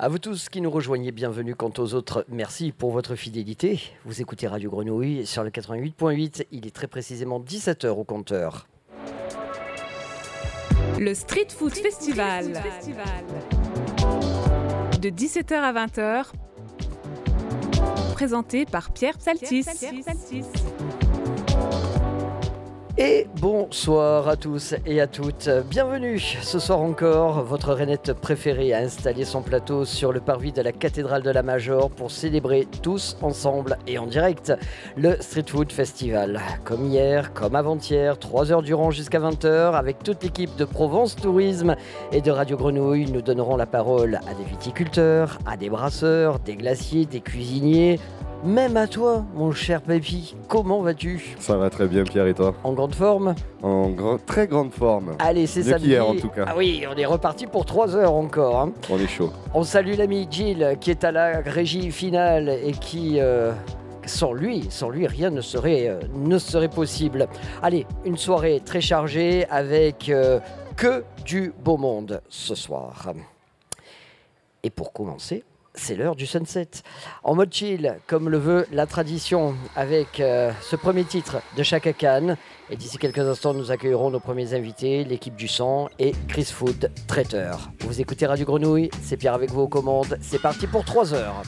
À vous tous qui nous rejoignez, bienvenue. Quant aux autres, merci pour votre fidélité. Vous écoutez Radio Grenouille sur le 88.8. Il est très précisément 17h au compteur. Le Street Food Festival. De 17h à 20h. Présenté par Pierre Psaltis. Et bonsoir à tous et à toutes. Bienvenue ce soir encore. Votre rainette préférée a installé son plateau sur le parvis de la cathédrale de la Major pour célébrer tous ensemble et en direct le Street Food Festival. Comme hier, comme avant-hier, 3 heures durant jusqu'à 20h, avec toute l'équipe de Provence Tourisme et de Radio Grenouille, nous donnerons la parole à des viticulteurs, à des brasseurs, des glaciers, des cuisiniers même à toi, mon cher Pépi, comment vas-tu? Ça va très bien, Pierre, et toi? En grande forme? En très grande forme. Allez, c'est ça. hier, en tout cas. Ah oui, on est reparti pour 3 heures encore. Hein. On est chaud. On salue l'ami Jill qui est à la régie finale et qui... Euh, sans lui, sans lui, rien ne serait, euh, ne serait possible. Allez, une soirée très chargée avec euh, que du beau monde ce soir. Et pour commencer, c'est l'heure du sunset. En mode chill, comme le veut la tradition, avec euh, ce premier titre de Chaka Khan. Et d'ici quelques instants, nous accueillerons nos premiers invités, l'équipe du sang et Chris Food, traiteur. Vous écoutez Radio Grenouille, c'est Pierre avec vous aux commandes. C'est parti pour 3 heures.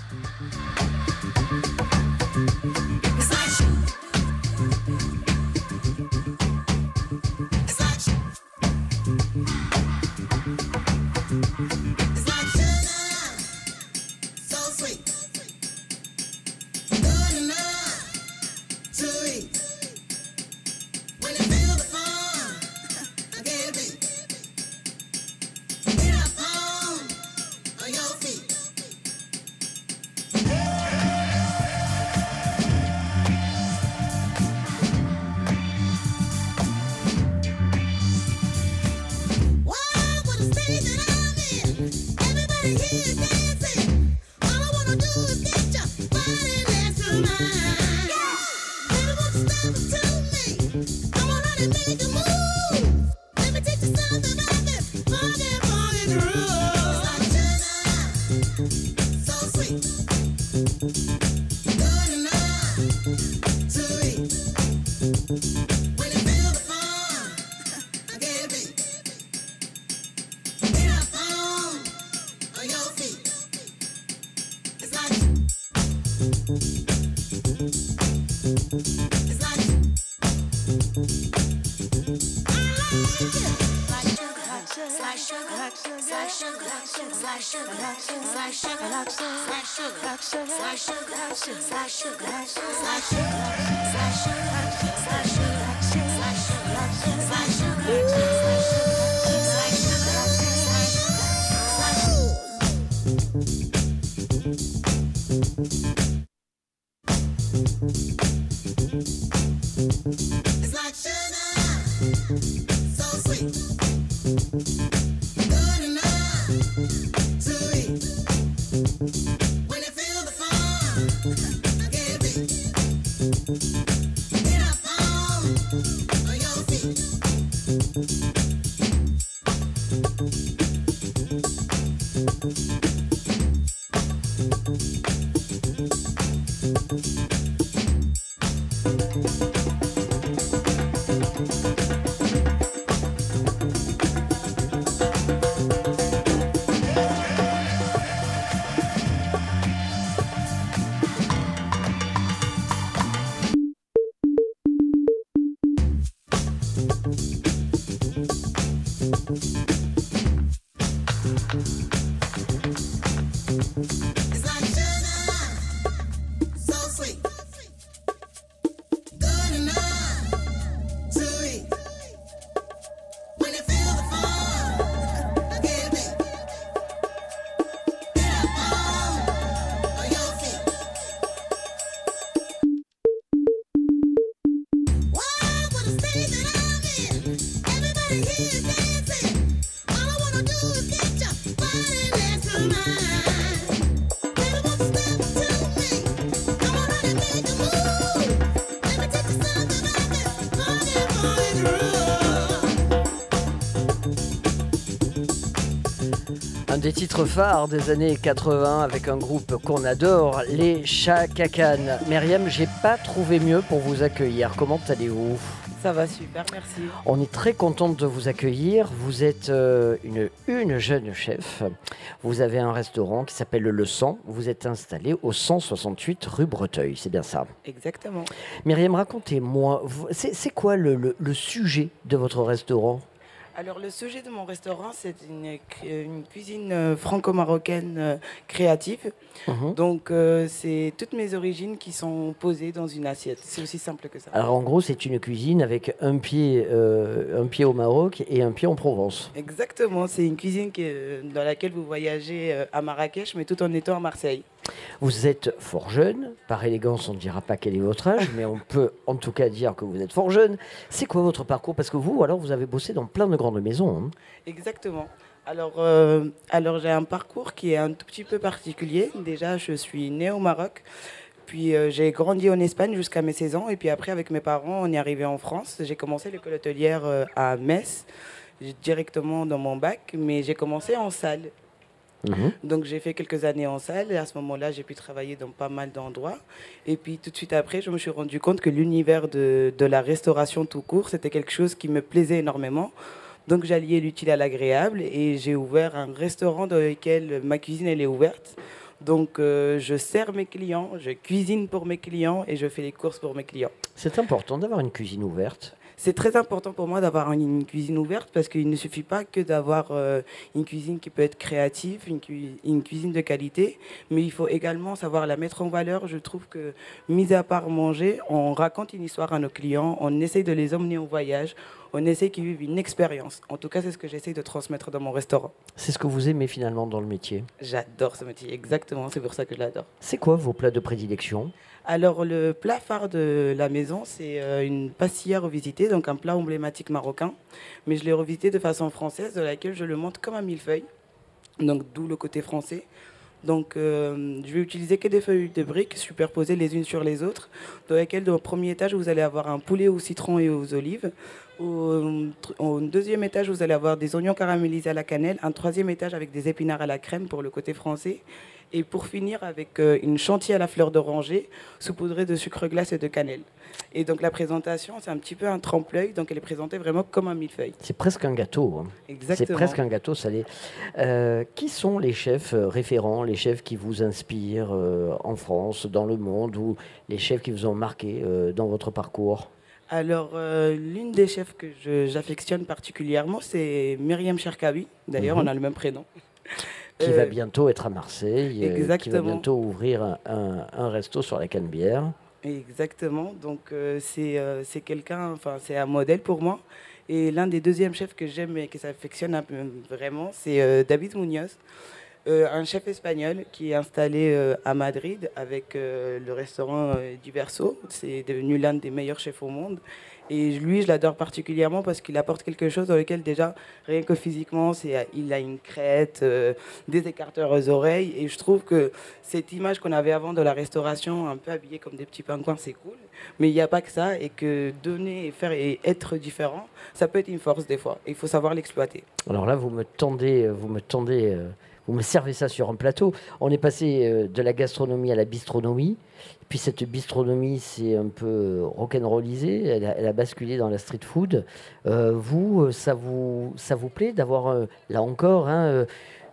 Des titres phares des années 80 avec un groupe qu'on adore, les Chakakan. Myriam, j'ai pas trouvé mieux pour vous accueillir. Comment allez-vous? Ça va super, merci. On est très contente de vous accueillir. Vous êtes euh, une, une jeune chef. Vous avez un restaurant qui s'appelle Le Sang. Vous êtes installé au 168 rue Breteuil, c'est bien ça? Exactement. Myriam, racontez-moi, c'est c'est quoi le, le- le sujet de votre restaurant? Alors le sujet de mon restaurant, c'est une, cu- une cuisine euh, franco-marocaine euh, créative. Mhm. Donc euh, c'est toutes mes origines qui sont posées dans une assiette. C'est aussi simple que ça. Alors en gros, c'est une cuisine avec un pied, euh, un pied au Maroc et un pied en Provence. Exactement, c'est une cuisine dans laquelle vous voyagez à Marrakech, mais tout en étant à Marseille. Vous êtes fort jeune, par élégance on ne dira pas quel est votre âge, mais on peut en tout cas dire que vous êtes fort jeune. C'est quoi votre parcours? Parce que vous, alors, vous avez bossé dans plein de grandes maisons. hein. Exactement. Alors, euh, alors j'ai un parcours qui est un tout petit peu particulier. Déjà, je suis né au Maroc. Puis euh, j'ai grandi en Espagne jusqu'à mes 16 ans. Et puis après, avec mes parents, on est arrivé en France. J'ai commencé l'école hôtelière euh, à Metz, directement dans mon bac. Mais j'ai commencé en salle. Mhm. Donc j'ai fait quelques années en salle et à ce moment-là, j'ai pu travailler dans pas mal d'endroits. Et puis tout de suite après, je me suis rendu compte que l'univers de, de la restauration tout court, c'était quelque chose qui me plaisait énormément. Donc j'alliais l'utile à l'agréable et j'ai ouvert un restaurant dans lequel ma cuisine elle est ouverte. Donc euh, je sers mes clients, je cuisine pour mes clients et je fais les courses pour mes clients. C'est important d'avoir une cuisine ouverte. C'est très important pour moi d'avoir une, cuisine ouverte parce qu'il ne suffit pas que d'avoir euh, une cuisine qui peut être créative, une, cui- une cuisine de qualité, mais il faut également savoir la mettre en valeur. Je trouve que, mis à part manger, on raconte une histoire à nos clients, on essaye de les emmener en voyage, on essaye qu'ils vivent une expérience. En tout cas, c'est ce que j'essaye de transmettre dans mon restaurant. C'est ce que vous aimez finalement dans le métier? J'adore ce métier, exactement, c'est pour ça que je l'adore. C'est quoi vos plats de prédilection? Alors, le plat phare de la maison, c'est euh, une pastilla revisitée, donc un plat emblématique marocain. Mais je l'ai revisité de façon française, de laquelle je le monte comme un millefeuille. Donc, d'où le côté français. Donc, euh, je vais utiliser que des feuilles de briques superposées les unes sur les autres, dans lesquelles, au premier étage, vous allez avoir un poulet au citron et aux olives. Au, tr- au deuxième étage, vous allez avoir des oignons caramélisés à la cannelle. Un troisième étage avec des épinards à la crème pour le côté français. Et pour finir, avec euh, une chantilly à la fleur d'oranger, saupoudrée de sucre glace et de cannelle. Et donc la présentation, c'est un petit peu un trempe-l'œil, donc elle est présentée vraiment comme un millefeuille. C'est presque un gâteau. hein. C'est Exactement. presque un gâteau salé. Euh, qui sont les chefs euh, référents, les chefs qui vous inspirent euh, en France, dans le monde, ou les chefs qui vous ont marqué euh, dans votre parcours? Alors, euh, l'une des chefs que j'affectionne particulièrement, c'est Myriam Cherkawi. D'ailleurs, Mhm. on a le même prénom. Qui Euh, va bientôt être à Marseille, euh, qui va exactement. bientôt ouvrir un, un- un resto sur la Canebière. Exactement. Donc euh, c'est c'est quelqu'un, enfin c'est un modèle pour moi. Et l'un des deuxièmes chefs que j'aime et que peu vraiment, c'est David Munoz, un chef espagnol qui est installé euh, à Madrid avec euh, le restaurant euh, Diverso. C'est devenu l'un des meilleurs chefs au monde. Et lui, je l'adore particulièrement parce qu'il apporte quelque chose dans lequel déjà, rien que physiquement, il a une crête, euh, des écarteurs aux oreilles. Et je trouve que cette image qu'on avait avant de la restauration, un peu habillé comme des petits pingouins, c'est cool. Mais il n'y a pas que ça. Et que donner et faire et être différent, ça peut être une force des fois. Il faut savoir l'exploiter. Alors là, vous me tendez, vous me tendez, euh, vous me servez ça sur un plateau. On est passé euh, de la gastronomie à la bistronomie. Puis cette bistronomie, c'est un peu euh, rock'n'rollisé. Elle, a- elle a basculé dans la street food. Euh, vous, ça vous, ça vous plaît d'avoir, là encore, hein,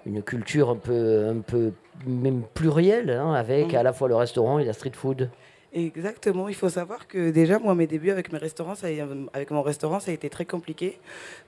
une culture un peu, un peu même plurielle, hein, avec à la fois le restaurant et la street food? Exactement. Il faut savoir que déjà, moi, mes débuts avec mes restaurants, ça a- avec mon restaurant, ça a été très compliqué.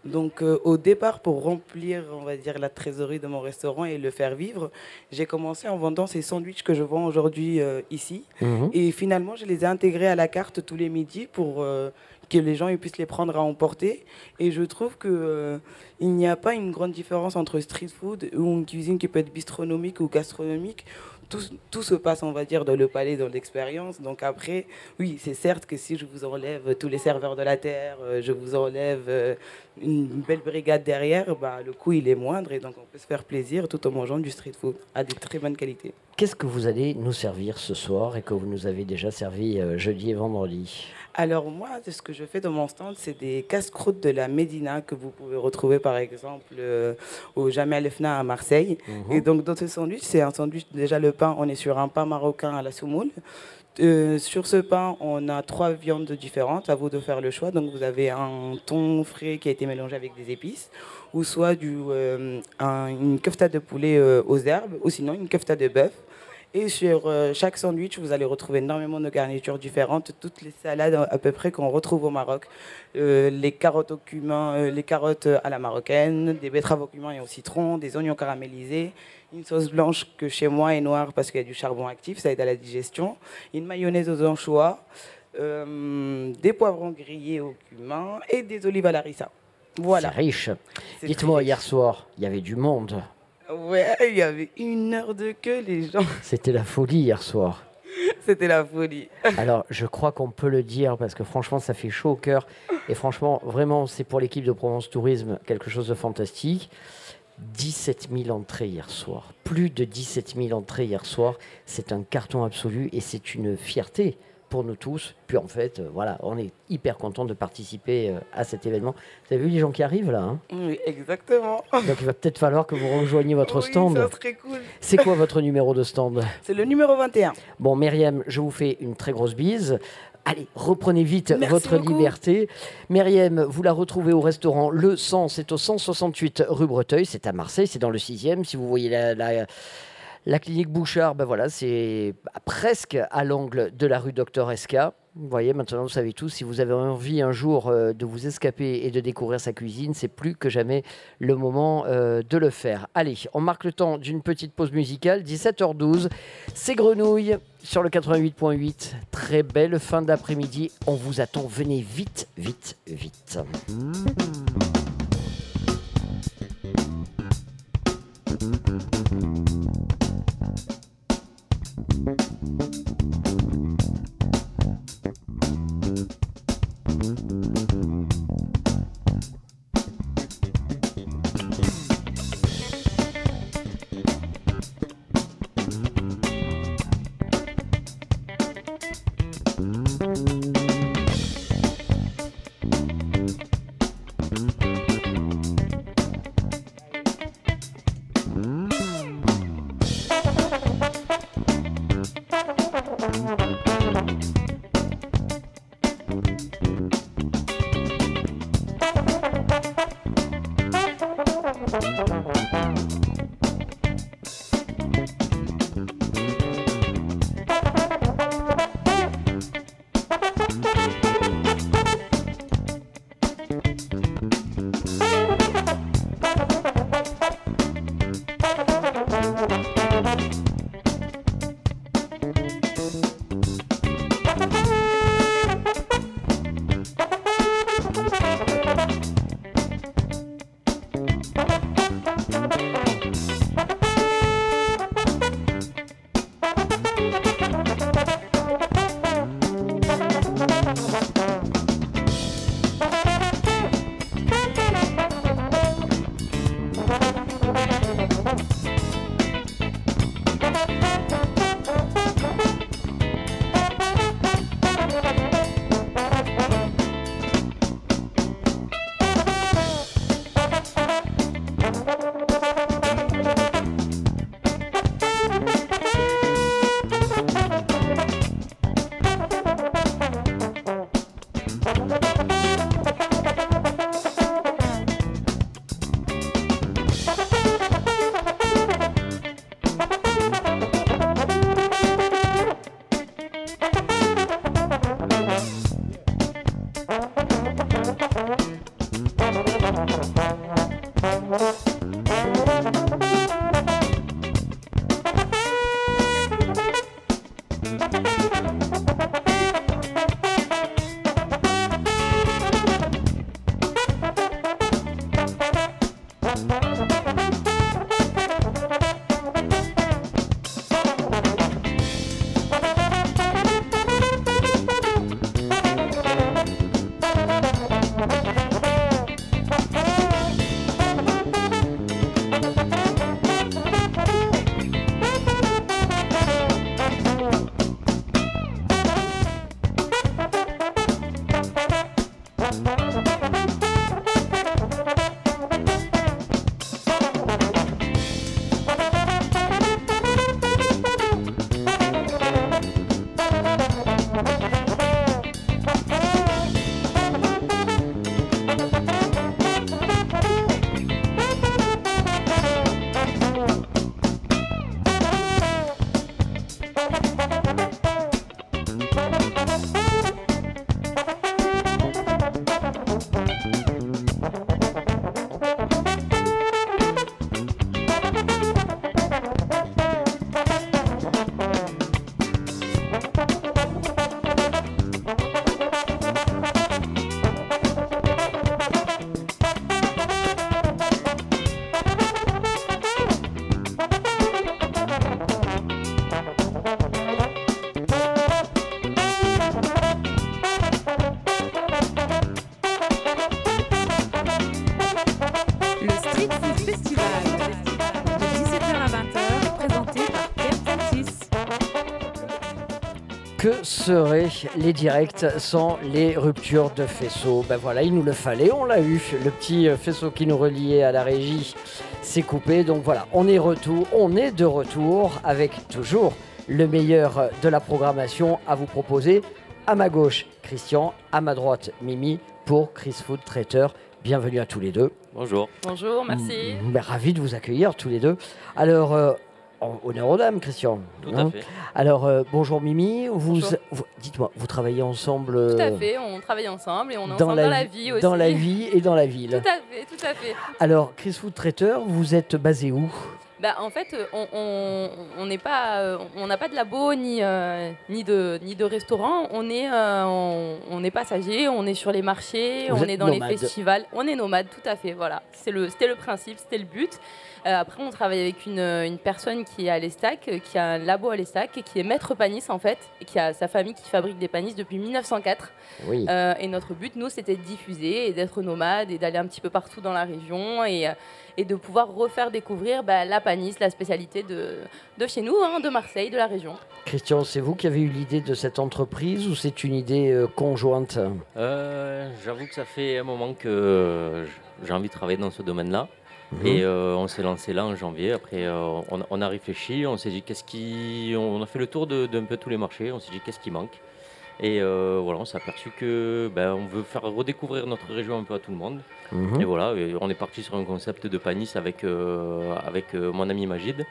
Donc, euh, au départ, pour remplir, on va dire, la trésorerie de mon restaurant et le faire vivre, j'ai commencé en vendant ces sandwichs que je vends aujourd'hui euh, ici. Mhm. Et finalement, je les ai intégrés à la carte tous les midis pour euh, que les gens ils puissent les prendre à emporter. Et je trouve que euh, il n'y a pas une grande différence entre street food ou une cuisine qui peut être bistronomique ou gastronomique. Tout, se passe, on va dire, dans le palais, dans l'expérience. Donc après, oui, c'est certes que si je vous enlève tous les serveurs de la terre, euh, je vous enlève euh, une belle brigade derrière, bah, le coût il est moindre et donc on peut se faire plaisir tout en mangeant du street food à des très bonnes qualités. qu'est-ce que vous allez nous servir ce soir et que vous nous avez déjà servi euh, jeudi et vendredi? Alors moi, ce que je fais dans mon stand, c'est des casse-croûtes de la Médina que vous pouvez retrouver par exemple euh, au Jamel Efna à Marseille. Mhm. Et donc dans ce sandwich, c'est un sandwich, déjà le pain, on est sur un pain marocain à la soumoule. Euh, sur ce pain, on a trois viandes différentes, à vous de faire le choix. Donc vous avez un thon frais qui a été mélangé avec des épices, ou soit du, euh, un- une kefta de poulet euh, aux herbes, ou sinon une kefta de bœuf. Et sur euh, chaque sandwich, vous allez retrouver énormément de garnitures différentes, toutes les salades à peu près qu'on retrouve au Maroc. Euh, les carottes au cumin, euh, les carottes à la marocaine, des betteraves au cumin et au citron, des oignons caramélisés, une sauce blanche que chez moi est noire parce qu'il y a du charbon actif, ça aide à la digestion, une mayonnaise aux anchois, euh, des poivrons grillés au cumin et des olives à la harissa. Voilà. C'est riche. Dites-moi, hier soir, il y avait du monde. Ouais, il y avait une heure de queue, les gens. C'était la folie hier soir. C'était la folie. Alors, je crois qu'on peut le dire parce que franchement, ça fait chaud au cœur. Et franchement, vraiment, c'est pour l'équipe de Provence Tourisme quelque chose de fantastique. 17 000 entrées hier soir. Plus de 17 000 entrées hier soir. C'est un carton absolu et c'est une fierté pour nous tous. Puis en fait, euh, voilà, on est hyper content de participer euh, à cet événement. Vous avez vu les gens qui arrivent là hein? Oui, exactement. Donc il va peut-être falloir que vous rejoigniez votre Oui, stand. ça serait cool. C'est quoi votre numéro de stand? C'est le numéro 21. Bon, Myriam, je vous fais une très grosse bise. Allez, reprenez vite Merci votre beaucoup. liberté. Myriam, vous la retrouvez au restaurant Le 100, c'est au 168 rue Breteuil, c'est à Marseille, c'est dans le 6e. Si vous voyez la, la- la clinique Bouchard, ben voilà, c'est presque à l'angle de la rue Docteur Esca. Vous voyez, maintenant vous savez tous, si vous avez envie un jour euh, de vous escaper et de découvrir sa cuisine, c'est plus que jamais le moment euh, de le faire. Allez, on marque le temps d'une petite pause musicale, 17h12, c'est Grenouille sur le 88.8. Très belle fin d'après-midi, on vous attend, venez vite, vite, vite. 嗯嗯 Que seraient les directs sans les ruptures de faisceau? Ben voilà, il nous le fallait, on l'a eu. Le petit euh, faisceau qui nous reliait à la régie s'est coupé. Donc voilà, on est retour, on est de retour avec toujours le meilleur de la programmation à vous proposer. À ma gauche, Christian, à ma droite, Mimi pour Chris Food Traiteur. Bienvenue à tous les deux. Bonjour. Bonjour, merci. Mm, ben, ravi de vous accueillir tous les deux. Alors, euh, honneur aux dames, Christian. Tout hein. à fait. Alors, euh, bonjour Mimi. Vous, dites-moi, vous travaillez ensemble Tout à euh, fait, on travaille ensemble et on est dans ensemble la dans la vie- vie aussi. dans la vie et dans la ville. Tout à fait, tout à fait. Alors, Chris Food Traiteur, vous êtes basé où? Bah, en fait, euh, on- on on n'est pas, euh, on n'a pas de labo ni euh, ni de ni de restaurant. On est euh, on, on est passager, on est sur les marchés, Vous on est dans nomade. les festivals. On est nomade, tout à fait. Voilà, c'est le c'était le principe, c'était le but. Euh, après, on travaille avec une, une personne qui est à l'Estac, qui a un labo à l'Estac, qui est maître panisse en fait, et qui a sa famille qui fabrique des panisses depuis 1904. Oui. Euh, et notre but, nous, c'était de diffuser et d'être nomade et d'aller un petit peu partout dans la région et, et de pouvoir refaire découvrir bah, la panisse, la spécialité de, de chez nous, hein, de Marseille, de la région. Christian, c'est vous qui avez eu l'idée de cette entreprise ou c'est une idée euh, conjointe? Euh, J'avoue que ça fait un moment que j'ai envie de travailler dans ce domaine-là. Mhm. Et euh, on s'est lancé là en janvier. Après, euh, on, on a réfléchi, on s'est dit qu'est-ce qui. On a fait le tour de- d'un peu tous les marchés, on s'est dit qu'est-ce qui manque? Et euh, voilà, on s'est aperçu que ben, on veut faire redécouvrir notre région un peu à tout le monde. Mhm. Et voilà, on est parti sur un concept de panis avec, euh, avec euh, mon ami Magid.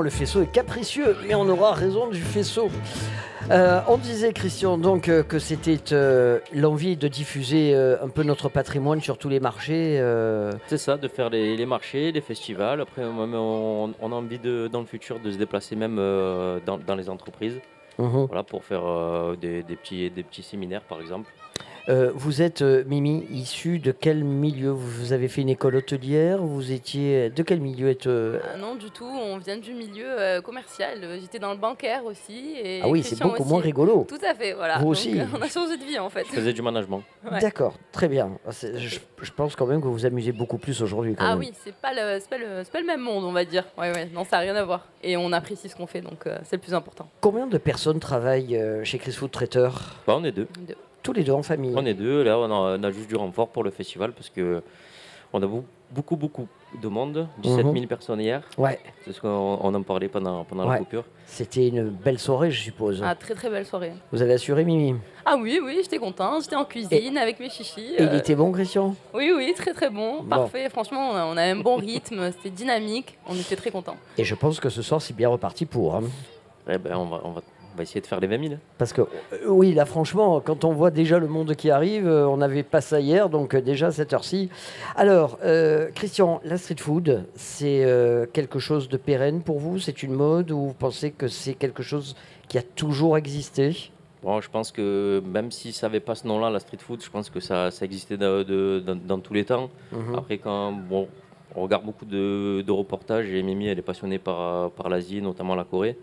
Le faisceau est capricieux, mais on aura raison du faisceau. Euh, on disait, Christian, donc euh, que c'était euh, l'envie de diffuser un peu notre patrimoine sur tous les marchés. C'est ça, de faire les, les marchés, les festivals. Après, on, on a envie de, dans le futur de se déplacer même dans, dans les entreprises. Voilà, pour faire des, des petits, des petits séminaires, par exemple. Euh, vous êtes, euh, Mimi, issu de quel milieu? Vous avez fait une école hôtelière? Vous étiez de quel milieu êtes euh, Ah non, du tout, on vient du milieu euh, commercial. Euh, J'étais dans le bancaire aussi. Et Ah oui, c'est beaucoup aussi. moins rigolo. Tout à fait, voilà. Vous Donc, aussi. euh, on a changé de vie en fait. Je faisais du management. Ouais. D'accord, très bien. Ah, Je, je pense quand même que vous vous amusez beaucoup plus aujourd'hui. Ah même. oui, c'est pas, le, pas, le, c'est pas le même monde, on va dire. Ouais, ouais, non, ça n'a rien à voir. Et on apprécie ce qu'on fait, donc euh, c'est le plus important. Combien de personnes travaillent euh, chez Chris Food Traiteur? Bah, on est deux. Deux. Tous les deux en famille. On est deux. Là, on a, on a juste du renfort pour le festival parce que on a beau- beaucoup, beaucoup de monde. 17 000 Mhm. personnes hier. Ouais, C'est ce qu'on on en parlait pendant, pendant Ouais. la coupure. c'était une belle soirée, je suppose. Ah, très très belle soirée. Vous avez assuré, Mimi Ah oui, oui, j'étais contente. J'étais en cuisine avec mes chichis. Et il euh, était bon, Christian Oui, oui, très très bon, Bon. parfait. Franchement, on a, on a un bon rythme, c'était dynamique, on était très contents. Et je pense que ce soir, c'est bien reparti pour. hein. Eh ben, on, va, on, va, on va essayer de faire les 20 000. Parce que, euh, oui, là, franchement, quand on voit déjà le monde qui arrive, euh, on n'avait pas ça hier, donc euh, déjà à cette heure-ci. Alors, euh, Christian, la street food, c'est euh, quelque chose de pérenne pour vous? C'est une mode ou vous pensez que c'est quelque chose qui a toujours existé? Bon, je pense que même si ça n'avait pas ce nom-là, la street food, je pense que ça, ça existait de- de- dans, dans tous les temps. Mhm. Après, quand bon, on regarde beaucoup de, de reportages, et Mimi, elle est passionnée par, par l'Asie, notamment la Corée.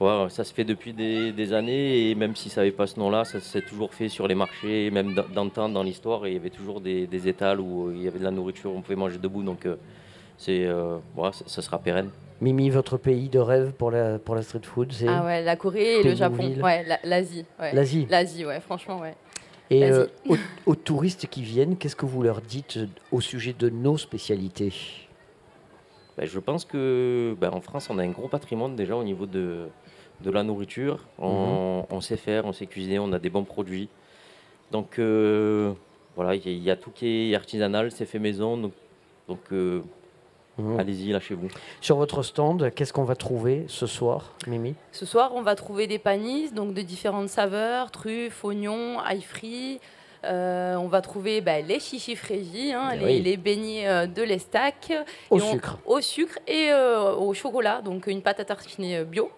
Ouais, ça se fait depuis des, des années, et même si ça n'avait pas ce nom-là, ça s'est toujours fait sur les marchés, même dans- dans le temps, dans l'histoire, et il y avait toujours des, des étals où il y avait de la nourriture, on pouvait manger debout, donc euh, c'est, euh, ouais, ça, ça sera pérenne. Mimi, votre pays de rêve pour la, pour la street food, c'est Ah ouais, la Corée et le Japon. ville Ouais, la- l'Asie. Ouais. l'Asie. L'Asie, ouais, franchement, ouais. Et euh, aux, aux touristes qui viennent, qu'est-ce que vous leur dites euh, au sujet de nos spécialités? Ben, je pense que ben, en France, on a un gros patrimoine déjà au niveau de, de la nourriture. On, on sait faire, on sait cuisiner, on a des bons produits. Donc euh, voilà, il y, a- il y a tout qui est artisanal, c'est fait maison. Donc, donc, euh, Mhm. Allez-y, lâchez-vous. Sur votre stand, qu'est-ce qu'on va trouver ce soir, Mimi? Ce soir, on va trouver des panisses, donc de différentes saveurs, truffes, oignons, ail frit. Euh, on va trouver bah, les chichis frégis, hein, Eh les, oui. les beignets euh, de l'estac. Au Et on- sucre. Au sucre et euh, au chocolat, donc une pâte à tartiner euh, bio.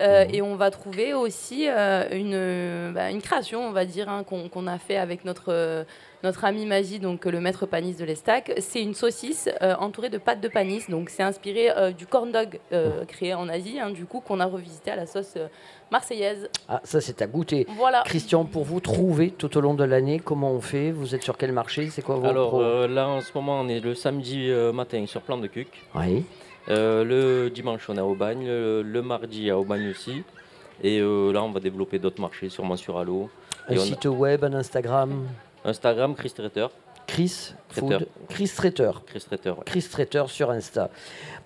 Euh, Mhm. Et on va trouver aussi euh, une, euh, bah, une création, on va dire, hein, qu'on a fait avec notre, euh, notre ami Magie, donc le maître panisse de l'Estac. C'est une saucisse euh, entourée de pâte de panisse. Donc c'est inspiré euh, du corn dog euh, créé en Asie, hein, du coup, qu'on a revisité à la sauce euh, marseillaise. Ah, ça c'est à goûter. Voilà. Christian, pour vous trouver tout au long de l'année, comment on fait? Vous êtes sur quel marché? C'est quoi vos Alors euh, là, en ce moment, on est le samedi euh, matin sur Plan de Cuc. Oui. Euh, le dimanche, on est à Aubagne. Le, le mardi, à Aubagne aussi. Et euh, là, on va développer d'autres marchés, sûrement sur Allo. Un Et on a- site web, un Instagram Instagram, Chris Traiteur. Chris Traiteur. Food Chris Traiteur. Chris Traiteur, ouais. Chris Traiteur sur Insta.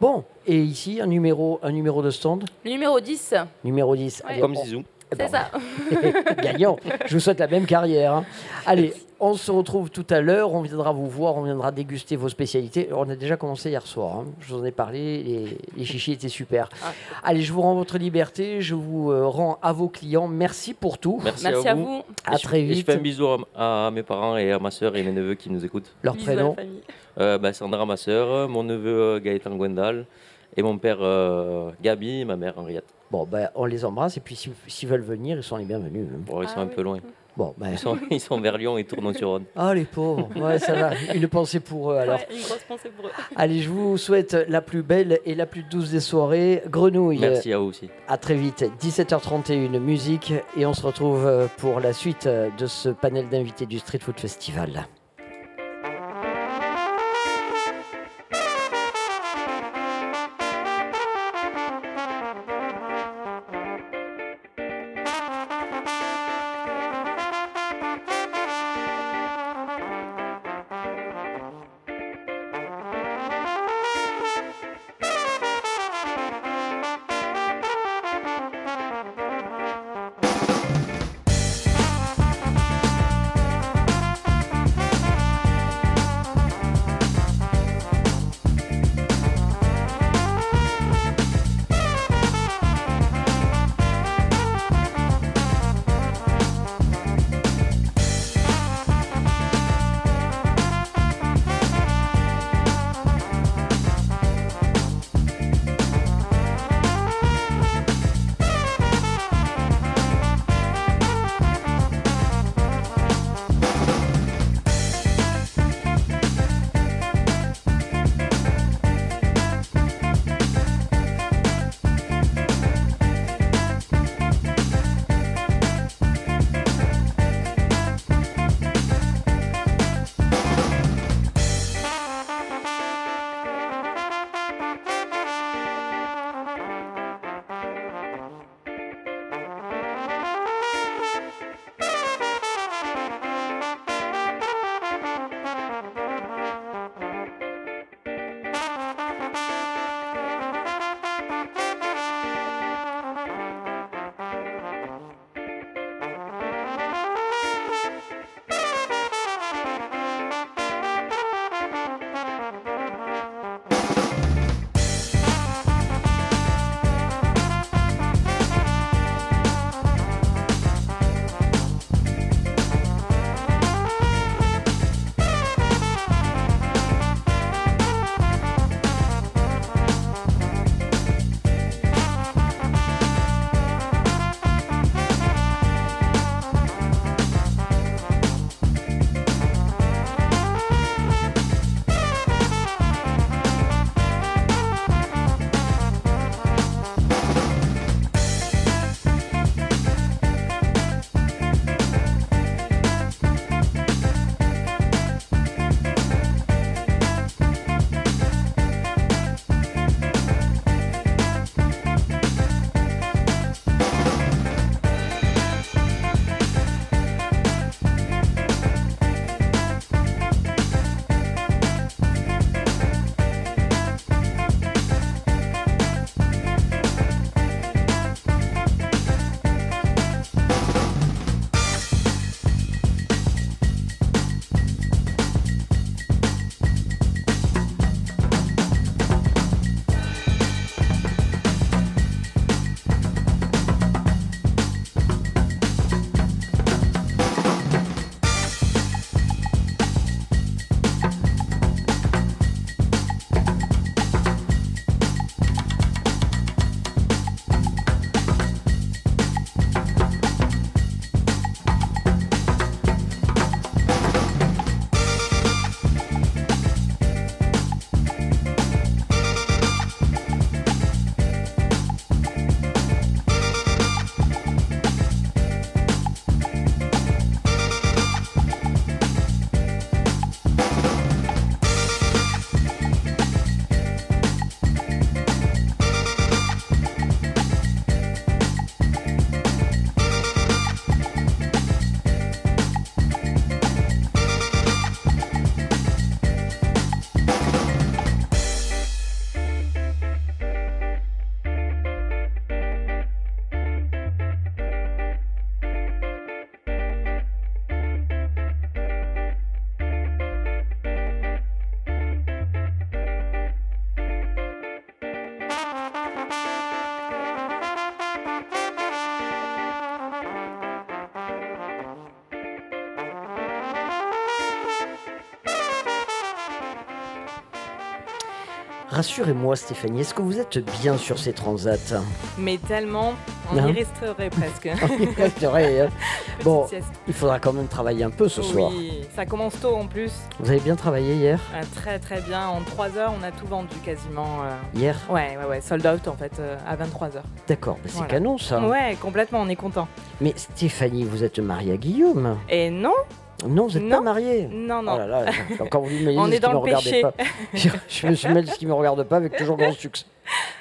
Bon, et ici, un numéro, un numéro de stand Le numéro 10, Numéro 10. Ouais. Allez, Comme on- Zizou. Eh ben, c'est ça. Gagnant. Je vous souhaite la même carrière. hein. Allez, on se retrouve tout à l'heure. On viendra vous voir, on viendra déguster vos spécialités. On a déjà commencé hier soir. hein. Je vous en ai parlé. Les, les chichis étaient super. Ah. Allez, je vous rends votre liberté. Je vous euh, rends à vos clients. Merci pour tout. Merci, Merci à à vous. vous. À je- très et je vite. fais un bisou à, à mes parents et à ma soeur et mes neveux qui nous écoutent. Leur Bisous prénom. Euh, bah, Sandra, ma soeur, mon neveu euh, Gaëtan Gwendal et mon père euh, Gabi et ma mère Henriette. Bon, ben, on les embrasse. Et puis, si- s'ils veulent venir, ils sont les bienvenus. hein. Bon, ils sont Ah un oui. peu loin. Bon, ben. Ils sont, ils sont vers Lyon et Tournon-sur-Rhône. Ah, les pauvres. Ouais, ça va. Une pensée pour eux alors. Ouais, une grosse pensée pour eux. Allez, je vous souhaite la plus belle et la plus douce des soirées. Grenouille. Merci à vous aussi. À très vite, 17h31, musique, et on se retrouve euh, pour la suite euh, de ce panel d'invités du Street Food Festival. Rassurez-moi Stéphanie, est-ce que vous êtes bien sur ces transats Mais tellement, on y resterait presque. Il resterait, hein. Bon, sieste. il faudra quand même travailler un peu ce soir. Oui, ça commence tôt en plus. Vous avez bien travaillé hier Euh, très très bien. En 3 heures, on a tout vendu quasiment. euh. Hier Ouais, ouais, ouais. Sold out en fait euh, à 23 heures. D'accord, bah c'est Voilà. canon ça. Ouais, complètement, on est content. Mais Stéphanie, vous êtes mariée à Guillaume Et non, Non, vous n'êtes pas Non. mariée non, non. Oh là là, encore voulu me On est dans le péché. pas. Je, je me suis mêlé ce qui me regarde pas avec toujours grand succès.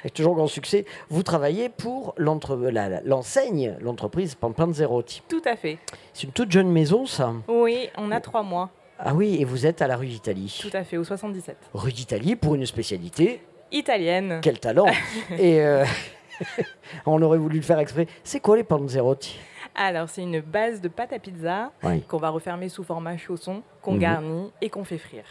Avec toujours grand succès. Vous travaillez pour l'enseigne, l'entreprise Pampan Zerotti. Tout à fait. C'est une toute jeune maison, ça. Oui, on a 3 mois. Ah oui, et vous êtes à la rue d'Italie. Tout à fait, au 77. Rue d'Italie pour une spécialité. Italienne. Quel talent Et euh, on aurait voulu le faire exprès. C'est quoi les Panzerotti Alors, c'est une base de pâte à pizza Oui. qu'on va refermer sous format chausson, qu'on Mhm. garnit et qu'on fait frire.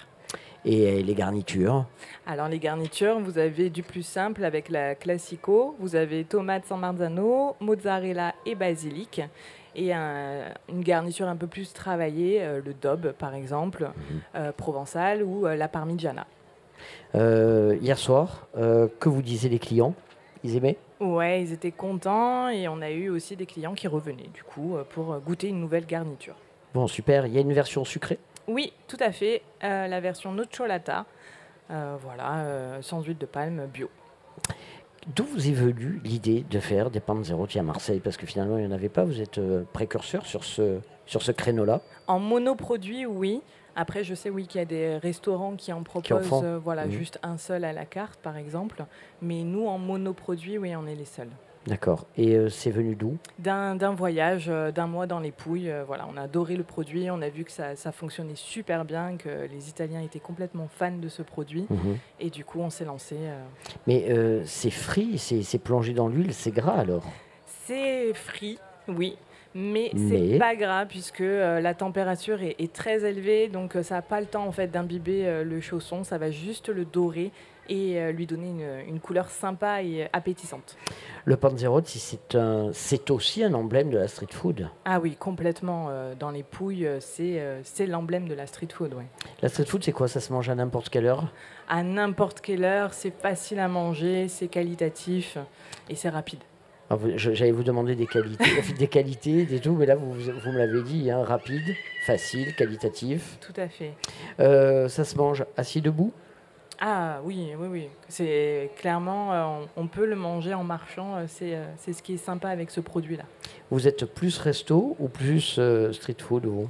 Et euh, les garnitures Alors les garnitures, vous avez du plus simple avec la classico, vous avez tomate San Marzano, mozzarella et basilic. Et un- une garniture un peu plus travaillée, euh, le daube par exemple, euh, provençal ou euh, la parmigiana. Hier soir, que vous disaient les clients? Ils aimaient? Ouais, ils étaient contents et on a eu aussi des clients qui revenaient du coup euh, pour euh, goûter une nouvelle garniture. Bon, super. Il y a une version sucrée? Oui, tout à fait, euh, la version nocciolata, euh, voilà, euh, sans huile de palme bio. D'où vous est venue l'idée de faire des Panzerotti à Marseille Parce que finalement, il n'y en avait pas. Vous êtes précurseur sur ce, sur ce créneau-là. En monoproduit, oui. Après, je sais oui qu'il y a des restaurants qui en proposent euh, voilà, Mhm. juste un seul à la carte, par exemple. Mais nous, en monoproduit, oui, on est les seuls. D'accord. Et euh, c'est venu d'où? D'un voyage, euh, d'un mois dans les Pouilles, euh, voilà, on a adoré le produit, on a vu que ça, ça fonctionnait super bien, que les Italiens étaient complètement fans de ce produit. Mhm. Et du coup, on s'est lancé. Mais c'est frit, c'est plongé dans l'huile, c'est gras alors? C'est frit, oui. Mais, Mais- c'est pas grave puisque euh, la température est, est très élevée, donc euh, ça n'a pas le temps en fait d'imbiber euh, le chausson, ça va juste le dorer et lui donner une, une couleur sympa et appétissante. Le Panzerotti, c'est aussi un emblème de la street food. Ah oui, complètement. dans les pouilles, c'est c'est l'emblème de la street food. Ouais. La street food, c'est quoi? Ça se mange à n'importe quelle heure? À n'importe quelle heure, c'est facile à manger, c'est qualitatif et c'est rapide. Ah, J'allais vous demander des qualités, des qualités, des tout, mais là vous, vous me l'avez dit, hein, rapide, facile, qualitatif. Tout à fait. Euh, ça se mange assis debout? Ah oui, oui, oui. C'est clairement, euh, on, on peut le manger en marchant. euh, c'est euh, c'est ce qui est sympa avec ce produit-là. Vous êtes plus resto ou plus street food vous?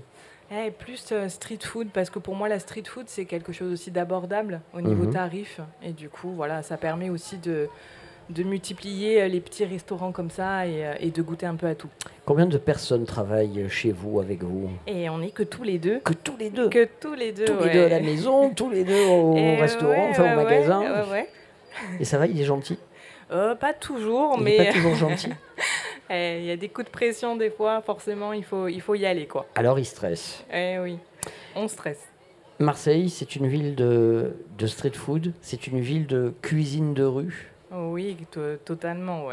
Eh, plus euh, street food parce que pour moi la street food c'est quelque chose aussi d'abordable au niveau Mhm. tarif et du coup voilà ça permet aussi de de multiplier euh, les petits restaurants comme ça et, euh, et de goûter un peu à tout. Combien de personnes travaillent chez vous, avec vous? Et on n'est que tous les deux. Que tous les deux Que tous les deux. Tous les deux à la maison, tous les deux au Et restaurant, ouais, enfin ouais, au magasin. Et ça va, il est gentil? Euh, pas toujours, Il mais pas toujours gentil eh, il y a des coups de pression des fois. Forcément, il faut, il faut y aller quoi. Alors il stresse. Eh oui, on stresse. Marseille, c'est une ville de, de street food, c'est une ville de cuisine de rue? Oui, to- totalement.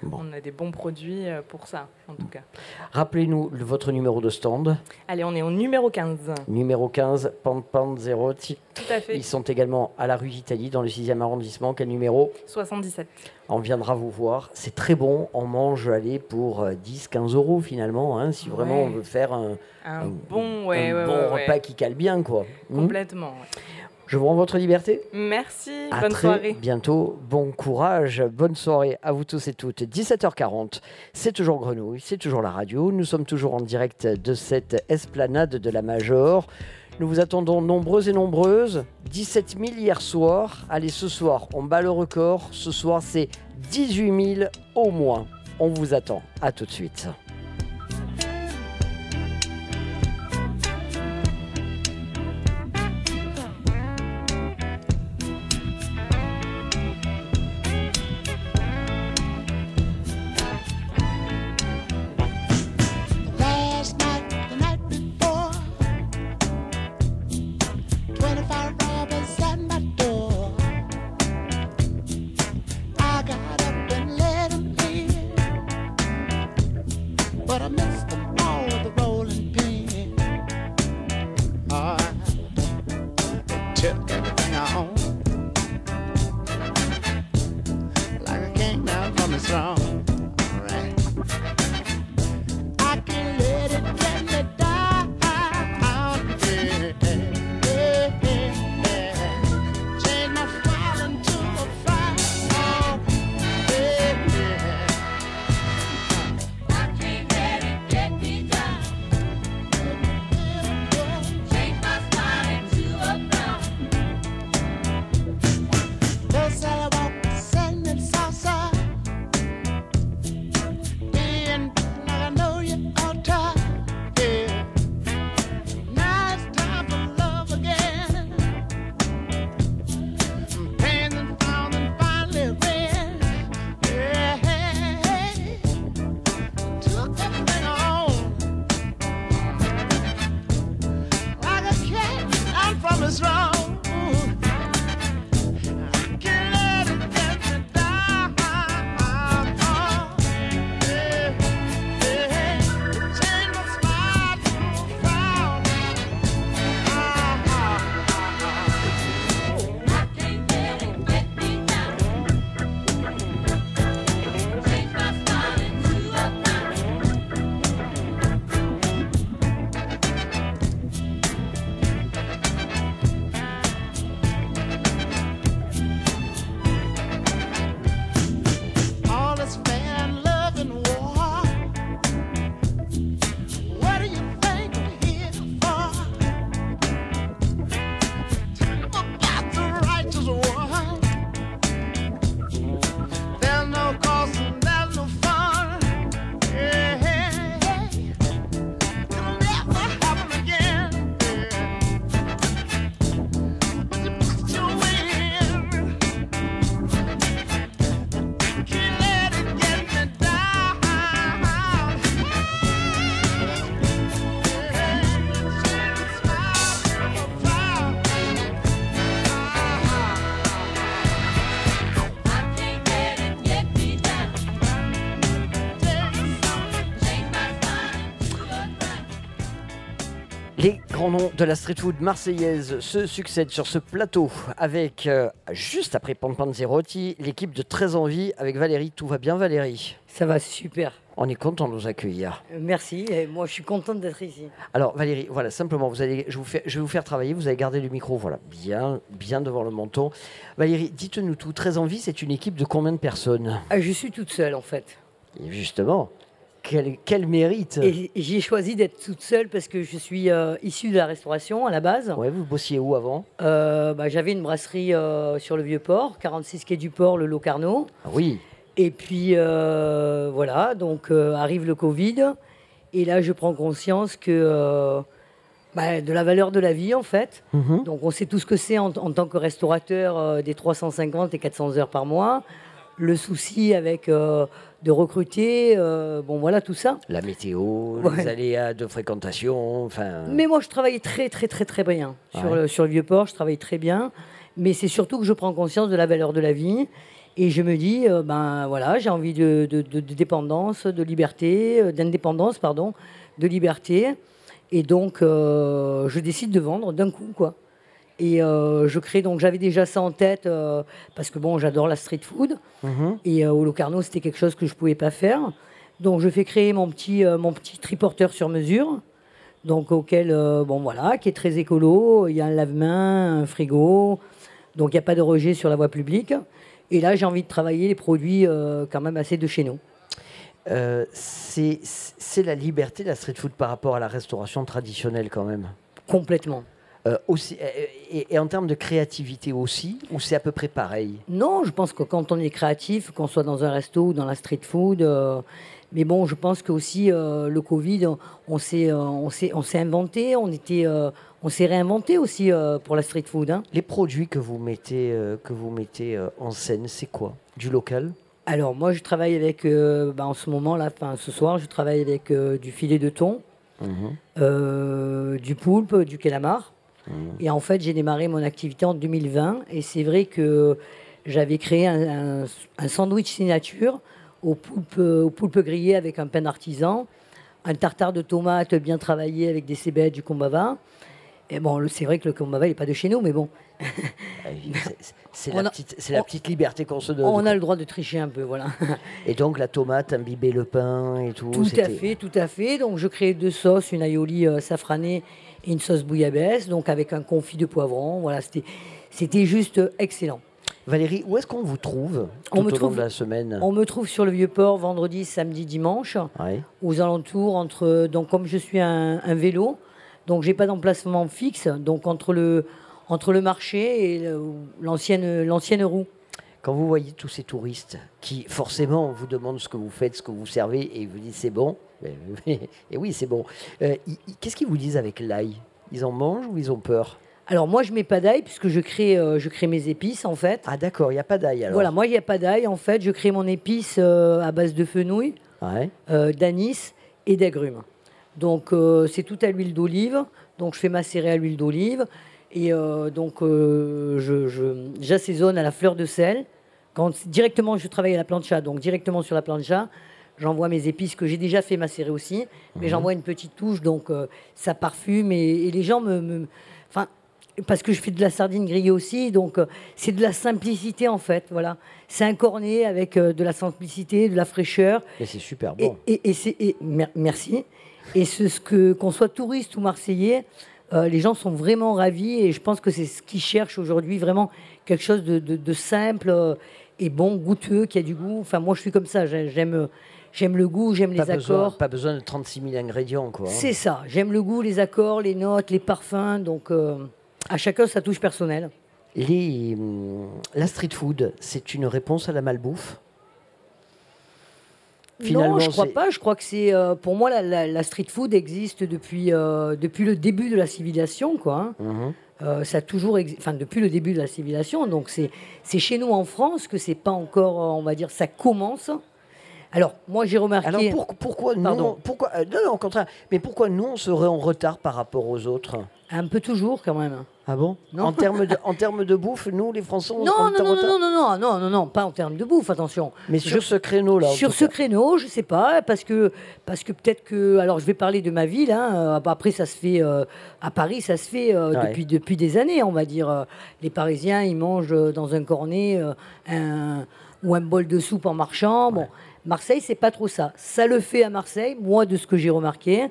Bon. On a des bons produits euh, pour ça, en tout cas. Rappelez-nous le- votre numéro de stand, Allez, on est au numéro 15. numéro 15, Pampan Zerotti. Tout à fait. Ils sont également à la rue d'Italie, dans le 6e arrondissement. Quel numéro? 77. On viendra vous voir. C'est très bon. On mange, allez, pour euh, 10, 15 euros finalement, hein, si vraiment Ouais. on veut faire un, Un, un- bon, ouais, un ouais, bon ouais, repas qui cale bien, quoi. Hmm? Complètement. Je vous rends votre liberté. Merci, À bonne très soirée. bientôt. Bon courage. Bonne soirée à vous tous et toutes. 17h40. C'est toujours Grenouille. C'est toujours la radio. Nous sommes toujours en direct de cette esplanade de la Major. Nous vous attendons nombreuses et nombreuses. 17 000 hier soir. Allez, ce soir, on bat le record. Ce soir, c'est 18 000 au moins. On vous attend. À tout de suite. Grands noms de la street food marseillaise se succèdent sur ce plateau avec, euh, juste après Pan Panzerotti, l'équipe de Très Envie avec Valérie. Tout va bien Valérie? Ça va super. On est content de nous accueillir. Euh, Merci. Et moi, je suis contente d'être ici. Alors Valérie, voilà, simplement, vous allez, je, vous fais- je vais vous faire travailler, vous allez garder le micro, voilà, bien, bien devant le menton. Valérie, dites-nous tout, Très Envie, c'est une équipe de combien de personnes? Ah, je suis toute seule, en fait. Et justement, quel, quel mérite Et j'ai choisi d'être toute seule parce que je suis euh, issue de la restauration à la base. Ouais, vous bossiez où avant? Euh, bah, J'avais une brasserie euh, sur le Vieux-Port, 46 quai du Port, le Locarno. Ah oui, Et puis, voilà, donc arrive le Covid. Et là, je prends conscience que bah, de la valeur de la vie, en fait. Mhm. Donc, on sait tout ce que c'est en, en tant que restaurateur des 350 et 400 heures par mois. Le souci avec de recruter, euh, bon, voilà, tout ça. la météo, Ouais. les aléas de fréquentation, enfin... Mais moi, je travaillais très, très, très, très bien. Sur, Ouais. le, sur le Vieux-Port, je travaille très bien. Mais c'est surtout que je prends conscience de la valeur de la vie. Et je me dis, euh, ben voilà, j'ai envie de, de- de- de dépendance, de liberté, euh, d'indépendance, pardon, de liberté. Et donc, je décide de vendre d'un coup, quoi. Et euh, je crée, donc j'avais déjà ça en tête, euh, parce que bon, j'adore la street food. Mhm. Et euh, au Locarno, c'était quelque chose que je ne pouvais pas faire. Donc, je fais créer mon petit, mon petit triporteur sur mesure. Donc, auquel, bon, voilà, qui est très écolo. Il y a un lave-main, un frigo. Donc, il n'y a pas de rejet sur la voie publique. Et là, j'ai envie de travailler les produits quand même assez de chez nous. C'est c'est la liberté de la street food par rapport à la restauration traditionnelle quand même? Complètement. Euh, aussi, euh, et, et en termes de créativité aussi, ou c'est à peu près pareil Non, je pense que quand on est créatif, qu'on soit dans un resto ou dans la street food, euh, mais bon, je pense que aussi euh, le Covid, on- s'est, on s'est, on s'est inventé, on était, on s'est réinventé aussi pour la street food. hein. Les produits que vous mettez, que vous mettez en scène, c'est quoi? Du local? Alors moi, je travaille avec, bah, en ce moment là, ce soir, je travaille avec du filet de thon, euh, du poulpe, du calamar. Et en fait, j'ai démarré mon activité en 2020. Et c'est vrai que j'avais créé un, un- un sandwich signature au poulpe, au poulpe grillé avec un pain artisan, un tartare de tomates bien travaillé avec des cébettes du combava. Et bon, c'est vrai que le camembert il n'est pas de chez nous, mais bon, Ah c'est- la, petite- la liberté qu'on se donne. on a le droit de tricher un peu, voilà. Et donc la tomate, imbiber le pain et tout. Tout à fait, tout à fait. Donc je crée deux sauces, une aioli euh, safranée et une sauce bouillabaisse, donc avec un confit de poivron. Voilà, c'était, c'était juste excellent. Valérie, où est-ce qu'on vous trouve On tout me au long trouve- de la semaine? On me trouve sur le Vieux-Port vendredi, samedi, dimanche, Ouais. aux alentours, entre, donc comme je suis un, un vélo, donc j'ai pas d'emplacement fixe, donc entre le, entre le marché et l'ancienne, l'ancienne roue. Quand vous voyez tous ces touristes qui forcément vous demandent ce que vous faites, ce que vous servez, et vous disent c'est bon, et oui c'est bon, Euh, qu'est-ce qu'ils vous disent avec l'ail? Ils en mangent ou ils ont peur? Alors moi je mets pas d'ail puisque je crée, euh, je crée mes épices en fait. Ah d'accord, il n'y a pas d'ail alors. Voilà, moi il n'y a pas d'ail en fait, je crée mon épice euh, à base de fenouil. Ouais. d'anis et d'agrumes. Donc c'est tout à l'huile d'olive. Donc je fais macérer à l'huile d'olive et donc je- je- j'assaisonne à la fleur de sel. Quand directement je travaille à la plancha, donc directement sur la plancha, j'envoie mes épices que j'ai déjà fait macérer aussi, mais Mhm. j'envoie une petite touche donc euh, ça parfume et, et les gens me, enfin parce que je fais de la sardine grillée aussi, donc euh, c'est de la simplicité en fait, voilà. C'est un cornet avec euh, de la simplicité, de la fraîcheur. Mais c'est super Et, bon. et- et et mer- merci. Et ce, ce que qu'on soit touriste ou marseillais, euh, les gens sont vraiment ravis et je pense que c'est ce qu'ils cherchent aujourd'hui, vraiment quelque chose de, de- de simple et bon, goûteux, qui a du goût. Enfin, moi, je suis comme ça. j'ai- J'aime, j'aime le goût, j'aime les besoin, accords. pas besoin de 36 000 ingrédients quoi. hein. C'est ça. J'aime le goût, les accords, les notes, les parfums. Donc, euh, à chacun sa touche personnelle. Les, hum, la street food, c'est une réponse à la malbouffe? Non, je crois pas. Je crois que c'est, euh, pour moi, la, la- la street food existe depuis, euh, depuis le début de la civilisation, quoi. hein. Mhm. Euh, ça a toujours, enfin depuis le début de la civilisation. Donc c'est, c'est chez nous en France que c'est pas encore, on va dire, ça commence. Alors moi j'ai remarqué. Alors pour- pourquoi nous, pourquoi, euh, non, non, au contraire, mais pourquoi nous on serait en retard par rapport aux autres Un peu toujours quand même. Ah bon Non. En termes de, en termes de bouffe, nous les Français on, Non, on non, non, non, non, non, non, non, non, pas en termes de bouffe, attention. Mais sur ce créneau là. en Sur ce cas. créneau, je sais pas, parce que, parce que peut-être que. Alors, je vais parler de ma ville. hein, euh, après, ça se fait. euh, à Paris, ça se fait euh, Ouais. depuis, depuis des années, on va dire. Les Parisiens, ils mangent dans un cornet un, ou un bol de soupe en marchant. Bon, Marseille, c'est pas trop ça. Ça le fait à Marseille, moi, de ce que j'ai remarqué,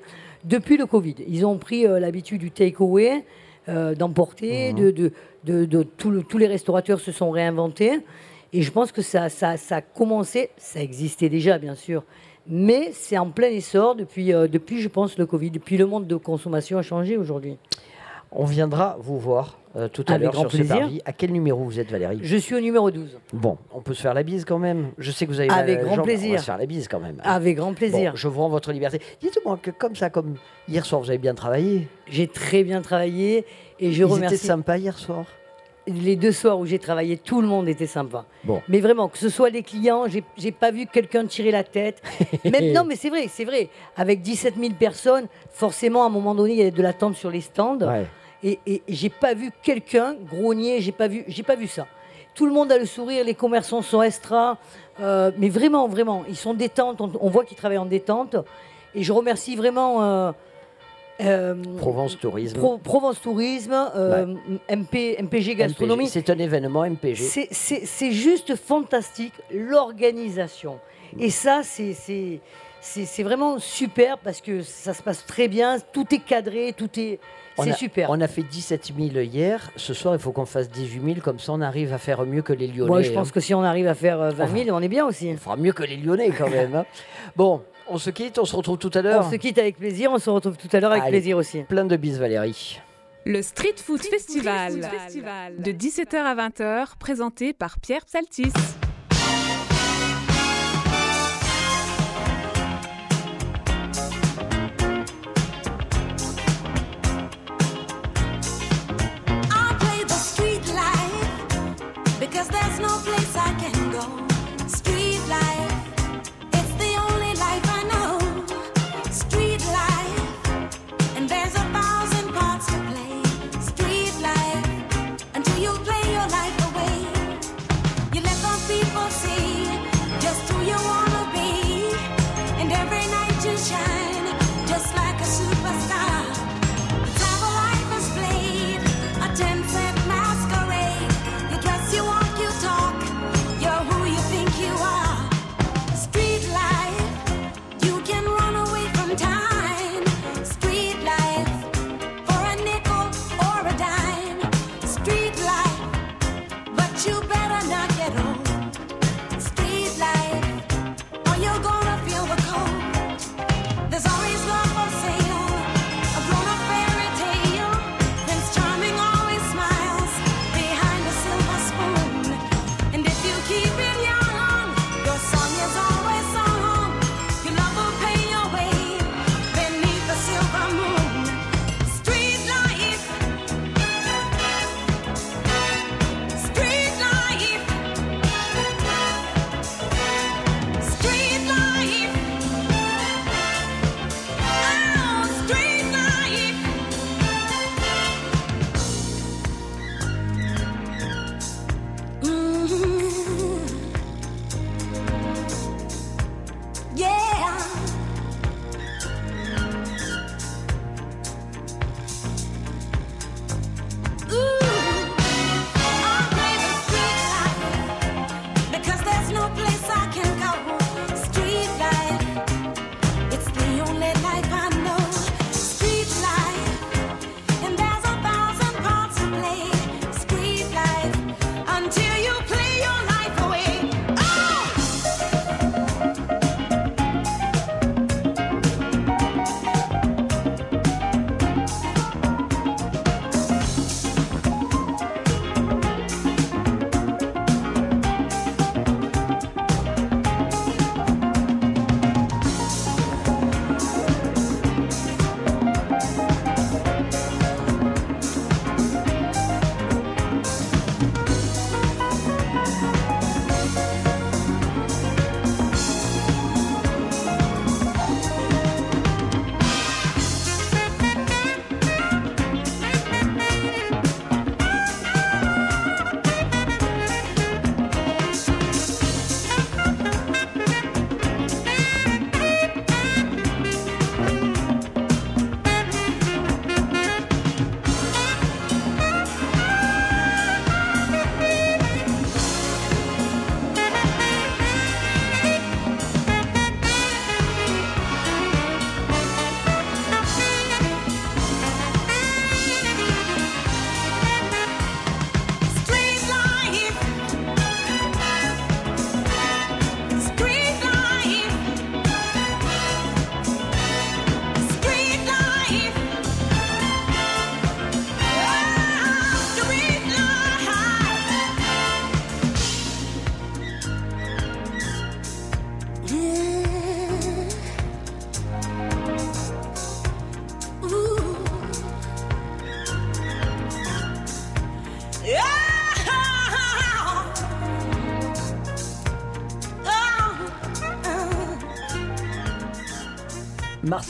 depuis le Covid. Ils ont pris euh, l'habitude du take-away, euh, d'emporter, Mhm. de, de, de, de- tout le- tous les restaurateurs se sont réinventés. Et je pense que ça, ça, ça a commencé, ça existait déjà bien sûr, mais c'est en plein essor depuis, euh, depuis, je pense, le Covid. Depuis le monde de consommation a changé aujourd'hui. On viendra vous voir euh, tout à Avec l'heure grand sur ce plaisir. parvis. À quel numéro vous êtes Valérie Je suis au numéro 12. Bon, on peut se faire la bise quand même. Je sais que vous avez Avec la grand jambe, On plaisir. va se faire la bise quand même. Avec grand plaisir. Bon, je vous rends votre liberté. Dites-moi que comme ça, comme hier soir, vous avez bien travaillé. J'ai très bien travaillé et je Ils remercie. étaient sympas hier soir. Les deux soirs où j'ai travaillé, tout le monde était sympa. Bon. Mais vraiment, que ce soit les clients, j'ai j'ai pas vu quelqu'un tirer la tête. Même, non, mais c'est vrai, c'est vrai. Avec 17 000 personnes, forcément, à un moment donné, il y avait de l'attente sur les stands. Ouais. Et, et j'ai pas vu quelqu'un grogner, j'ai pas vu, j'ai pas vu ça. Tout le monde a le sourire, les commerçants sont extra, euh, mais vraiment, vraiment, ils sont détente. On, on voit qu'ils travaillent en détente. Et je remercie vraiment euh, euh, Provence Tourisme. Pro- Provence Tourisme, euh, MP, MPG Gastronomie. MPG. C'est un événement MPG. C'est- C'est c'est juste fantastique, l'organisation. Et ça, c'est- c'est vraiment super parce que ça se passe très bien, tout est cadré, tout est. On C'est a- super. On a fait 17 000 hier. Ce soir, il faut qu'on fasse 18 000. Comme ça, on arrive à faire mieux que les Lyonnais. Moi, je pense hein. que si on arrive à faire euh, 20 000, on est bien aussi. On fera mieux que les Lyonnais quand même. hein. Bon, on se quitte. On se retrouve tout à On l'heure. se quitte avec plaisir, on se retrouve tout à l'heure avec Allez. plaisir aussi. Plein de bises, Valérie. Le Street Food Festival, de 17h à 20h, présenté par Pierre Psaltis.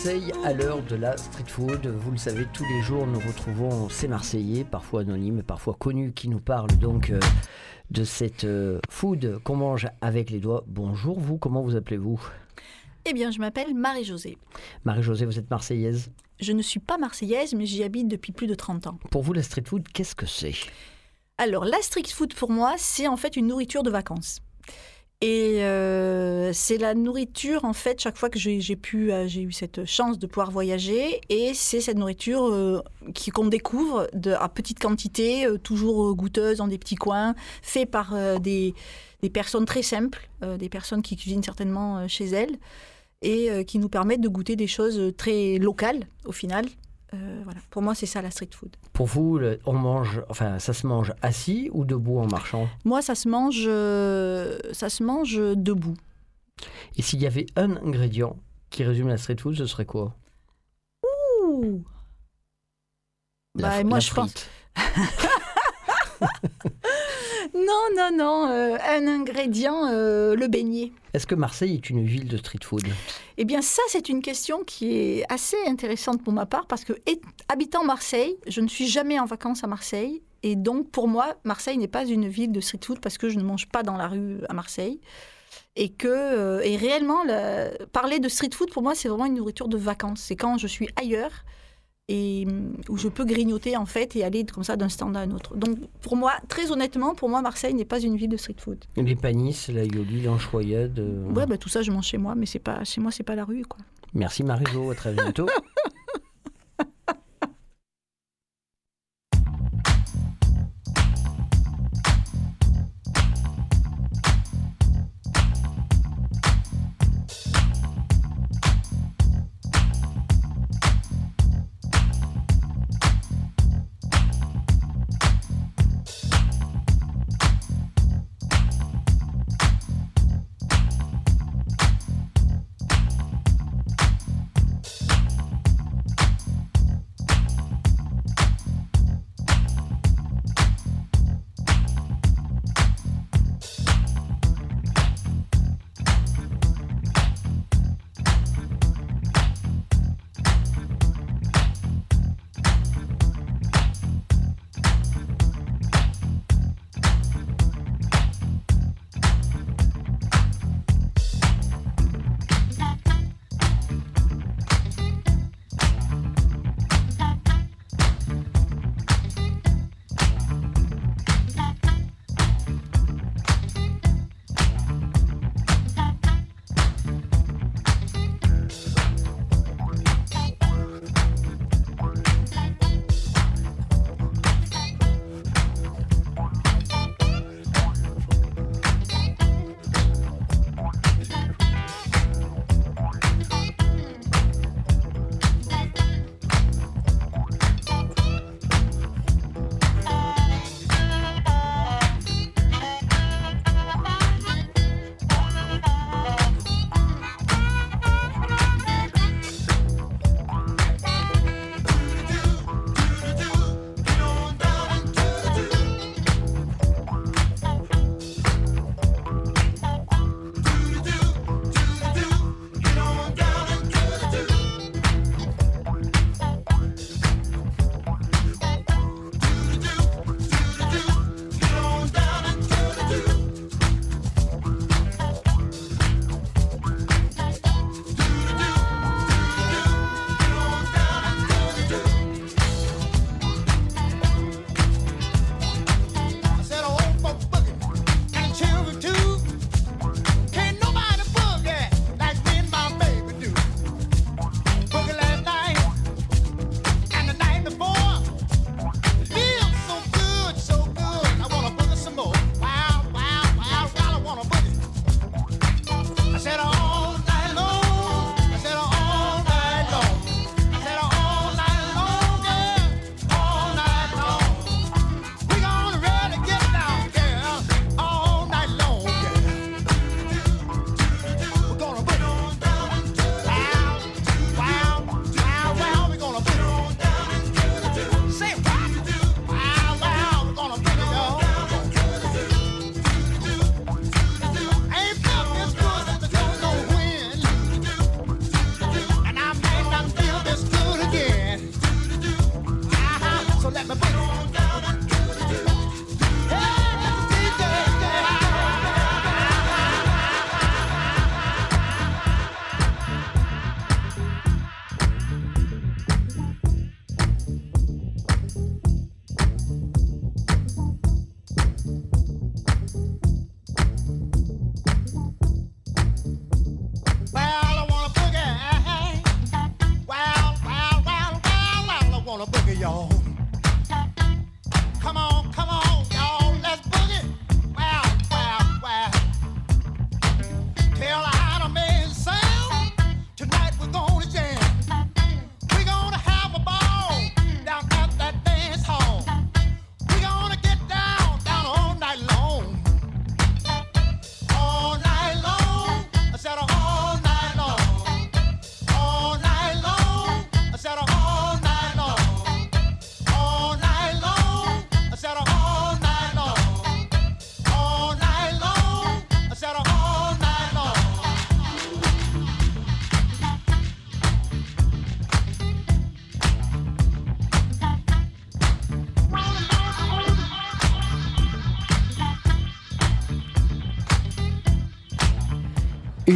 Marseille à l'heure de la street food. Vous le savez, tous les jours nous retrouvons ces Marseillais, parfois anonymes, parfois connus, qui nous parlent donc euh, de cette euh, food qu'on mange avec les doigts. Bonjour vous, comment vous appelez-vous? Eh bien, je m'appelle Marie-Josée. Marie-Josée, vous êtes marseillaise? Je ne suis pas marseillaise, mais j'y habite depuis plus de 30 ans. Pour vous, la street food, qu'est-ce que c'est? Alors, la street food, pour moi, c'est en fait une nourriture de vacances. Et euh, c'est la nourriture, en fait, chaque fois que j'ai pu, euh, j'ai eu cette chance de pouvoir voyager, et c'est cette nourriture euh, qui- qu'on découvre à petite quantité, toujours goûteuse dans des petits coins, fait par des, des personnes très simples, des personnes qui cuisinent certainement chez elles, et qui nous permettent de goûter des choses très locales, au final. Euh, voilà. Pour moi, c'est ça la street food. Pour vous, le- on mange, enfin, ça se mange assis ou debout en marchant? Moi, ça se mange, euh, ça se mange debout. Et s'il y avait un ingrédient qui résume la street food, ce serait quoi? Ouh. La Bah, moi, la je pense. Non, non, non. euh, un ingrédient, euh, le beignet. Est-ce que Marseille est une ville de street food? Eh bien, ça, c'est une question qui est assez intéressante pour ma part parce que, habitant Marseille, je ne suis jamais en vacances à Marseille. Et donc, pour moi, Marseille n'est pas une ville de street food parce que je ne mange pas dans la rue à Marseille. Et que, euh, et réellement, la- parler de street food, pour moi, c'est vraiment une nourriture de vacances. C'est quand je suis ailleurs et hum, où je peux grignoter, en fait, et aller comme ça d'un stand à un autre. Donc, pour moi, très honnêtement, pour moi, Marseille n'est pas une ville de street food. Les panisses, la yoli, l'anchoyade. euh, Ouais, bah, tout ça, je mange chez moi, mais c'est pas, chez moi, c'est pas la rue, quoi. Merci Marie-Jo, à très bientôt.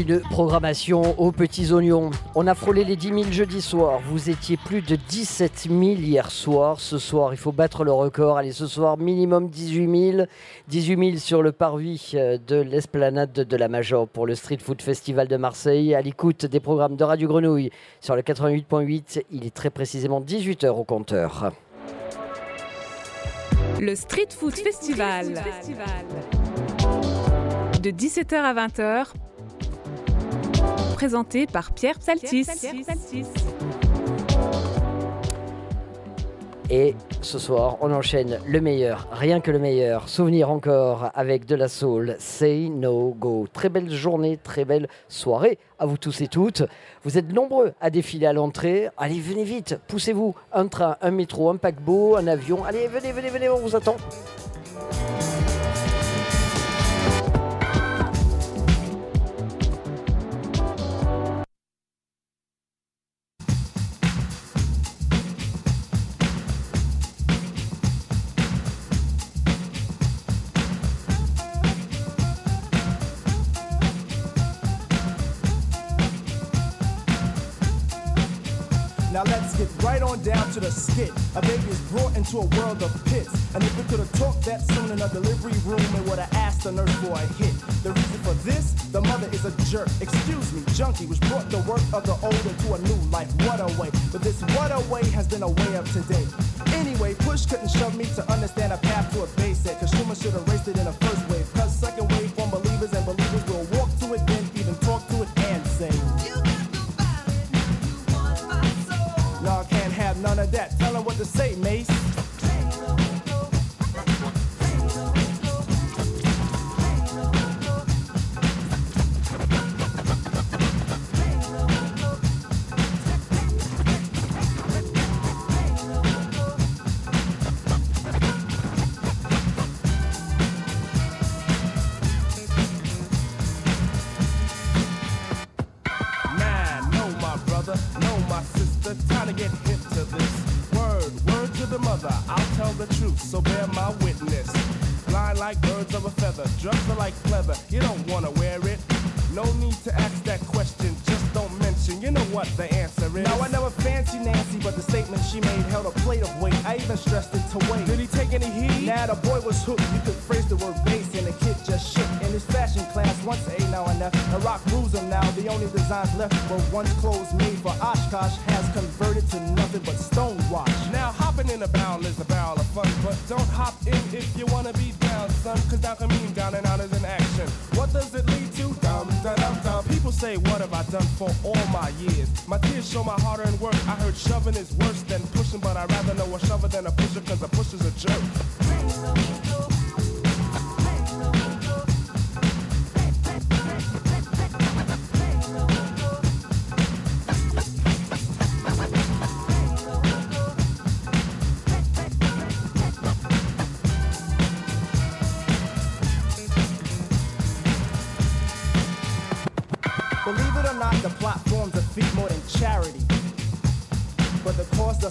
Une programmation aux petits oignons. On a frôlé les 10 000 jeudi soir. Vous étiez plus de 17 000 hier soir. Ce soir, il faut battre le record. Allez, ce soir, minimum 18 000. 18 000 sur le parvis euh, de l'esplanade de la Major pour le Street Food Festival de Marseille. À l'écoute des programmes de Radio Grenouille sur le 88.8. Il est très précisément 18h au compteur. Le Street Food Festival. De 17h à 20h. Présenté par Pierre Psaltis. Et ce soir, on enchaîne le meilleur, rien que le meilleur. Souvenir encore avec de la soul. Say no go. Très belle journée, très belle soirée à vous tous et toutes. Vous êtes nombreux à défiler à l'entrée. Allez, venez vite, poussez-vous. Un train, un métro, un paquebot, un avion. Allez, venez, venez, venez, on vous attend. Down to the skit. A baby is brought into a world of pits. And if we could have talked that soon in a delivery room, it would have asked the nurse for a hit. The reason for this, the mother is a jerk. Excuse me, junkie, which brought the work of the old into a new life. What a way. But this what a way has been a way of today. Anyway, push couldn't shove me to understand a path to a basic. Cause Schumann should have raced it in a first wave. Cause second wave to say, Mace. Birds of a feather, drugs are like pleather. You don't wanna wear it. No need to ask that question, just don't mention. You know what the answer is. Now I never fancy Nancy, but the statement she made held a plate of weight. I even stressed it to wait. Did he take any heat? Nah, the boy was hooked. You could phrase the word base, and the kid just shook. In his fashion class, once A, now and F. The rock rules him now. The only designs left were once clothes made for Oshkosh has converted to nothing but stonewash. Now hopping in a barrel is a barrel of fun, but don't hop in if you wanna be down, son. Cause down can mean down and out is an action. What does it lead to? Dum da dum dum. People say, what have I done for all my years? My tears show my hard earned work. I heard shoving is worse than pushing, but I'd rather know a shover than a pusher, cause a pusher's a jerk.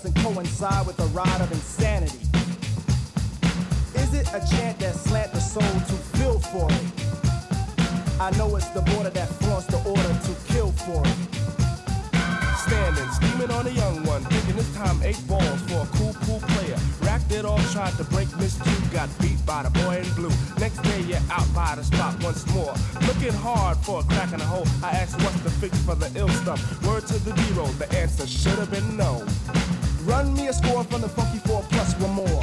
Doesn't coincide with the ride of insanity. Is it a chant that slant the soul to feel for it? I know it's the border that flaunts the order to kill for it. Standing, scheming on a young one, thinking this time eight balls for a cool, cool player. Racked it all, tried to break Miss Two, got beat by the boy in blue. Next day you're out by the spot once more. Looking hard for a crack in the hole. I asked what's the fix for the ill stuff. Word to the zero, the answer should have been no. Run me a score from the funky four plus one more.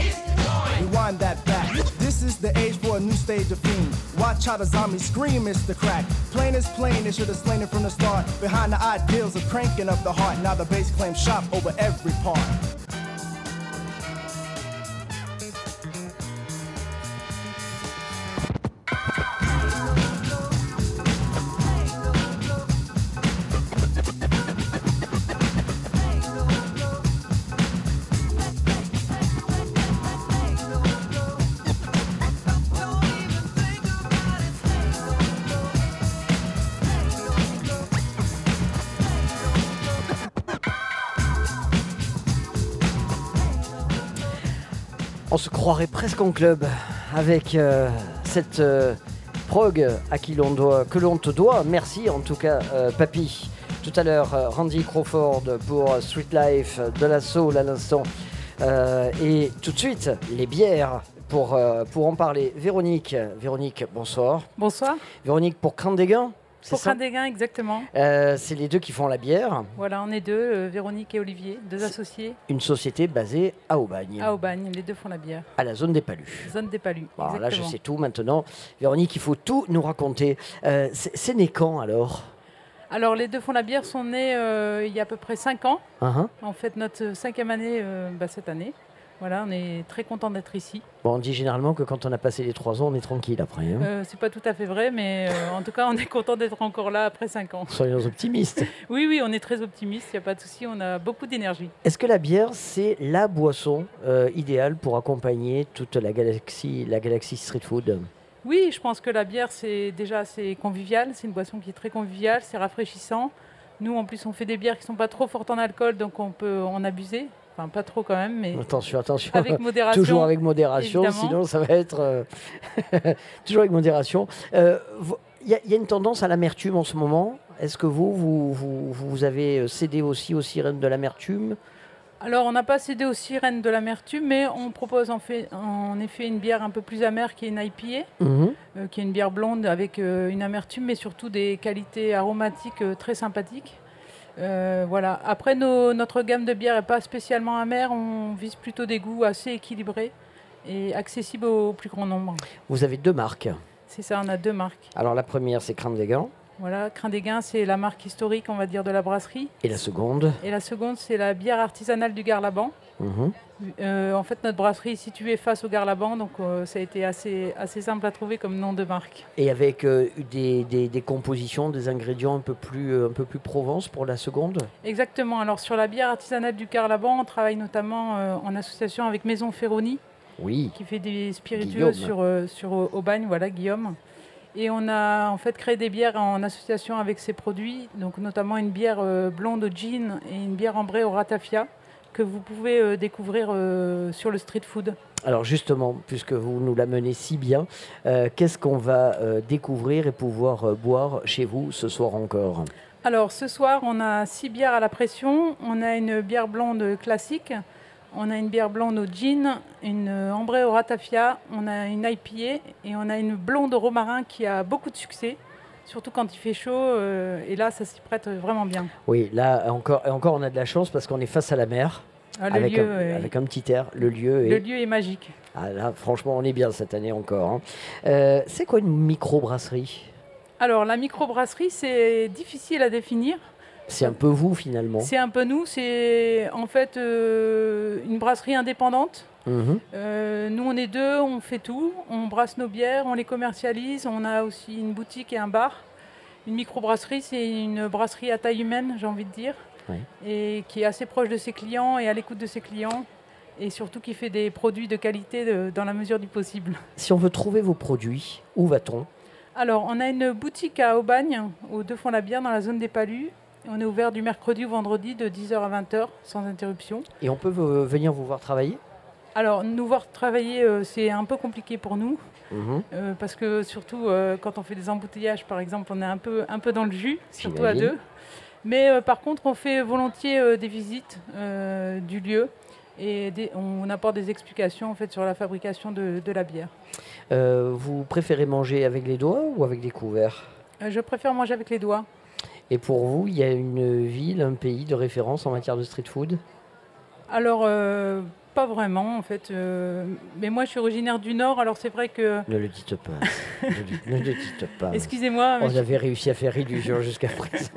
Rewind that back. This is the age for a new stage of fiend. Watch how the zombies scream, it's the crack. Plain is plain, they should have slain it from the start. Behind the ideals of cranking up the heart. Now the bass claims shop over every part. Croirait presque en club avec euh, cette euh, prog à qui l'on doit, que l'on te doit. Merci en tout cas, euh, papy. Tout à l'heure, euh, Randy Crawford pour Street Life, de la soul à l'instant. Euh, et tout de suite, les bières pour, euh, pour en parler. Véronique, Véronique, bonsoir. Bonsoir. Véronique pour Crandéguin, c'est Pour ça Crindéguin, exactement. Euh, C'est les deux qui font la bière. Voilà, on est deux, euh, Véronique et Olivier, deux associés Une société basée à Aubagne, à Aubagne. Les deux font la bière. à la zone des Palus. Zone des Palus. Alors là, je sais tout maintenant. Véronique, il faut tout nous raconter. Euh, c'est né quand alors? Alors, les deux font la bière sont nés il y a à peu près cinq ans. Hein, En fait, notre cinquième année bah, cette année. Voilà, on est très content d'être ici. Bon, on dit généralement que quand on a passé les trois ans, on est tranquille après. hein. Euh, c'est pas tout à fait vrai, mais euh, en tout cas, on est content d'être encore là après cinq ans. Soyons optimistes. Oui, oui, on est très optimiste, il n'y a pas de souci, on a beaucoup d'énergie. Est-ce que la bière, c'est la boisson euh, idéale pour accompagner toute la galaxie, la galaxie street food? Oui, je pense que la bière, c'est déjà c'est convivial. C'est une boisson qui est très conviviale, c'est rafraîchissant. Nous, en plus, on fait des bières qui sont pas trop fortes en alcool, donc on peut en abuser. Enfin, pas trop quand même, mais Attention, attention. Avec modération, Toujours avec modération, évidemment. sinon ça va être. euh, Toujours avec modération. Euh, Il y, a- il y a une tendance à l'amertume en ce moment. Est-ce que vous, vous, vous, vous avez euh, cédé aussi aux sirènes de l'amertume? Alors, on n'a pas cédé aux sirènes de l'amertume, mais on propose en, fait, en effet une bière un peu plus amère qui est une IPA, Mhm. euh, qui est une bière blonde avec une amertume, mais surtout des qualités aromatiques très sympathiques. Euh, voilà. Après, nos- notre gamme de bières n'est pas spécialement amère, on vise plutôt des goûts assez équilibrés et accessibles au plus grand nombre. Vous avez deux marques. C'est ça, on a deux marques. Alors la première, c'est Crandégan. Voilà, Crindéguin, c'est la marque historique, on va dire, de la brasserie. Et la seconde Et la seconde, c'est la bière artisanale du Garlaban. Mhm. Euh, en fait, notre brasserie est située face au Garlaban, donc euh, ça a été assez, assez simple à trouver comme nom de marque. Et avec euh, des, des- des compositions, des ingrédients un peu plus, un peu plus Provence pour la seconde? Exactement. Alors sur la bière artisanale du Garlaban, on travaille notamment en association avec Maison Ferroni, Oui. qui fait des spiritueux Guillaume. sur, sur Aubagne, voilà Guillaume. Et on a en fait créé des bières en association avec ces produits, donc notamment une bière blonde au gin et une bière ambrée au ratafia que vous pouvez euh, découvrir euh, sur le street food. Alors justement, puisque vous nous l'amenez si bien, euh, qu'est-ce qu'on va euh, découvrir et pouvoir euh, boire chez vous ce soir encore? Alors ce soir, on a six bières à la pression. On a une bière blonde classique. On a une bière blonde au gin, une ambrée au ratafia, on a une IPA et on a une blonde au romarin qui a beaucoup de succès, surtout quand il fait chaud. euh, et là, ça s'y prête vraiment bien. Oui, là encore, encore on a de la chance parce qu'on est face à la mer. Ah, le avec, lieu, un, ouais. avec un petit air, le lieu est... Le lieu est magique. Ah, là, franchement, on est bien cette année encore. hein. Euh, c'est quoi une microbrasserie? Alors la microbrasserie, c'est difficile à définir. C'est un peu vous finalement. C'est un peu nous, c'est en fait euh, une brasserie indépendante. Mhm. Euh, nous, on est deux, on fait tout. On brasse nos bières, on les commercialise. On a aussi une boutique et un bar. Une microbrasserie, c'est une brasserie à taille humaine, j'ai envie de dire, Et qui est assez proche de ses clients et à l'écoute de ses clients, et surtout qui fait des produits de qualité de- dans la mesure du possible. Si on veut trouver vos produits, où va-t-on? Alors, on a une boutique à Aubagne, au Deux Fonds la Bière, dans la zone des Palus. On est ouvert du mercredi au vendredi de 10h à 20h, sans interruption. Et on peut euh, venir vous voir travailler? Alors, nous voir travailler, euh, c'est un peu compliqué pour nous. Mhm. Euh, parce que surtout euh, quand on fait des embouteillages, par exemple, on est un peu, un peu dans le jus, surtout à deux. Mais euh, par contre, on fait volontiers euh, des visites euh, du lieu et des- on apporte des explications en fait sur la fabrication de, de la bière. Euh, Vous préférez manger avec les doigts ou avec des couverts? Euh, je préfère manger avec les doigts. Et pour vous, il y a une ville, un pays de référence en matière de street food? Alors, euh, pas vraiment en fait. euh, mais moi, je suis originaire du Nord, alors c'est vrai que. Ne le dites pas. ne, le- ne le dites pas. Excusez-moi, On je- avait réussi à faire illusion jusqu'à présent.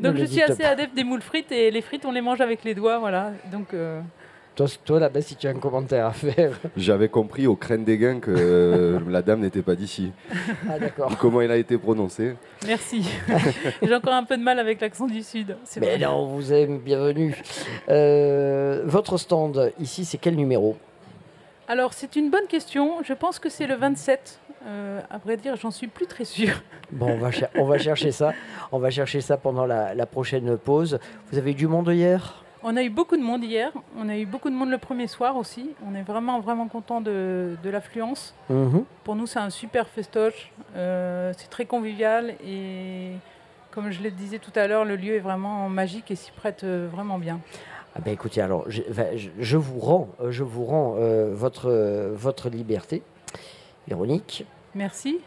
Donc je suis assez pas. adepte des moules frites et les frites, on les mange avec les doigts, voilà. Donc. euh, Toi, toi là-bas, si tu as un commentaire à faire. J'avais compris au crâne des gains que euh, la dame n'était pas d'ici. Ah, d'accord. Comment il a été prononcé Merci. J'ai encore un peu de mal avec l'accent du Sud. c'est Mais vrai. non, on vous aime, bienvenue. Euh, votre stand, ici, c'est quel numéro? Alors, c'est une bonne question. Je pense que c'est le 27. Euh, à vrai dire, j'en suis plus très sûre. Bon, on va, cher- on va chercher ça. On va chercher ça pendant la, la prochaine pause. Vous avez eu du monde hier? On a eu beaucoup de monde hier. On a eu beaucoup de monde le premier soir aussi. On est vraiment, vraiment content de, de l'affluence. Mhm. Pour nous, c'est un super festoche. Euh, c'est très convivial et, comme je le disais tout à l'heure, le lieu est vraiment magique et s'y prête euh, vraiment bien. Ah ben écoutez, alors je, va- je- je vous rends, je vous rends euh, votre, euh, votre liberté, Véronique. Merci.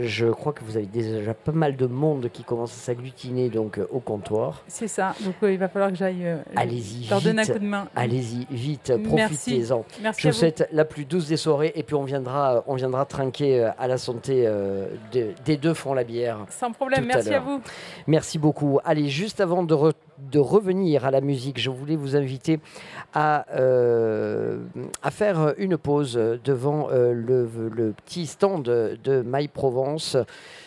Je crois que vous avez déjà pas mal de monde qui commence à s'agglutiner donc euh, au comptoir. C'est ça. Donc, euh, il va falloir que j'aille euh, Allez-y, leur donner un coup de main. Allez-y, vite, profitez-en. Merci Je à vous souhaite la plus douce des soirées et puis on viendra, on viendra trinquer à la santé euh, de- des deux font la bière. Sans problème. tout à Merci à l'heure. vous. Merci beaucoup. Allez, juste avant de, re- de revenir à la musique, je voulais vous inviter à, euh, faire une pause devant euh, le, petit stand de My Provence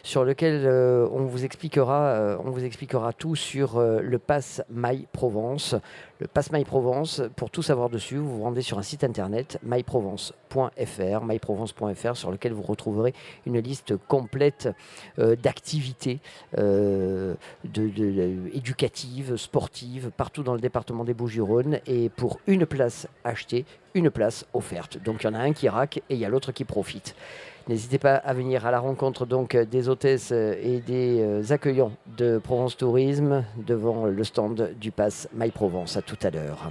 sur lequel euh, on, vous expliquera, on vous expliquera tout sur le pass My Provence. Le pass My Provence, pour tout savoir dessus, vous vous rendez sur un site internet myprovence.fr, myprovence.fr sur lequel vous retrouverez une liste complète euh, d'activités euh, de- éducatives, sportives, partout dans le département des Bouches-du-Rhône. Et pour une place achetée, une place offerte. Donc il y en a un qui raque et il y a l'autre qui profite. N'hésitez pas à venir à la rencontre donc des hôtesses et des euh, accueillants de Provence Tourisme devant le stand du Pass My Provence. À tout à l'heure.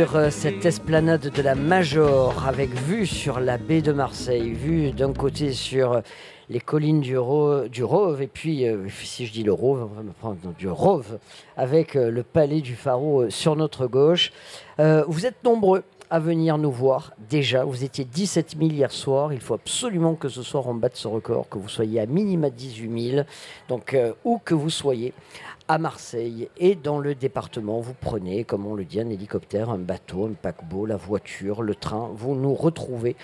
Sur euh, cette esplanade de la Major avec vue sur la baie de Marseille, vue d'un côté sur euh, les collines du, Ro- du Rove et puis, euh, si je dis le Rove, on va me prendre du Rove avec le palais du Pharaon sur notre gauche. Vous êtes nombreux à venir nous voir déjà. Vous étiez 17 000 hier soir. Il faut absolument que ce soir on batte ce record, que vous soyez à minima 18 000. Donc où que vous soyez, à Marseille et dans le département, vous prenez, comme on le dit, un hélicoptère, un bateau, un paquebot, la voiture, le train. Vous nous retrouvez.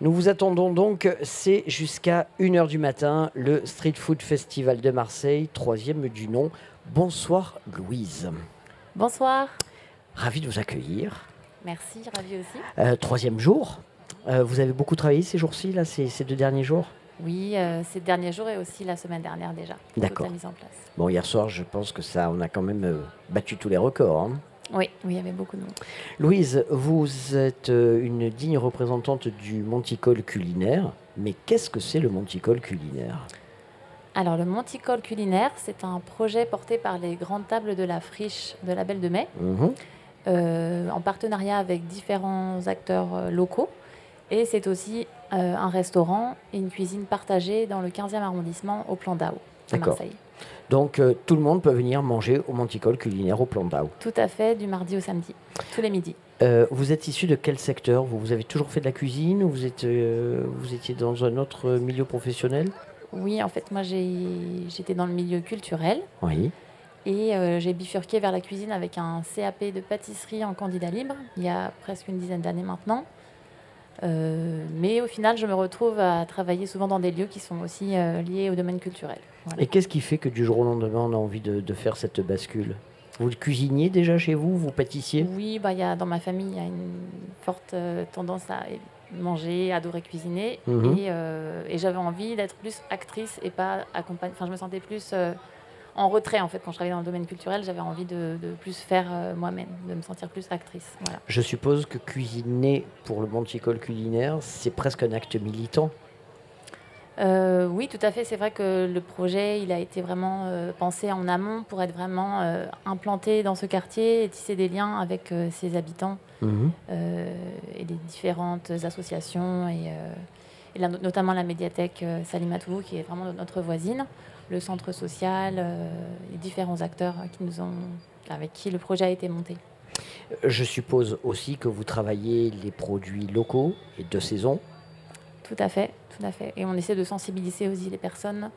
Nous vous attendons donc, c'est jusqu'à 1h du matin, le Street Food Festival de Marseille, troisième du nom. Bonsoir Louise. Bonsoir. Ravi de vous accueillir. Merci, ravi aussi. Euh, troisième jour. Euh, vous avez beaucoup travaillé ces jours-ci, là, ces, ces deux derniers jours? Oui, euh, ces derniers jours et aussi la semaine dernière déjà. D'accord. la mise en place. Bon, hier soir, je pense que ça, on a quand même euh, battu tous les records. hein. Oui, oui, il y avait beaucoup de monde. Louise, vous êtes euh, une digne représentante du monticole culinaire. Mais qu'est-ce que c'est le monticole culinaire? Alors, le Monticole culinaire, c'est un projet porté par les grandes tables de la friche de la Belle de Mai, euh, en partenariat avec différents acteurs locaux. Et c'est aussi euh, un restaurant et une cuisine partagée dans le 15e arrondissement au Plan d'Ao, à. Marseille. Donc, euh, tout le monde peut venir manger au monticole culinaire au plan d'Ao. Tout à fait, du mardi au samedi, tous les midis. Euh, vous êtes issu de quel secteur? Vous, vous avez toujours fait de la cuisine ou vous, êtes, vous étiez dans un autre milieu professionnel? Oui, en fait, moi j'étais dans le milieu culturel. Oui. Et euh, j'ai bifurqué vers la cuisine avec un CAP de pâtisserie en candidat libre, il y a presque une dizaine d'années maintenant. Euh, mais au final, je me retrouve à travailler souvent dans des lieux qui sont aussi euh, liés au domaine culturel. Voilà. Et qu'est-ce qui fait que du jour au lendemain, on a envie de, de faire cette bascule? Vous cuisiniez déjà chez vous? Vous pâtissiez? Oui, bah, y a, dans ma famille, il y a une forte euh, tendance à manger, adorer cuisiner. Mhm. Et, et j'avais envie d'être plus actrice et pas accompagne. Enfin, je me sentais plus en retrait en fait quand je travaillais dans le domaine culturel. J'avais envie de, de plus faire euh, moi-même, de me sentir plus actrice. Voilà. Je suppose que cuisiner pour le Monticole culinaire, c'est presque un acte militant. Euh, oui, tout à fait. C'est vrai que le projet, il a été vraiment euh, pensé en amont pour être vraiment euh, implanté dans ce quartier et tisser des liens avec ses habitants Mhm. et les différentes associations et, et la- notamment la médiathèque Salimatouvou qui est vraiment notre voisine, le centre social, euh, les différents acteurs qui nous ont, avec qui le projet a été monté. Je suppose aussi que vous travaillez les produits locaux et de saison. Tout à fait, tout à fait. Et on essaie de sensibiliser aussi les personnes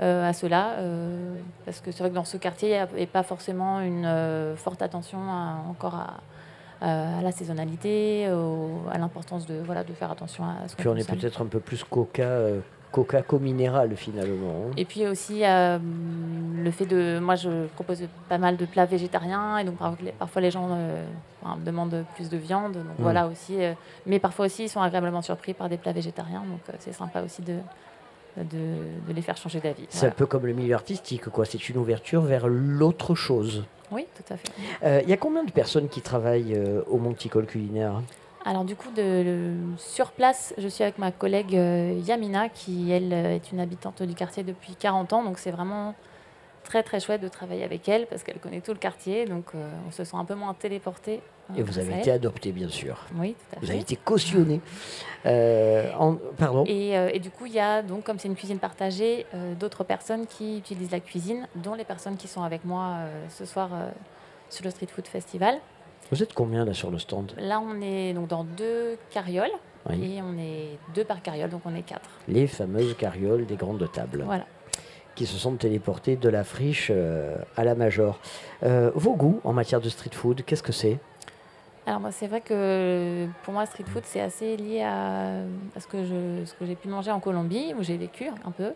euh, à cela, euh, parce que c'est vrai que dans ce quartier, il n'y a pas forcément une forte attention à- encore à, la saisonnalité, au- à l'importance de, voilà, de faire attention à ce qu'on Puis on est peut-être un peu plus coca, euh, coca co-minéral finalement. Et puis aussi euh, le fait de, moi je propose pas mal de plats végétariens et donc parfois les, gens euh, enfin, demandent plus de viande, donc Mm. voilà aussi. euh, mais parfois aussi ils sont agréablement surpris par des plats végétariens, donc euh, c'est sympa aussi de, de, de les faire changer d'avis. C'est Voilà. un peu comme le milieu artistique, quoi. C'est une ouverture vers l'autre chose. Oui, tout à fait. Il y a combien de personnes qui travaillent au Monticole culinaire? Alors du coup, de, de- sur place, je suis avec ma collègue euh, Yamina, qui elle euh, est une habitante du quartier depuis 40 ans, donc c'est vraiment très très chouette de travailler avec elle parce qu'elle connaît tout le quartier, donc euh, on se sent un peu moins téléporté. Et vous avez été adopté, bien sûr. Oui, tout à Vous fait. avez été cautionné. Euh, en- Pardon? Et, euh, et du coup, il y a donc, comme c'est une cuisine partagée, d'autres personnes qui utilisent la cuisine, dont les personnes qui sont avec moi ce soir sur le Street Food Festival. Vous êtes combien là sur le stand? Là, on est donc dans deux carrioles Oui. et on est deux par carriole, donc on est quatre. Les fameuses carrioles des grandes tables. Voilà. Qui se sont téléportées de la friche euh, à la major. Euh, vos goûts en matière de street food, qu'est-ce que c'est? Alors moi, c'est vrai que pour moi, street food, c'est assez lié à, à ce que je- ce que j'ai pu manger en Colombie, où j'ai vécu un peu.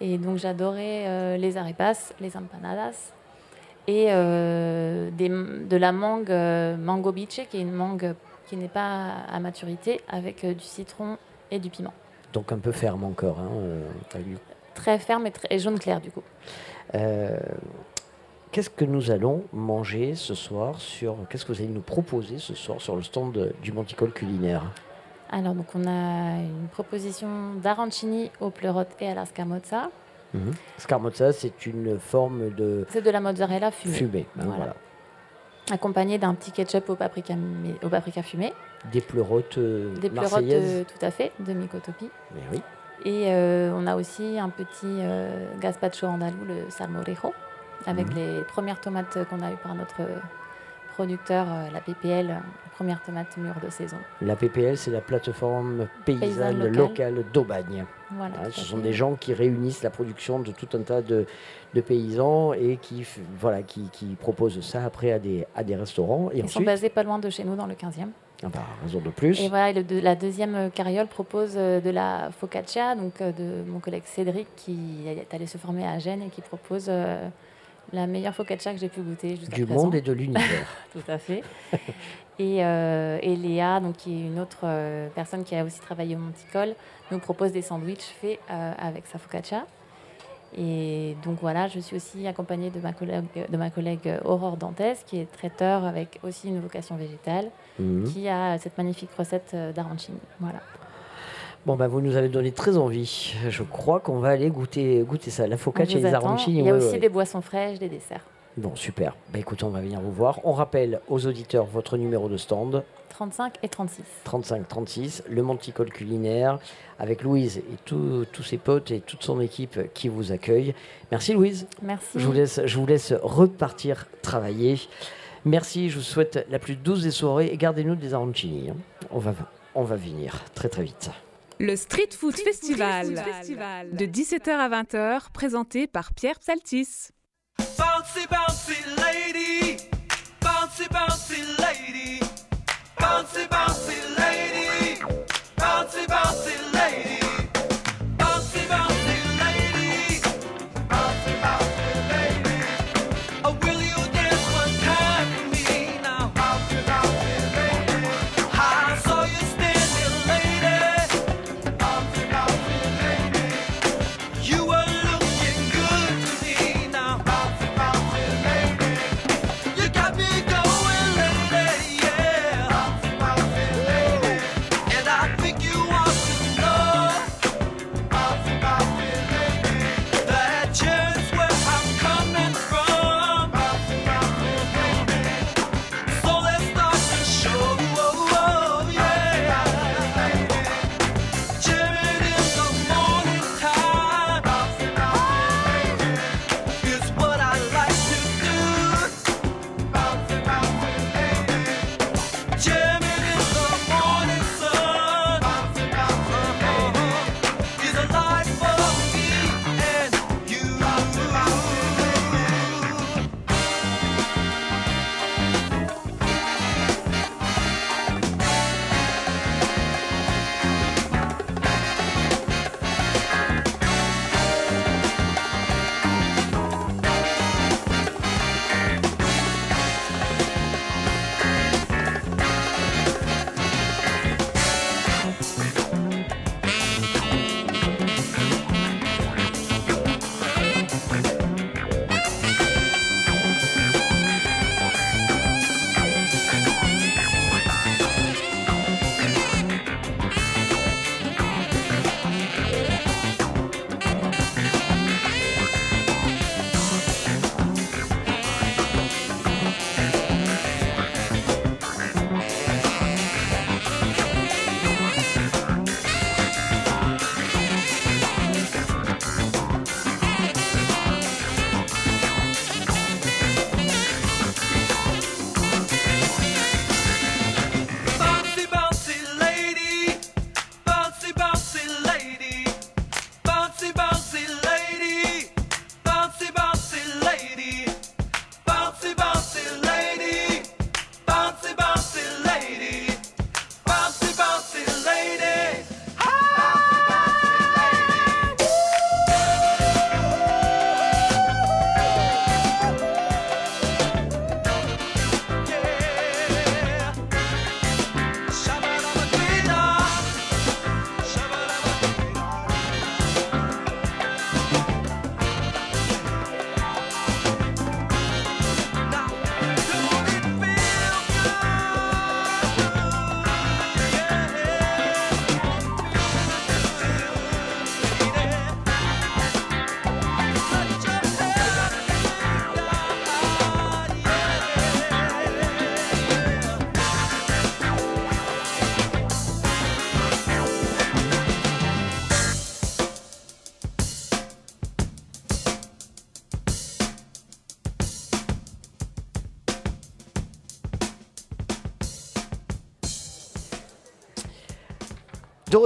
Et donc j'adorais euh, les arepas, les empanadas et euh, des- de la mangue euh, mango biche, qui est une mangue qui n'est pas à maturité, avec euh, du citron et du piment. Donc un peu ferme encore. hein. Très ferme et, très- et jaune clair du coup. Euh, Qu'est-ce que nous allons manger ce soir sur Qu'est-ce que vous allez nous proposer ce soir sur le stand du Monticole culinaire? Alors donc on a une proposition d'arancini au pleurote et à la scamozza. Mhm. Scamozza, c'est une forme de C'est de la mozzarella fumée. fumée. hein, Voilà. voilà. accompagné d'un petit ketchup au paprika, au paprika fumé, Des pleurotes euh, des pleurotes marseillaises. euh, tout à fait de Mycotopi. Mais oui. Et euh, on a aussi un petit euh, gazpacho andalou, le salmorejo, avec Mhm. les premières tomates qu'on a eues par notre producteur, la PPL, euh, première tomate mûre de saison. La PPL, c'est la plateforme paysanne Paysanne locale, locale. d'Aubagne. Voilà, Hein, ce sont des gens qui réunissent la production de tout un tas de, de paysans et qui, voilà, qui, qui proposent ça après à des, à des restaurants. Et Ils sont basés pas loin de chez nous, dans le 15e. ah bah, raison de plus. Et voilà, le la deuxième euh, carriole propose euh, de la focaccia, donc euh, de mon collègue Cédric qui est allé se former à Gênes et qui propose euh, la meilleure focaccia que j'ai pu goûter jusqu'à Du monde et de l'univers. Tout à fait. et, euh, et Léa, donc, qui est une autre euh, personne qui a aussi travaillé au Monticole, nous propose des sandwichs faits euh, avec sa focaccia. Et donc voilà, je suis aussi accompagnée de ma collègue, de ma collègue Aurore Dantès, qui est traiteur avec aussi une vocation végétale, Mhm. qui a cette magnifique recette d'arancini. Voilà. Bon, bah, vous nous avez donné très envie. Je crois qu'on va aller goûter, goûter ça. La focaccia et les arancini. Il y a ouais, aussi ouais. des boissons fraîches, des desserts. Bon, super. Bah, écoutez, on va venir vous voir. On rappelle aux auditeurs votre numéro de stand. 35 et 36. 35-36, le Monticole culinaire, avec Louise et tous tous ses potes et toute son équipe qui vous accueillent. Merci Louise. Merci. Je vous laisse, je vous laisse repartir travailler. Merci, je vous souhaite la plus douce des soirées et gardez-nous des arancini. hein. On va, on va venir très très vite. Le Street Food Festival, de 17h à 20h, présenté par Pierre Psaltis. Bouncy, bouncy lady, bouncy, bouncy lady, bouncy, bouncy lady, bouncy, bouncy lady,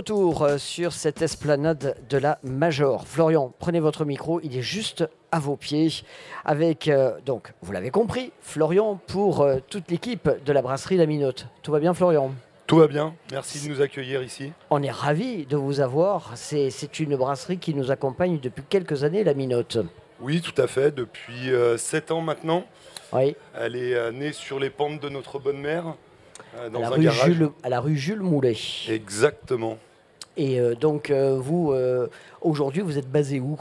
retour euh, sur cette esplanade de la Major. Florian, prenez votre micro, il est juste à vos pieds. Avec, euh, donc, vous l'avez compris, Florian pour euh, toute l'équipe de la brasserie La Minote. Tout va bien, Florian? Tout va bien, merci de nous accueillir ici. On est ravis de vous avoir. C'est une brasserie qui nous accompagne depuis quelques années, La Minote. Oui, tout à fait, depuis 7 ans maintenant. Oui. Elle est euh, née sur les pentes de notre bonne mère, euh, dans à, la un garage. Jules, à la rue Jules Moulet. Exactement. Et euh, donc, euh, vous, euh, aujourd'hui, vous êtes basé où?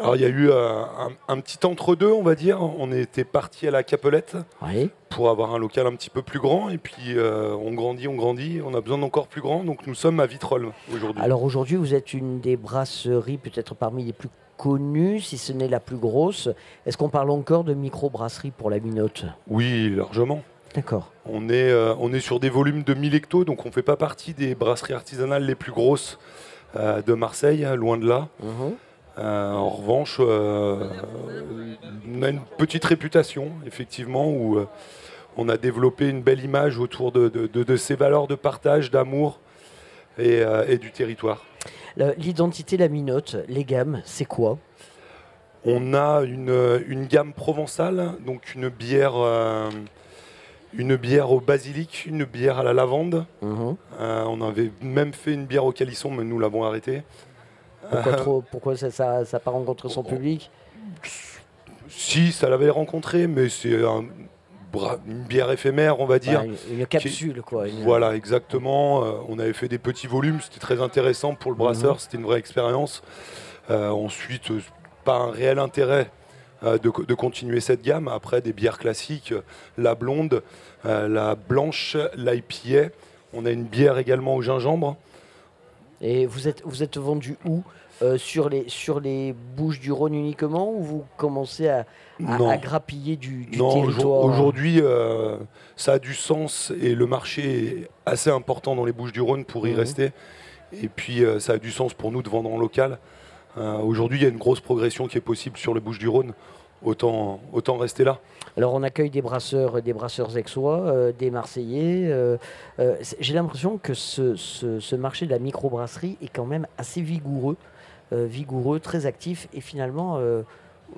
Alors il y a eu un, un petit entre-deux, on va dire. On était parti à la Capelette pour avoir un local un petit peu plus grand. Et puis euh, on grandit, on grandit. On a besoin d'encore plus grand. Donc nous sommes à Vitrolles aujourd'hui. Alors aujourd'hui, vous êtes une des brasseries peut-être parmi les plus connues, si ce n'est la plus grosse. Est-ce qu'on parle encore de micro-brasserie pour la Minote? Oui, largement. D'accord. On est, euh, on est sur des volumes de 1000 hectos, donc on ne fait pas partie des brasseries artisanales les plus grosses euh, de Marseille, hein, loin de là. Euh, en revanche, on a une petite réputation, effectivement, où on a développé une belle image autour de, de- de- de ces valeurs de partage, d'amour et, et du territoire. L'identité La Minote, les gammes, c'est quoi? On a une, une gamme provençale, donc une bière, une bière au basilic, une bière à la lavande. Mhm. Euh, on avait même fait une bière au calisson, mais nous l'avons arrêté. Pourquoi, Euh, trop, pourquoi ça n'a ça, pas rencontré son public? Si, ça l'avait rencontré, mais c'est un une bière éphémère, on va dire. Ouais, une- une capsule, quoi, une- Voilà, exactement. Euh, on avait fait des petits volumes, c'était très intéressant pour le brasseur, Mhm. c'était une vraie expérience. Euh, ensuite, pas un réel intérêt de, co- de continuer cette gamme. Après, des bières classiques, euh, la blonde, euh, la blanche, l'IPA. On a une bière également au gingembre. Et vous êtes, vous êtes vendu où Euh, sur, les, sur les Bouches du Rhône uniquement ou vous commencez à, à, grappiller du, du Non, territoire aujourd'hui, euh, ça a du sens et le marché est assez important dans les Bouches-du-Rhône pour y Mhm. rester. Et puis, euh, ça a du sens pour nous de vendre en local. Euh, aujourd'hui, il y a une grosse progression qui est possible sur les Bouches-du-Rhône. Autant, autant rester là. Alors on accueille des brasseurs, des brasseurs aixois, euh, des Marseillais. euh, J'ai l'impression que ce, ce- ce marché de la microbrasserie est quand même assez vigoureux, vigoureux, très actif. Et finalement,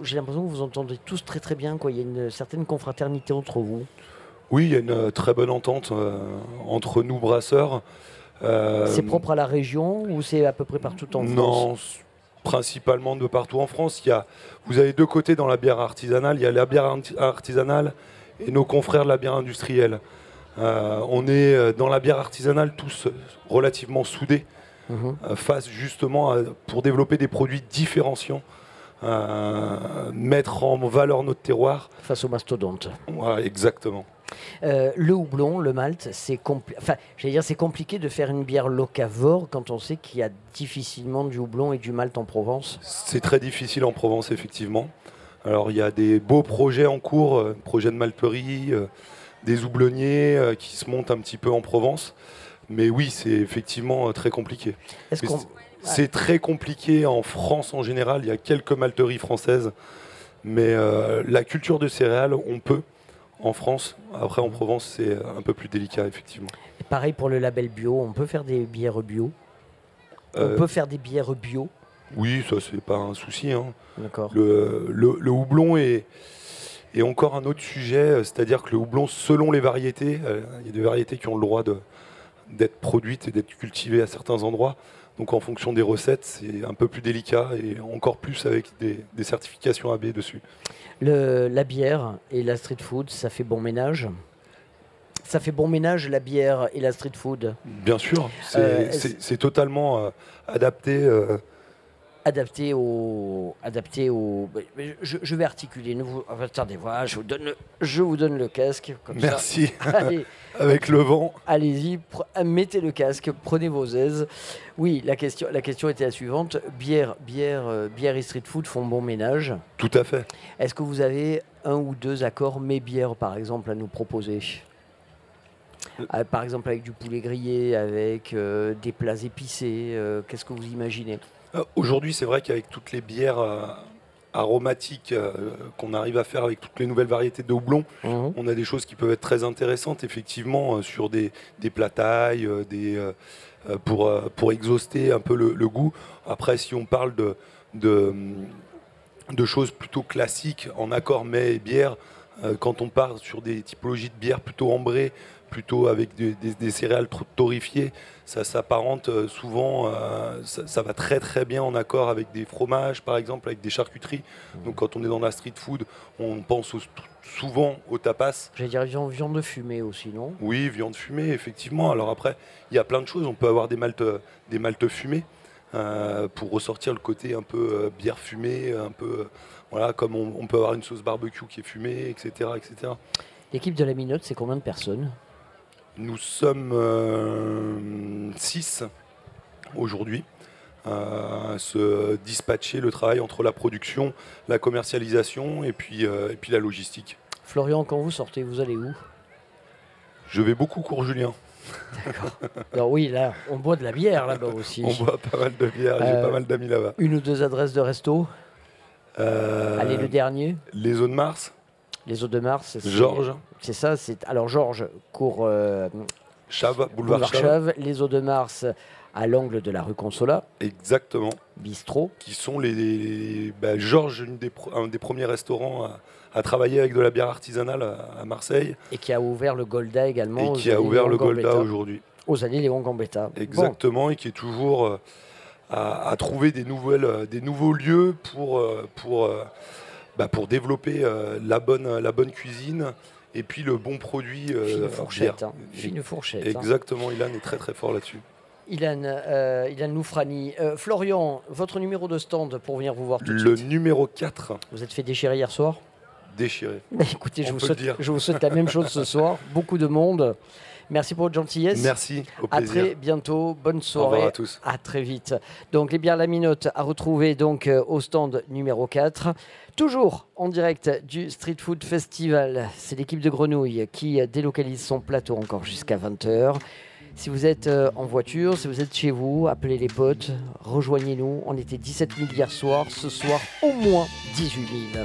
j'ai l'impression que vous entendez tous très très bien. Quoi. Il y a une certaine confraternité entre vous. Oui, il y a une très bonne entente euh, entre nous, brasseurs. Euh, C'est propre à la région ou c'est à peu près partout en Non, France? Principalement de partout en France. Il y a, vous avez deux côtés dans la bière artisanale. Il y a la bière arti- artisanale et nos confrères de la bière industrielle. Euh, on est euh, dans la bière artisanale tous relativement soudés Mhm. euh, face justement à- pour développer des produits différenciants, euh, mettre en valeur notre terroir. Face aux mastodontes. Exactement. Euh, le houblon, le malt, c'est compli- enfin, j'allais dire c'est compliqué de faire une bière locavore quand on sait qu'il y a difficilement du houblon et du malt en Provence. C'est très difficile en Provence, effectivement. Alors, il y a des beaux projets en cours, euh, projets de malterie, euh, des houblonniers euh, qui se montent un petit peu en Provence. Mais oui, c'est effectivement très compliqué. C'est- très compliqué en France en général. Il y a quelques malteries françaises. Mais la culture de céréales, on peut en France. Après, en Provence, c'est un peu plus délicat, effectivement. Et Pareil pour le label bio, on peut faire des bières bio. Euh, On peut faire des bières bio. Oui, ça c'est pas un souci. hein. D'accord. Le, le- le houblon est, est encore un autre sujet, euh, c'est-à-dire que le houblon, selon les variétés, euh, il y a des variétés qui ont le droit de- d'être produites et d'être cultivées à certains endroits. Donc en fonction des recettes, c'est un peu plus délicat et encore plus avec des, des certifications AB dessus. Le- la bière et la street food, ça fait bon ménage? Ça fait bon ménage la bière et la street food? Bien sûr, c'est Euh, totalement euh, adapté. euh, adapté au adapté au je, je vais articuler enfin, attendez voilà je vous donne le, je vous donne le casque comme ça. Merci. Allez. Avec le vent. allez-y mettez le casque prenez vos aises. Oui la question la question était la suivante. Bière bière euh, bière et street food font bon ménage? Tout à fait. est-ce que vous avez un ou deux accords mes bières par exemple à nous proposer? Euh, par exemple avec du poulet grillé avec euh, des plats épicés qu'est-ce que vous imaginez? Aujourd'hui, c'est vrai qu'avec toutes les bières aromatiques euh, qu'on arrive à faire avec toutes les nouvelles variétés de houblon, Mhm. on a des choses qui peuvent être très intéressantes, effectivement, euh, sur des, des plats tailles, euh, des, pour, pour exhauster un peu le, le goût. Après, si on parle de, de, de choses plutôt classiques en accord mets et bière, quand on part sur des typologies de bières plutôt ambrées, plutôt avec des, des- des céréales trop torréfiées, ça s'apparente euh, souvent, euh, ça, ça va très très bien en accord avec des fromages par exemple, avec des charcuteries. Donc quand on est dans la street food, on pense au- souvent au tapas. j'allais dire viande, viande fumée aussi non? Oui, viande fumée, effectivement. Alors après, il y a plein de choses. On peut avoir des maltes, des maltes fumées euh, pour ressortir le côté un peu euh, bière fumée, un peu voilà, comme on, on peut avoir une sauce barbecue qui est fumée, etc., etc. l'équipe de la minote c'est combien de personnes? Nous sommes 6 aujourd'hui euh, à se dispatcher le travail entre la production, la commercialisation et puis, euh, et puis la logistique. Florian, quand vous sortez, vous allez où? Je vais beaucoup cours Julien. Alors oui, là, on boit de la bière là-bas aussi. On boit pas mal de bière, j'ai Euh, pas mal d'amis là-bas. Une ou deux adresses de resto? Euh, Allez, le dernier Les eaux de Mars Les eaux de Mars. c'est- Georges. C'est ça. C'est alors Georges court euh, Chave, boulevard, Chave. Chave, les eaux de Mars à l'angle de la rue Consola. Exactement. Bistrot. Qui sont les. les- bah, Georges, des un des premiers restaurants à, à travailler avec de la bière artisanale à, à Marseille. Et qui a ouvert le Golda également. Et qui a ouvert le Golda aujourd'hui. Aux années Léon Gambetta. Bon. Exactement, et qui est toujours euh, à, à trouver des, nouvelles, euh, des nouveaux lieux pour, pour, euh, bah, pour développer euh, la, bonne, la bonne cuisine et puis le bon produit. euh, Fine fourchette, bière. hein. Fine fourchette, hein. Exactement, Ilan est très très fort là-dessus. Ilan, euh, Ilan Loufrani. Euh, Florian, votre numéro de stand pour venir vous voir tout de Le suite. numéro 4, Vous êtes fait déchirer hier soir? Déchiré. Bah, Écoutez, je vous, souhaite, je vous souhaite la même chose ce soir. Beaucoup de monde. Merci pour votre gentillesse. Merci, au À plaisir. très bientôt. Bonne soirée. revoir à tous. À très vite. Donc, les bières La Minote à retrouver donc euh, au stand numéro 4. Toujours en direct du Street Food Festival. C'est l'équipe de Grenouille qui euh, délocalise son plateau encore jusqu'à 20h. Si vous êtes euh, en voiture, si vous êtes chez vous, appelez les potes, rejoignez-nous. On était 17 000 hier soir. Ce soir, au moins 18 000.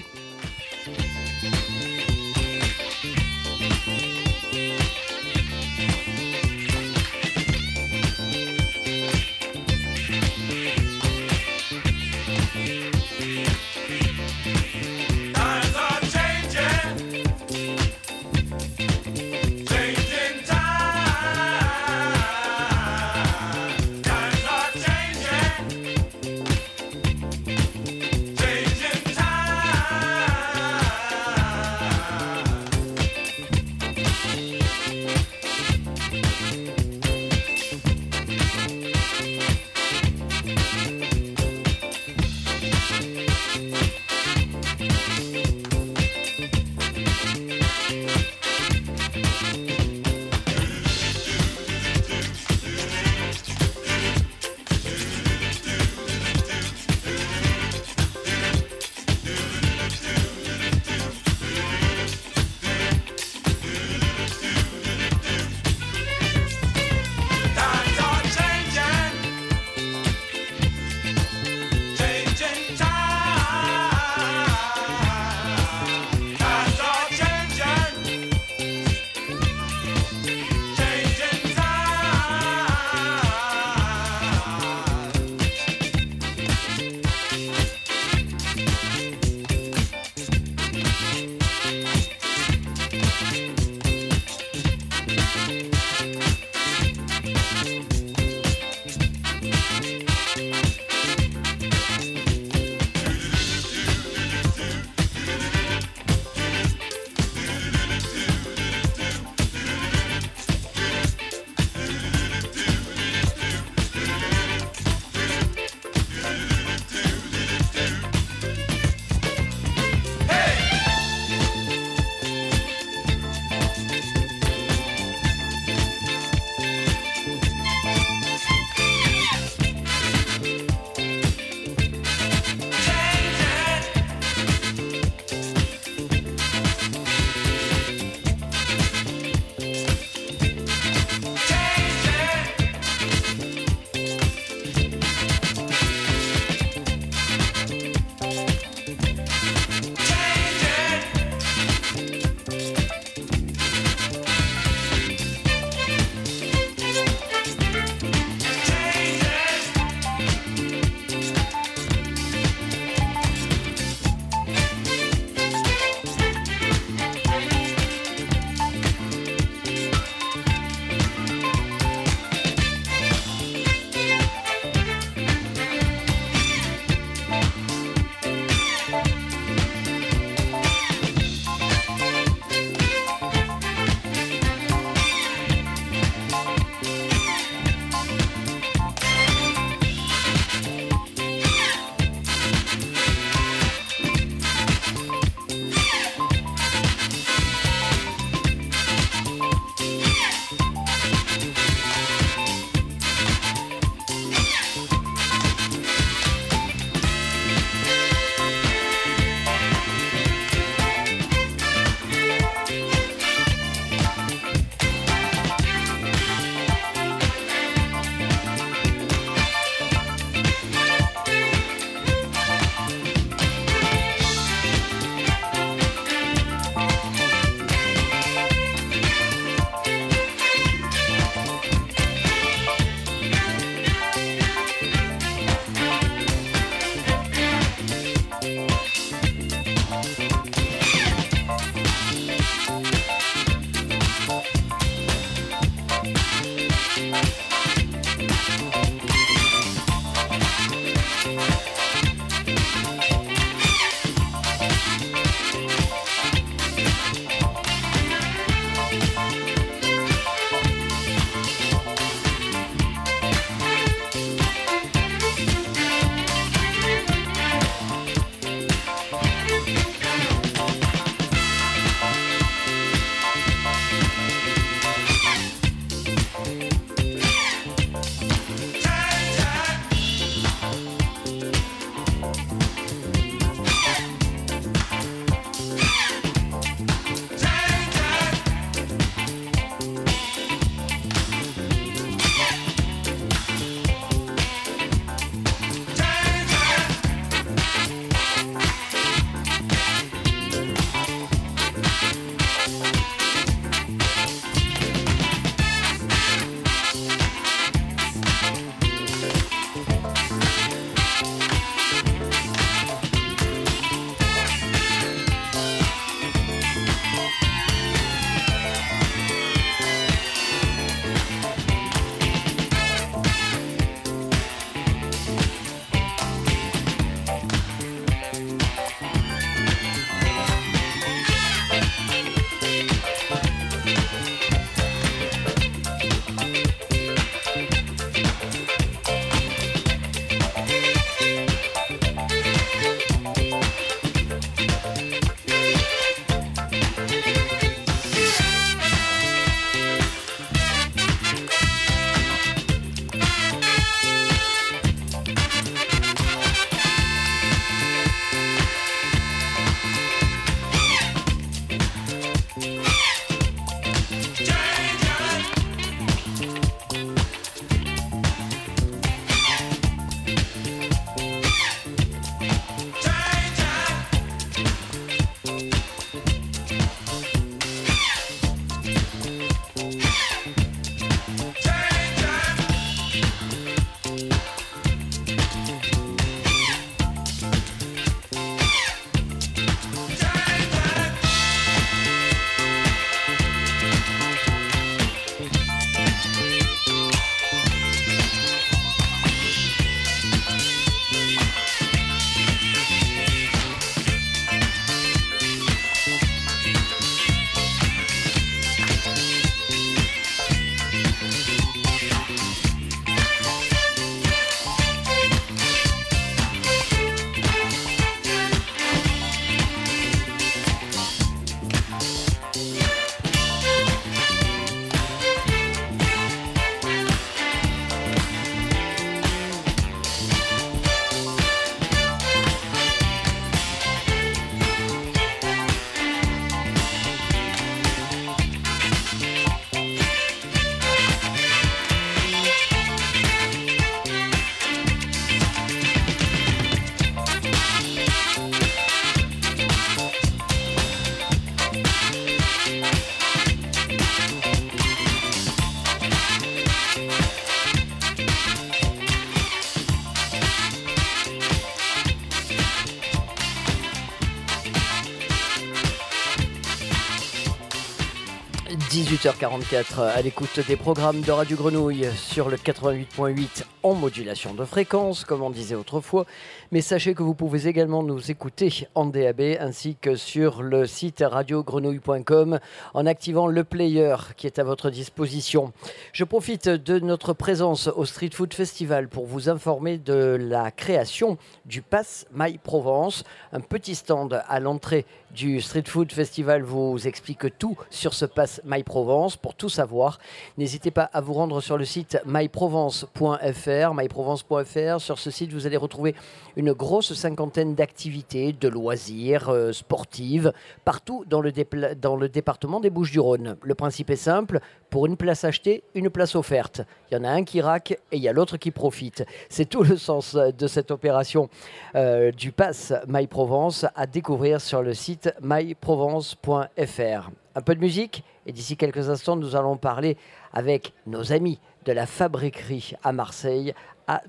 18h44 à l'écoute des programmes de Radio Grenouille sur le 88.8 en modulation de fréquence, comme on disait autrefois. Mais sachez que vous pouvez également nous écouter en DAB ainsi que sur le site radiogrenouille.com en activant le player qui est à votre disposition. Je profite de notre présence au Street Food Festival pour vous informer de la création du Pass My Provence, un petit stand à l'entrée du Street Food Festival vous explique tout sur ce pass My Provence. Pour tout savoir, n'hésitez pas à vous rendre sur le site myprovence.fr. myprovence.fr. Sur ce site, vous allez retrouver une grosse cinquantaine d'activités, de loisirs, euh, sportives, partout dans le, dans le département des Bouches-du-Rhône. Le principe est simple pour une place achetée, une place offerte. Il y en a un qui raque et il y a l'autre qui profite. C'est tout le sens de cette opération euh, du pass My Provence à découvrir sur le site site myprovence.fr. Un peu de musique et d'ici quelques instants, nous allons parler avec nos amis de la fabriquerie à Marseille. À...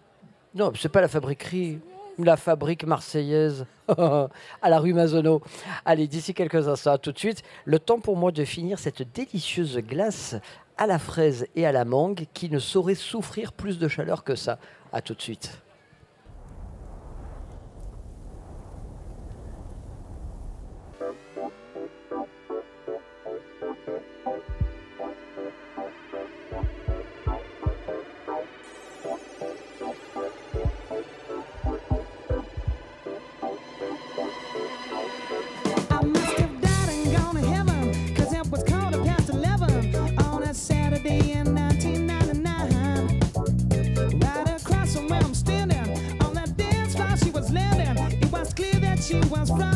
Non, c'est pas la fabriquerie, la fabrique marseillaise à la rue Mazenot. Allez, d'ici quelques instants, à tout de suite. Le temps pour moi de finir cette délicieuse glace à la fraise et à la mangue qui ne saurait souffrir plus de chaleur que ça. À tout de suite. was right.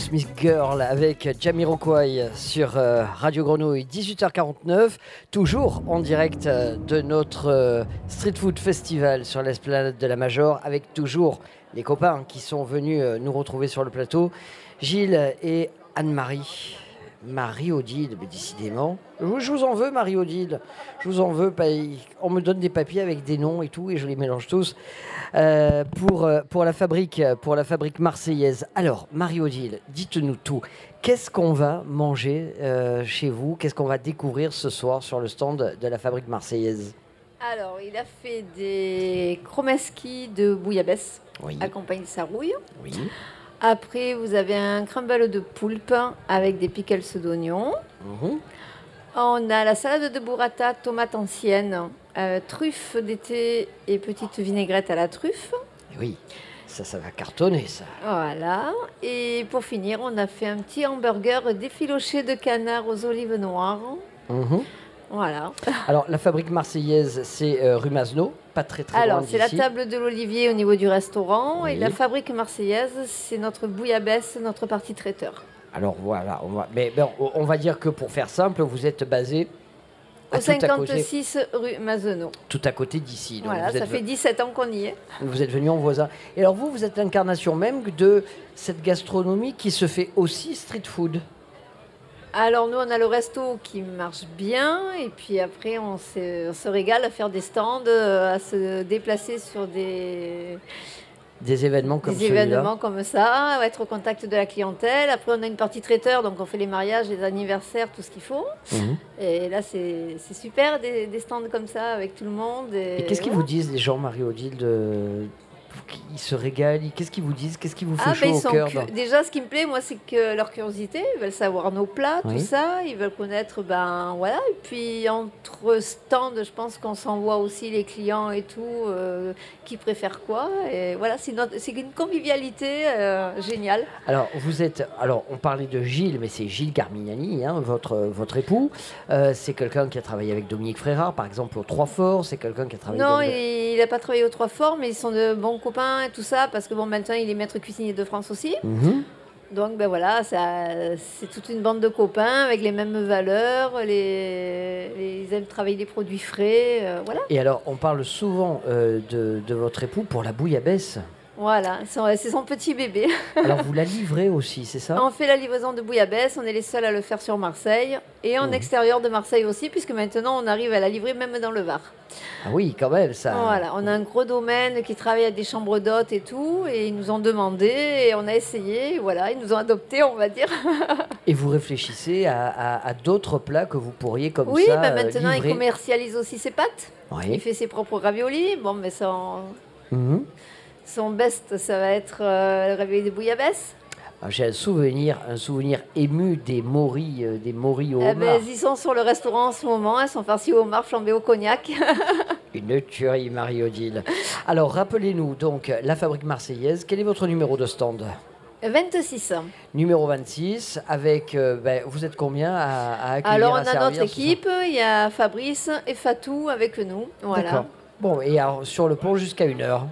Smith Girl avec Jamiroquai sur euh, Radio Grenouille, 18h49, toujours en direct euh, de notre euh, Street Food Festival sur l'esplanade de la Major, avec toujours les copains qui sont venus nous retrouver sur le plateau, Gilles et Anne-Marie. Marie-Odile, décidément. Je vous en veux, Marie-Odile. Je vous en veux. On me donne des papiers avec des noms et tout, et je les mélange tous. Euh, pour, euh, pour, la fabrique, euh, pour la fabrique marseillaise. Alors, Mario Gilles, dites-nous tout. Qu'est-ce qu'on va manger chez vous? Qu'est-ce qu'on va découvrir ce soir sur le stand de la fabrique marseillaise? Alors, il a fait des chromaski de bouillabaisse, oui. accompagne sa rouille. Après, vous avez un crumble de poulpe avec des pickles d'oignons. Mmh. On a la salade de burrata tomate ancienne euh, truffe d'été et petite vinaigrette à la truffe. Eh oui, ça, ça va cartonner, ça. Voilà. Et pour finir, on a fait un petit hamburger défiloché de canard aux olives noires. Mhm. Voilà. Alors, la fabrique marseillaise, c'est euh, rue pas très très Alors, c'est la table de l'Olivier au niveau du restaurant. Et la fabrique marseillaise, c'est notre bouillabaisse, notre partie traiteur. Alors voilà, on mais ben, on va dire que pour faire simple, vous êtes basé au tout, à côté, 56 rue Mazenot. tout à côté d'ici. Voilà, vous, ça êtes, fait 17 ans qu'on y est. vous êtes venu en voisin. Et alors vous, vous êtes l'incarnation même de cette gastronomie qui se fait aussi street food. Alors nous, on a le resto qui marche bien, et puis après, on se, on se régale à faire des stands, euh, à se déplacer sur des, Des événements comme des celui-là. événements comme ça, à être au contact de la clientèle. Après, on a une partie traiteur, donc on fait les mariages, les anniversaires, tout ce qu'il faut. Mhm. Et là, c'est super, des, des stands comme ça, avec tout le monde. Et, Et qu'est-ce qu'ils vous disent les gens, Marie-Odile de... Ils se régalent, qu'est-ce qu'ils vous disent Qu'est-ce qui vous fait Ah, chaud ben, ils au cœur dans- Déjà, ce qui me plaît, moi, c'est que leur curiosité, ils veulent savoir nos plats, Oui. tout ça, ils veulent connaître, ben voilà. Et puis, entre stands, je pense qu'on s'envoie aussi les clients et tout, euh, qui préfèrent quoi. Et voilà, c'est notre- une convivialité euh, géniale. Alors, vous êtes. Alors, on parlait de Gilles, mais c'est Gilles Carmignani, hein, votre, votre époux. Euh, c'est quelqu'un qui a travaillé avec Dominique Frérard, par exemple, au Trois Forts. C'est quelqu'un qui a travaillé Non, dans il n'a pas travaillé aux trois forts, mais ils sont de bons copains et tout ça, parce que bon, maintenant, il est maître cuisinier de France aussi. Mhm. Donc ben voilà, ça, c'est toute une bande de copains avec les mêmes valeurs, les, les- ils aiment travailler des produits frais, euh, voilà. Et alors, on parle souvent euh, de, de votre époux pour la bouillabaisse. Voilà, c'est son petit bébé. Alors, vous la livrez aussi, c'est ça? On fait la livraison de bouillabaisse, on est les seuls à le faire sur Marseille et en Mhm. extérieur de Marseille aussi, puisque maintenant on arrive à la livrer même dans le Var. Ah oui, quand même, ça. Voilà, on a un gros domaine qui travaille à des chambres d'hôtes et tout, et ils nous ont demandé, et on a essayé, et voilà, ils nous ont adoptés, on va dire. Et vous réfléchissez à, à- à d'autres plats que vous pourriez comme oui, ça bah euh, maintenant il livrer? commercialise aussi ses pâtes. Oui. Il fait ses propres raviolis. Bon, mais Mhm. Son best, ça va être euh, le ravioli de bouillabaisse? Ah, J'ai un souvenir, un souvenir ému des moris, euh, des moris au Eh homard. ben, ils sont sur le restaurant en ce moment, ils sont farcis au homard flambé au cognac. Une tuerie, Marie-Odile. Alors, rappelez-nous donc la fabrique marseillaise. Quel est votre numéro de stand? 26. Numéro 26, avec. euh, ben, vous êtes combien à, à accueillir Alors, on à a notre équipe, il y a Fabrice et Fatou avec nous. Voilà. Bon, et alors, sur le pont jusqu'à une heure.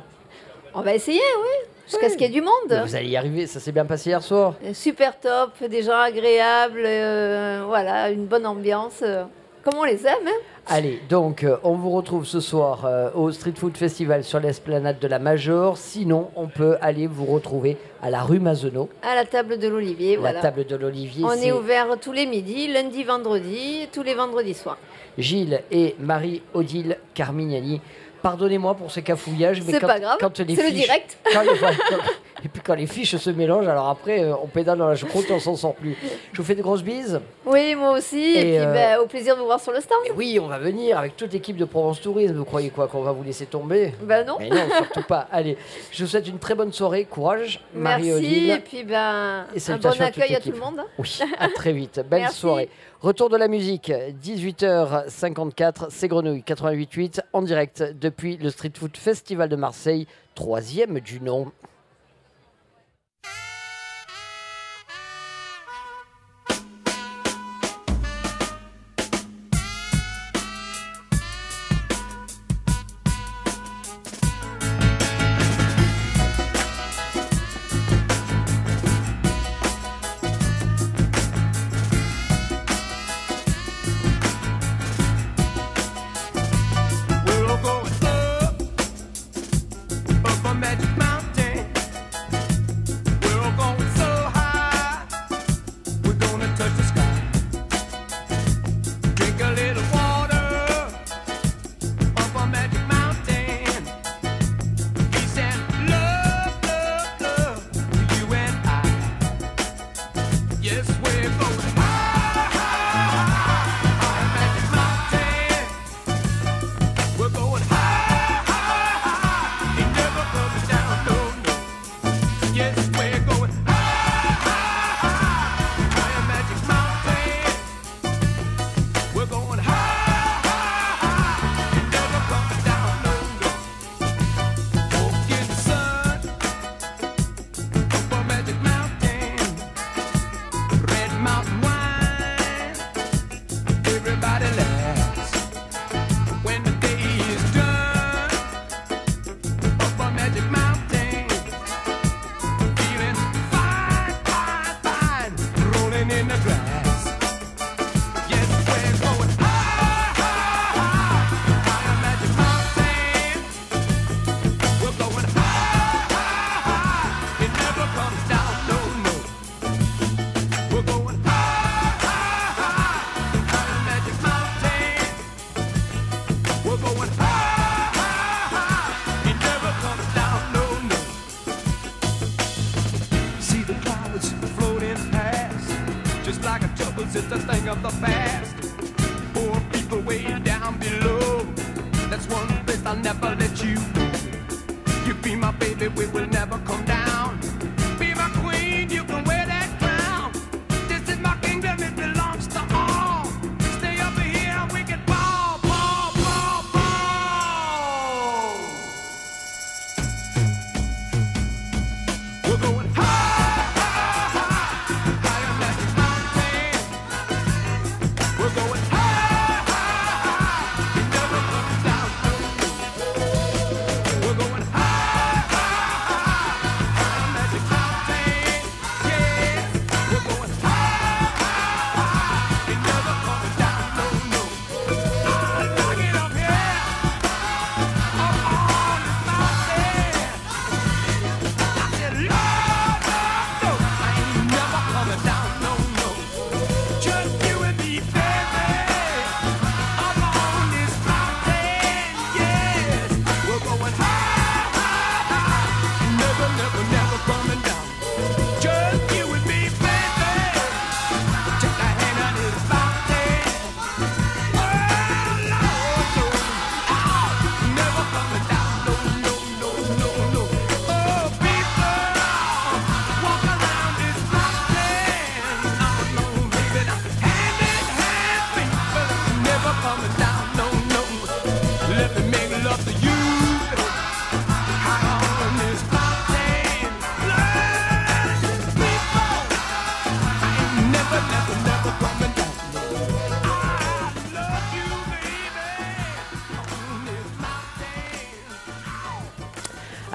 On va essayer, oui, jusqu'à ce qu'il y ait du monde. Vous allez y arriver, ça s'est bien passé hier soir Euh, Super top, des gens agréables, euh, voilà, une bonne ambiance, euh, comme on les aime. hein. Allez, donc euh, on vous retrouve ce soir euh, au Street Food Festival sur l'esplanade de la Major. Sinon, on peut aller vous retrouver à la rue Mazenot, À la table de l'Olivier, la voilà. table de l'Olivier. On est ouvert tous les midis, lundi, vendredi, tous les vendredis soirs. Gilles et Marie-Odile Carmignani. Pardonnez-moi pour ce cafouillage, mais C'est quand, pas grave, quand les c'est le direct. quand quand- et puis quand les fiches se mélangent, alors après, euh, on pédale dans la choucroute et on s'en sort plus. Je vous fais de grosses bises. Oui, moi aussi, et, Et, puis euh, ben, au plaisir de vous voir sur le stand. Oui, on va venir avec toute l'équipe de Provence Tourisme. Vous croyez quoi Qu'on va vous laisser tomber? Ben non. Mais non, surtout pas. Allez, je vous souhaite une très bonne soirée. Courage, Merci, Marie-Odile. et puis ben, Et un bon salutations à accueil à tout le monde. Oui, à très vite. Belle Merci. soirée. Retour de la musique, 18h54, c'est Grenouille 88.8 en direct depuis le Street Food Festival de Marseille, troisième du nom.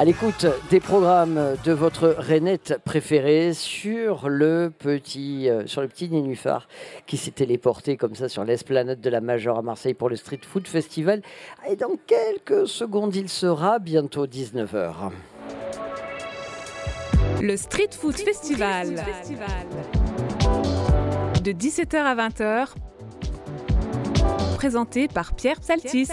À l'écoute des programmes de votre Renette préférée sur le petit, euh, sur le petit nénuphar qui s'est téléporté comme ça sur l'esplanade de la Major à Marseille pour le Street Food Festival. Et dans quelques secondes, il sera bientôt 19h. Le Street Food Festival. De 17h à 20h. Présenté par Pierre Psaltis.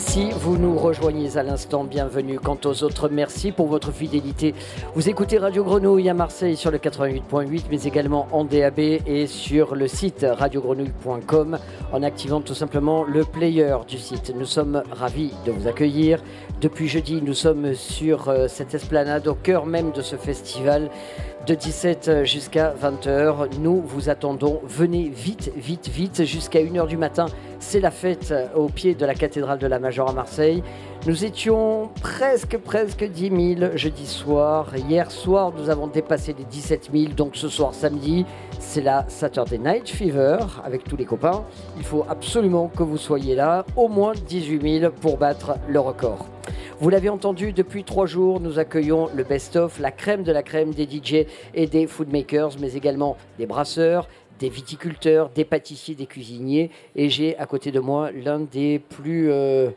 Si vous nous rejoignez à l'instant, bienvenue. Quant aux autres, merci pour votre fidélité. Vous écoutez Radio Grenouille à Marseille sur le 88.8, mais également en DAB et sur le site radiogrenouille.com en activant tout simplement le player du site. Nous sommes ravis de vous accueillir. Depuis jeudi, nous sommes sur euh, cette esplanade au cœur même de ce festival de 17 jusqu'à 20h. Nous vous attendons. Venez vite, vite, vite jusqu'à 1h du matin. C'est la fête au pied de la cathédrale de la Major à Marseille. Nous étions presque, presque 10 000 jeudi soir. Hier soir, nous avons dépassé les 17 000. Donc ce soir, samedi, c'est la Saturday Night Fever avec tous les copains. Il faut absolument que vous soyez là. Au moins 18 000 pour battre le record. Vous l'avez entendu, depuis trois jours, nous accueillons le best-of, la crème de la crème des DJ et des foodmakers, mais également des brasseurs, des viticulteurs, des pâtissiers, des cuisiniers. Et j'ai à côté de moi l'un des plus... euh,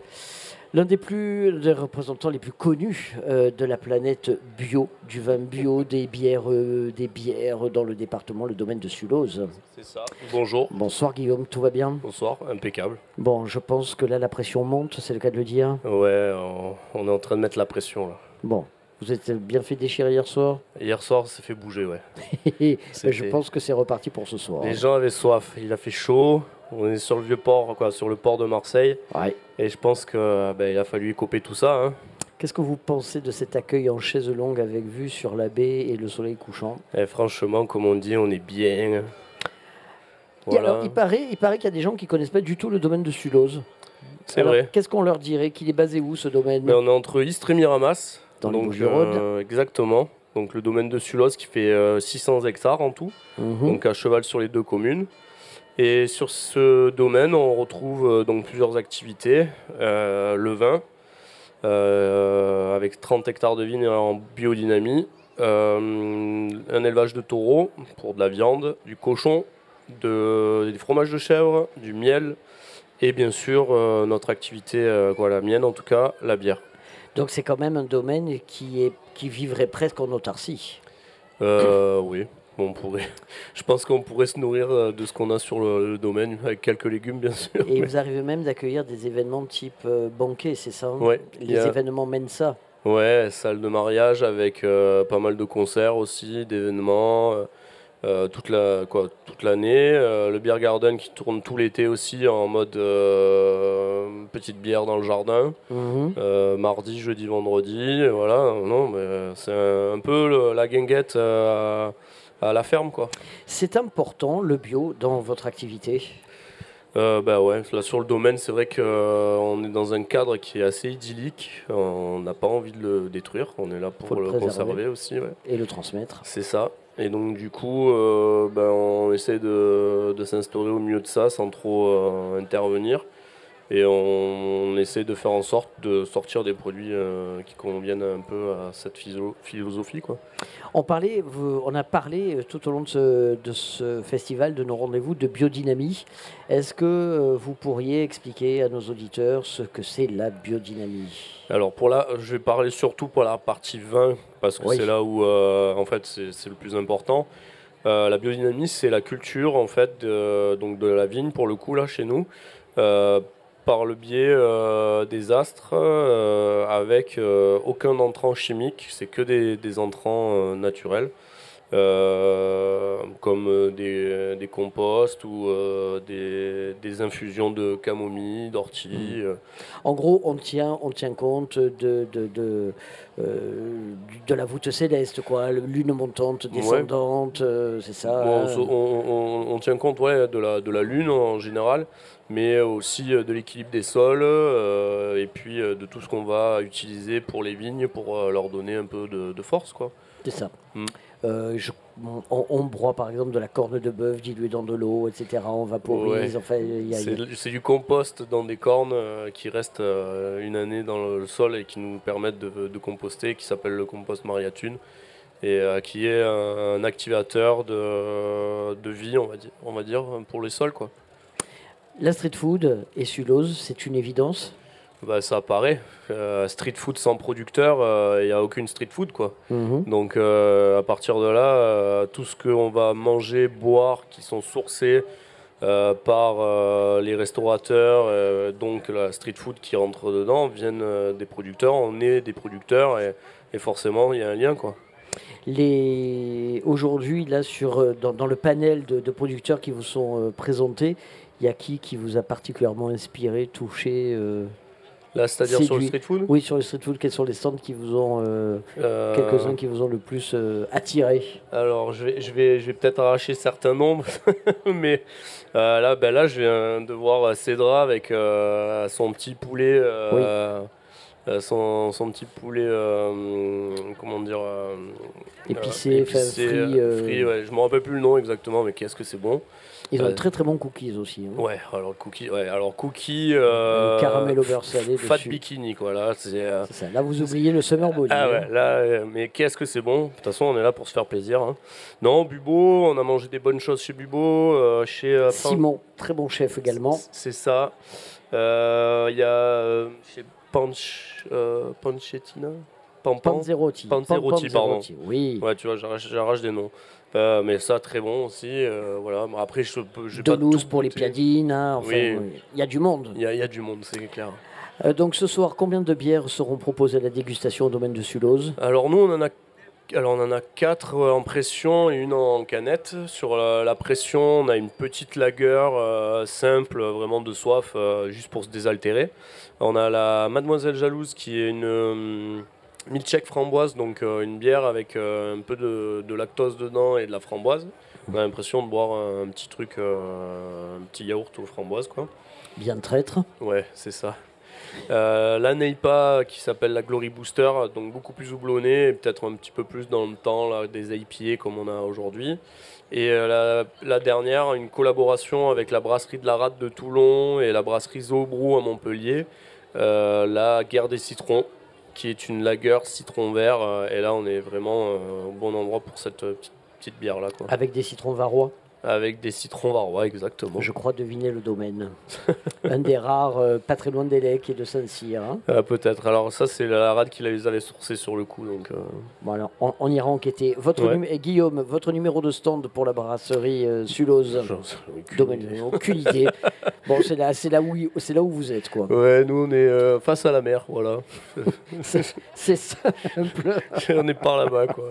L'un des plus des représentants les plus connus euh, de la planète bio, du vin bio, des bières, euh, des bières dans le département, le domaine de Sulose. C'est ça. Bonjour. Bonsoir Guillaume, tout va bien? Bonsoir, impeccable. Bon, je pense que là la pression monte, c'est le cas de le dire? Ouais, on, on est en train de mettre la pression là. Bon, vous êtes bien fait déchirer hier soir? Hier soir, ça fait bouger, ouais. Je pense que c'est reparti pour ce soir. Les gens avaient soif. Il a fait chaud. On est sur le vieux port, quoi, sur le port de Marseille. Et je pense que ben, il a fallu écoper tout ça. hein. Qu'est-ce que vous pensez de cet accueil en chaise longue avec vue sur la baie et le soleil couchant? Et franchement, comme on dit, on est bien. Voilà. alors, il paraît, il paraît qu'il y a des gens qui connaissent pas du tout le domaine de Sulose. C'est vrai. Qu'est-ce qu'on leur dirait? Qu'il est basé où ce domaine? Ben, on est entre Istres et Miramas. Dans les Donc, Bouches-du-Rhône. euh, exactement. Donc le domaine de Sulos qui fait euh, 600 hectares en tout. Mhm. Donc à cheval sur les deux communes. Et sur ce domaine, on retrouve euh, donc plusieurs activités. Euh, le vin, euh, avec 30 hectares de vignes en biodynamie. Un élevage de taureaux pour de la viande, du cochon, de, des fromages de chèvre, du miel. Et bien sûr, euh, notre activité, euh, quoi, la mienne en tout cas, la bière. Donc c'est quand même un domaine qui, est, qui vivrait presque en autarcie. Euh, oui, on pourrait. Je pense qu'on pourrait se nourrir euh, de ce qu'on a sur le, le domaine, avec quelques légumes bien sûr. Et mais- vous arrivez même d'accueillir des événements type euh, banquet, c'est ça hein? Ouais, Les a- événements Mensa. Ouais, salle de mariage avec euh, pas mal de concerts aussi, d'événements, euh, toute la quoi toute l'année. Le Beer Garden qui tourne tout l'été aussi en mode petite bière dans le jardin. Mhm. Mardi, jeudi, vendredi. Voilà, non, mais c'est un, un peu le- la guinguette à, la ferme quoi. C'est important le bio dans votre activité? Euh, bah ouais, là sur le domaine, c'est vrai qu'on est dans un cadre qui est assez idyllique. On n'a pas envie de le détruire. On est là pour Faut le le, conserver aussi. ouais. et le transmettre. C'est ça. Et donc du coup, euh, ben, on essaie de, de s'instaurer au milieu de ça sans trop euh, intervenir. Et on, on essaie de faire en sorte de sortir des produits euh, qui conviennent un peu à cette philo- philosophie. Quoi. On, parlait, vous- on a parlé euh, tout au long de ce, de ce festival, de nos rendez-vous, de biodynamie. Est-ce que euh, vous pourriez expliquer à nos auditeurs ce que c'est la biodynamie? Alors pour là, je vais parler surtout pour la partie vin parce que Oui. c'est là où euh, en fait c'est c'est le plus important. Euh, la biodynamie, c'est la culture en fait de, donc de la vigne pour le coup là chez nous, euh, par le biais euh, des astres euh, avec euh, aucun entrant chimique, c'est que des, entrants naturels. Euh, comme euh, des, des composts ou euh, des, des infusions de camomille, d'ortie. euh, En gros, on tient, on tient compte de, de, de, euh, de la voûte céleste, quoi, lune montante, descendante, euh, c'est ça Bon, on, euh, se- on- on- on tient compte ouais, de, la, de la Lune en général, mais aussi euh, de l'équilibre des sols euh, et puis euh, de tout ce qu'on va utiliser pour les vignes pour euh, leur donner un peu de, de force. Quoi. C'est ça. Mm. Euh, je- on, on broie par exemple de la corne de bœuf diluée dans de l'eau, etc. On vaporise. Ouais. Enfin, C'est du compost dans des cornes euh, qui restent euh, une année dans le sol et qui nous permettent de, de composter, qui s'appelle le compost Mariatune et qui est un, un activateur de, de vie, on va dire, on va dire, pour les sols. Quoi. La street food et Sulose, c'est une évidence. Bah, ça apparaît. Euh, street food sans producteur, il n'y a aucune street food. quoi. Mhm. Donc euh, à partir de là, euh, tout ce qu'on va manger, boire, qui sont sourcés euh, par euh, les restaurateurs, euh, donc la street food qui rentre dedans, viennent euh, des producteurs. On est des producteurs et, et forcément il y a un lien. quoi. Les... Aujourd'hui, là, sur, euh, dans, dans le panel de, de producteurs qui vous sont euh, présentés, il y a qui qui vous a particulièrement inspiré, touché euh, Là, c'est-à-dire sur le street food Oui, sur le street food. Quels sont les stands qui vous ont, euh, Euh, quelques-uns qui vous ont le plus euh, attiré? Alors, je vais, je vais, je vais peut-être arracher certains nombres, mais là, ben là, je viens de voir Cédra avec son petit poulet, son, son petit poulet, comment dire, Épicé, enfin, frit, frit, ouais. Je me rappelle plus le nom exactement, mais qu'est-ce que c'est bon? Ils ont Euh, très très bons cookies aussi. hein. Ouais, alors cookie, ouais, alors cookie, euh, caramel au beurre salé fat dessus. bikini quoi. Là, c'est. euh, ça. Là, vous oubliez le summer body. ah hein. ouais, là, euh, mais qu'est-ce que c'est bon. De toute façon, on est là pour se faire plaisir. hein. Non, Bubo, on a mangé des bonnes choses chez Bubo, chez Simon, très bon chef également. C'est ça. Il y a chez Panch, Panchettina Panzerotti. Panzerotti, Pan- pardon. Oui. Ouais, tu vois, j'arrache des noms. Euh, mais ça, très bon aussi. euh, voilà. Après, je pas tout pour les piadines. hein, enfin, oui. il y a du monde. Il y, a- il y a du monde, c'est clair. Euh, donc ce soir, combien de bières seront proposées à la dégustation au domaine de Sulose? Alors nous, on en a, alors on en a quatre euh, en pression et une en canette. Sur la, la pression, on a une petite lagueur euh, simple, euh, vraiment de soif, euh, juste pour se désaltérer. On a la Mademoiselle Jalouse qui est une euh, milkshake framboise, donc euh, une bière avec euh, un peu de, de lactose dedans et de la framboise. On a l'impression de boire un, un petit truc, euh, un petit yaourt aux framboises, quoi. Bien traître. Ouais, c'est ça. Euh, la Neipa qui s'appelle la Glory Booster, donc beaucoup plus houblonnée et peut-être un petit peu plus dans le temps là, des IPA comme on a aujourd'hui. Et euh, la, la dernière, une collaboration avec la brasserie de la Rade de Toulon et la brasserie Zobrou à Montpellier, euh, la Guerre des Citrons, qui est une lagueur citron vert. euh, et là, on est vraiment euh, au bon endroit pour cette euh, petite, petite bière là. Quoi. Avec des citrons varois. Avec des citrons varois, exactement. Je crois deviner le domaine. Un des rares, euh, pas très loin d'Elec et de Saint-Cyr. hein. Ah, Peut-être. Alors ça, c'est la rade qui les avait sourcés sur le coup. Donc, euh, Bon alors, on, on ira enquêter. Votre Ouais. numé- et Guillaume, votre numéro de stand pour la brasserie euh, Sulose Domaine, aucune idée. Bon, c'est là, c'est là où, il- c'est là où vous êtes, quoi. Ouais, nous, on est euh, face à la mer, voilà. c'est simple. on est par là-bas, quoi.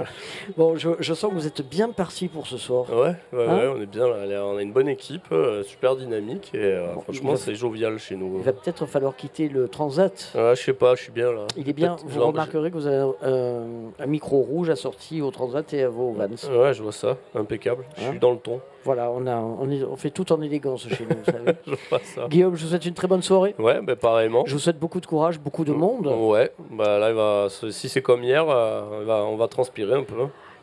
Bon, je, je sens que vous êtes bien parti pour ce soir. Ouais, ouais, Hein ouais, on est bien là. On a une bonne équipe, euh, super dynamique et euh, franchement, c'est jovial chez nous. Il va peut-être falloir quitter le transat. Ouais, je sais pas, je suis bien là. Il est bien. Vous remarquerez que vous avez un, un micro rouge assorti au transat et à vos vans. Ouais, je vois ça, impeccable. Je Hein suis dans le ton. Voilà, on, a, on, est- on fait tout en élégance chez nous. vous savez. je vois ça. Guillaume, je vous souhaite une très bonne soirée. Ouais, bah pareillement. Je vous souhaite beaucoup de courage, beaucoup de monde. Ouais, bah là, il va, si c'est comme hier, euh, on va transpirer un peu.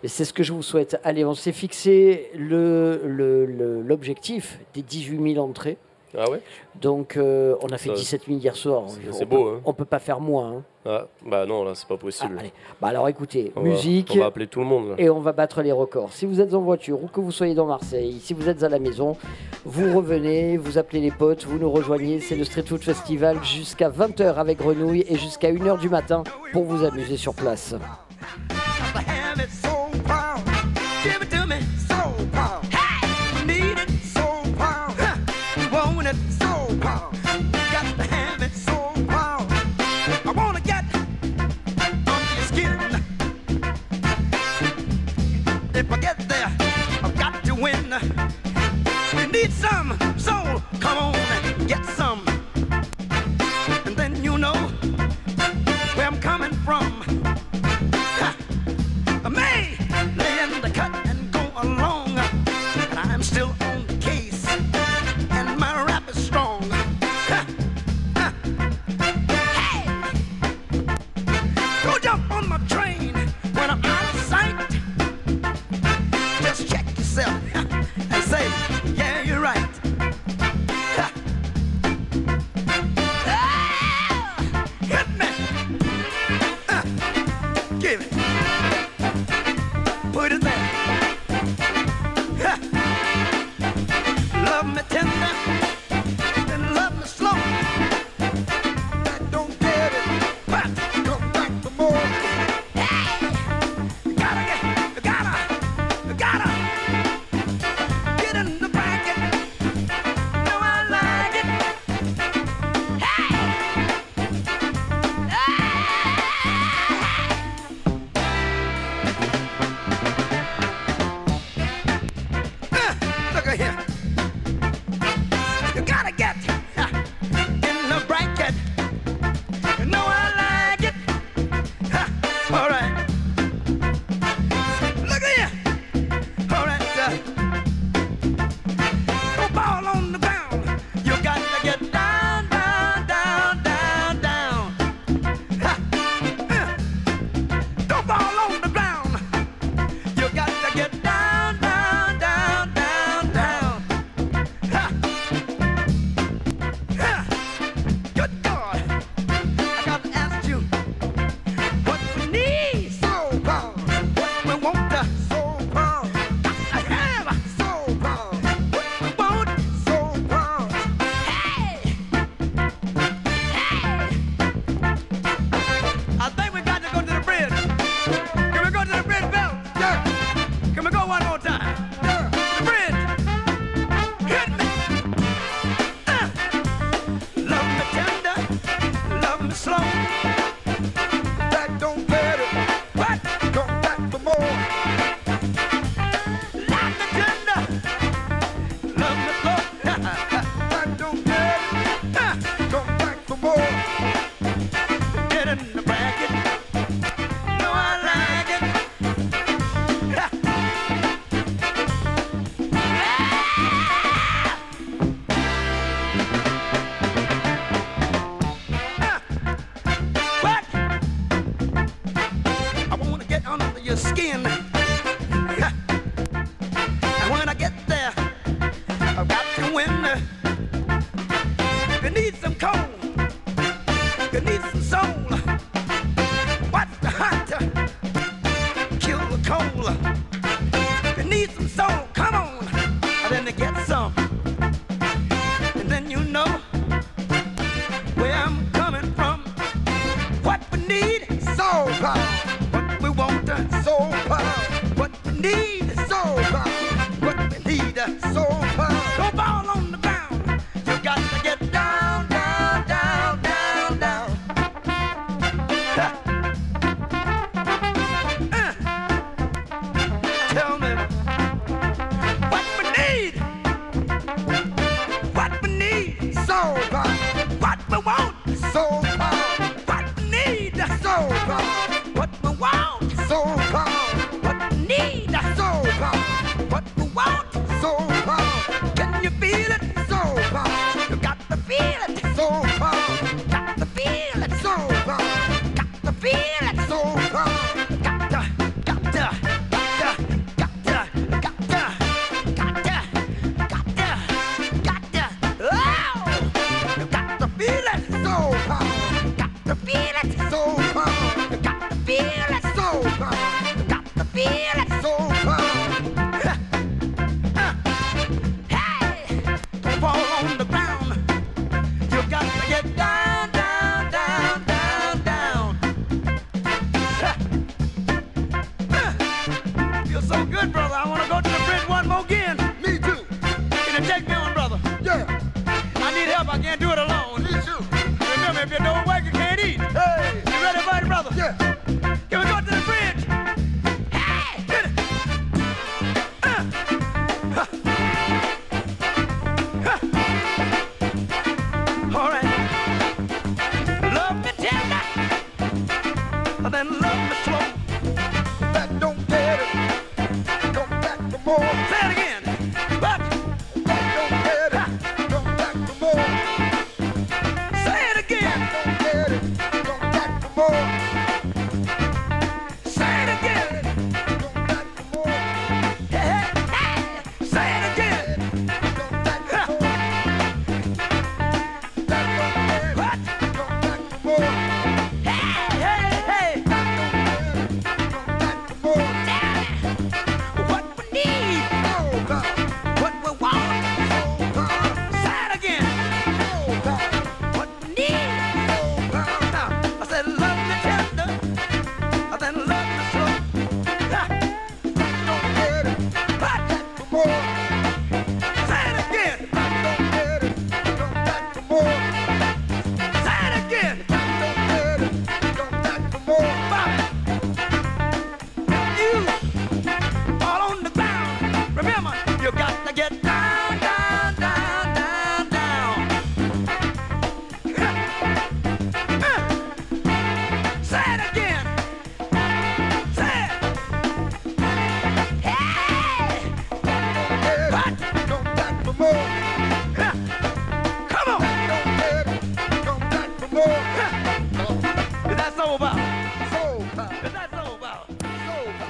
Et c'est ce que je vous souhaite. Allez, on s'est fixé le- le- le- l'objectif des 18 000 entrées. Ah ouais? Donc, euh, on a fait Ça- 17 000 hier soir. c'est- On c'est peut- beau, hein. On peut pas faire moins. hein. Ah, bah non, là, c'est pas possible. allez. Bah alors écoutez, On va- musique. on va appeler tout le monde, là. Et on va battre les records. Si vous êtes en voiture ou que vous soyez dans Marseille, si vous êtes à la maison, vous revenez, vous appelez les potes, vous nous rejoignez. C'est le Street Food Festival jusqu'à 20h avec Grenouille et jusqu'à 1h du matin pour vous amuser sur place. We need some soul. Come on.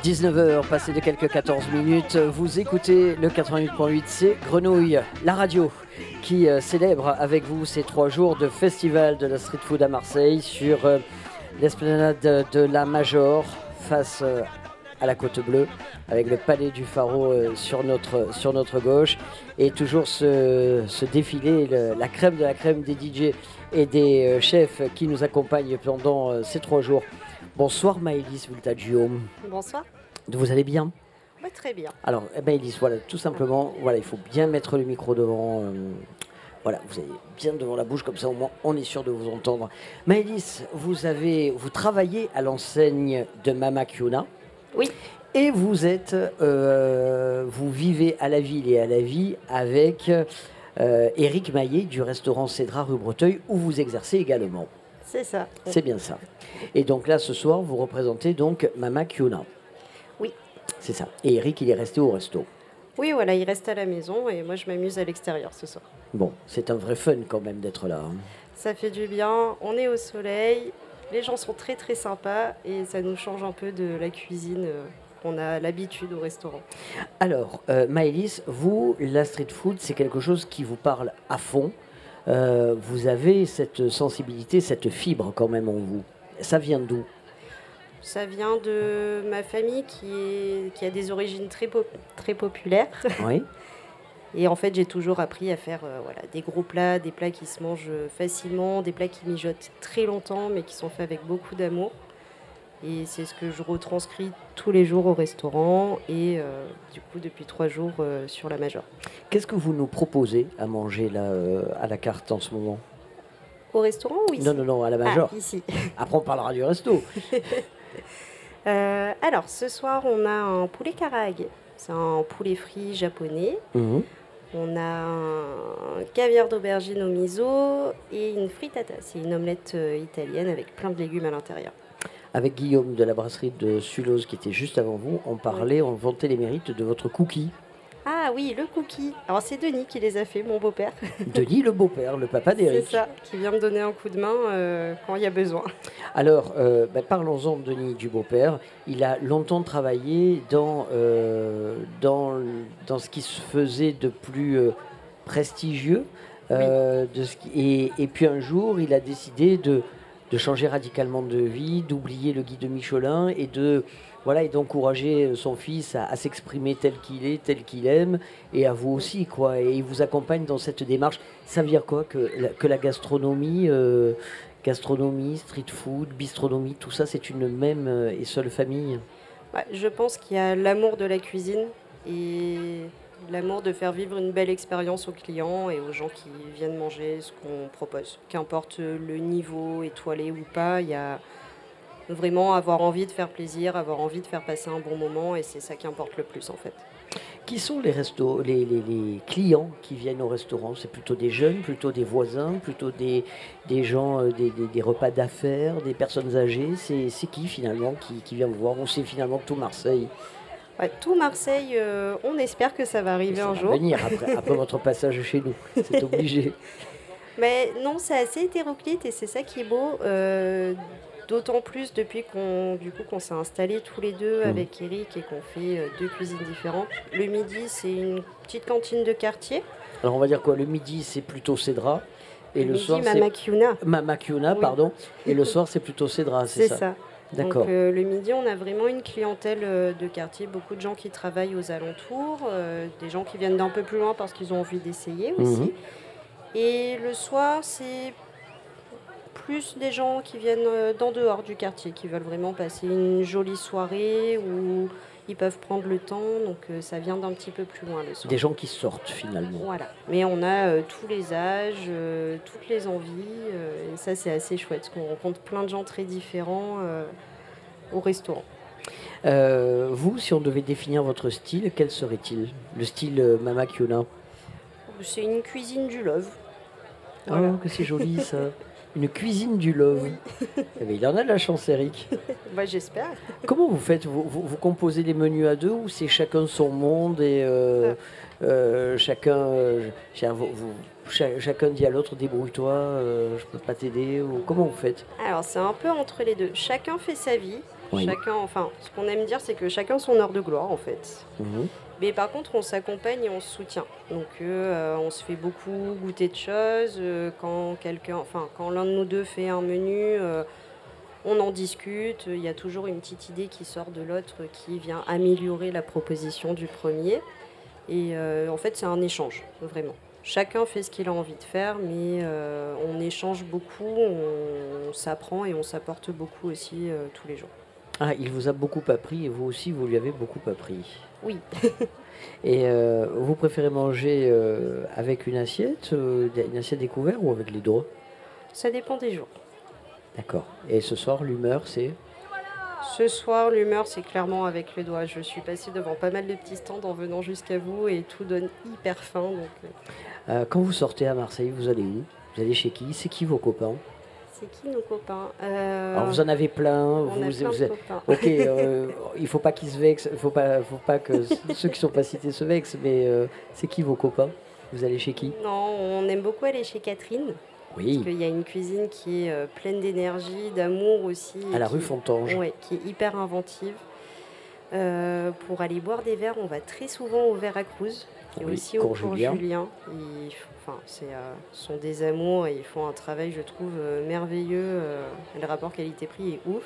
19h, passé de quelques 14 minutes, vous écoutez le 88.8, c'est Grenouille, la radio, qui euh, célèbre avec vous ces trois jours de festival de la street food à Marseille sur euh, l'esplanade de, la Major, face euh, à la Côte Bleue, avec le palais du Pharaon sur, notre, sur notre gauche, et toujours ce, défilé, la crème de la crème des DJ et des chefs qui nous accompagnent pendant ces trois jours. Bonsoir Maëlys Vultaggio. Bonsoir. Vous allez bien? Ouais, très bien. Alors, eh ben, voilà, tout simplement, voilà, il faut bien mettre le micro devant. euh, voilà, vous avez bien devant la bouche, comme ça au moins on est sûr de vous entendre. Maëlys, vous avez, vous travaillez à l'enseigne de Mama Kiona. Oui. Et vous êtes, euh, vous vivez à la ville et à la vie avec euh, Éric Maillet du restaurant Cédra rue Breteuil, où vous exercez également. C'est ça. C'est bien ça. Et donc là, ce soir, vous représentez donc Mama Kiona. Oui. C'est ça. Et Eric, il est resté au resto. Oui, voilà, il reste à la maison et moi je m'amuse à l'extérieur ce soir. Bon, c'est un vrai fun quand même d'être là. hein. Ça fait du bien, on est au soleil, les gens sont très très sympas et ça nous change un peu de la cuisine euh, qu'on a l'habitude au restaurant. Alors, euh, Maëlys, vous, la street food, c'est quelque chose qui vous parle à fond. Euh, vous avez cette sensibilité, cette fibre quand même en vous. Ça vient d'où? Ça vient de ma famille qui, est, qui a des origines très, po- très populaires. Oui. Et en fait, j'ai toujours appris à faire euh, voilà, des gros plats, des plats qui se mangent facilement, des plats qui mijotent très longtemps, mais qui sont faits avec beaucoup d'amour. Et c'est ce que je retranscris tous les jours au restaurant et euh, du coup depuis trois jours euh, sur la Major. Qu'est-ce que vous nous proposez à manger là euh, à la carte en ce moment? Au restaurant ou ici? Non, non, non, à la Major. Ah, ici. Après, on parlera du resto. Alors ce soir on a un poulet karaage. C'est un poulet frit japonais. Mhm. On a un caviar d'aubergine au miso et une frittata. C'est une omelette italienne avec plein de légumes à l'intérieur. Avec Guillaume de la brasserie de Sulose qui était juste avant vous, on parlait, on vantait les mérites de votre cookie. Ah oui, le cookie. Alors c'est Denis qui les a fait, mon beau-père. Denis le beau-père, le papa C'est d'Éric. ça, qui vient me donner un coup de main euh, quand il y a besoin. Alors, euh, bah, parlons-en de Denis du beau-père. Il a longtemps travaillé dans, euh, dans, dans ce qui se faisait de plus prestigieux. de ce qui- et, et puis un jour, il a décidé de, de changer radicalement de vie, d'oublier le guide Michelin et de voilà et d'encourager son fils à, s'exprimer tel qu'il est, tel qu'il aime, et à vous aussi quoi. Et il vous accompagne dans cette démarche. Ça veut dire quoi que la, gastronomie, euh, gastronomie, street food, bistronomie, tout ça, c'est une même euh, et seule famille? Ouais, je pense qu'il y a l'amour de la cuisine et l'amour de faire vivre une belle expérience aux clients et aux gens qui viennent manger ce qu'on propose. Qu'importe le niveau étoilé ou pas, il y a vraiment avoir envie de faire plaisir, avoir envie de faire passer un bon moment et c'est ça qui importe le plus en fait. Qui sont les, les, les- clients qui viennent au restaurant? C'est plutôt des jeunes, plutôt des voisins, plutôt des, des gens, euh, des, des- repas d'affaires, des personnes âgées? C'est c'est qui finalement qui, qui vient vous voir? On sait finalement tout Marseille. Tout Marseille, euh, on espère que ça va arriver un va jour. venir après, après votre passage chez nous, c'est obligé. Mais non, c'est assez hétéroclite et c'est ça qui est beau. euh, D'autant plus depuis qu'on du coup qu'on s'est installés tous les deux Mhm. avec Eric et qu'on fait euh, deux cuisines différentes. Le midi, c'est une petite cantine de quartier. Alors on va dire quoi? Le midi c'est plutôt Cédra. Et Le le, midi, soir c'est Oui. pardon. Et le soir c'est plutôt Cédra, c'est C'est ça, ça. D'accord. Donc euh, le midi, on a vraiment une clientèle euh, de quartier, beaucoup de gens qui travaillent aux alentours, euh, des gens qui viennent d'un peu plus loin parce qu'ils ont envie d'essayer aussi. Mhm. Et le soir, c'est plus des gens qui viennent d'en dehors du quartier, qui veulent vraiment passer une jolie soirée où ils peuvent prendre le temps. Donc euh, ça vient d'un petit peu plus loin le soir. Des gens qui sortent finalement. Voilà. Mais on a euh, tous les âges, euh, toutes les envies. et ça, c'est assez chouette, parce qu'on rencontre plein de gens très différents au restaurant. Vous, si on devait définir votre style, quel serait-il? Le style Mama Kiuna C'est une cuisine du love. Oh, que c'est joli ça Une cuisine du love. Eh ben, il en a de la chance, Eric. Bah, J'espère. Comment vous faites vous, vous- vous composez les menus à deux ou c'est chacun son monde et euh, euh, chacun, euh, vous- chacun dit à l'autre débrouille-toi, je peux pas t'aider ou comment vous faites? Alors, c'est un peu entre les deux. Chacun fait sa vie. Oui. Chacun, enfin, ce qu'on aime dire, c'est que chacun son heure de gloire, en fait. Mhm. Mais par contre, on s'accompagne et on se soutient. Donc, euh, on se fait beaucoup goûter de choses. euh, quand quelqu'un, enfin, quand l'un de nous deux fait un menu, euh, on en discute. Il y a toujours une petite idée qui sort de l'autre qui vient améliorer la proposition du premier. Et euh, en fait, c'est un échange, vraiment. Chacun fait ce qu'il a envie de faire, mais euh, on échange beaucoup, on s'apprend et on s'apporte beaucoup aussi euh, tous les jours. Ah, il vous a beaucoup appris et vous aussi, vous lui avez beaucoup appris. Oui. Et euh, vous préférez manger euh, avec une assiette, euh, une assiette découverte ou avec les doigts? Ça dépend des jours. D'accord. Et ce soir, l'humeur, c'est? Ce soir, l'humeur, c'est clairement avec les doigts. Je suis passée devant pas mal de petits stands en venant jusqu'à vous et tout donne hyper faim. Donc, quand vous sortez à Marseille, vous allez où? Vous allez chez qui? C'est qui vos copains? C'est qui nos copains? Euh, Alors vous en avez plein. on vous, a plein vous êtes- copains. Ok, euh, il faut pas qu'ils se vexent. Il faut pas, faut pas que ceux qui sont pas cités se vexent. Mais euh, c'est qui vos copains? Vous allez chez qui? Non, on aime beaucoup aller chez Catherine. Oui. Parce qu'il y a une cuisine qui est pleine d'énergie, d'amour aussi. À la qui- rue Fontange. Ouais, qui est hyper inventive. Pour aller boire des verres, on va très souvent au Et aussi au Cours cours Julien. Julien. Enfin, c'est, euh, ce sont des amours et ils font un travail, je trouve, euh, merveilleux. euh, le rapport qualité-prix est ouf.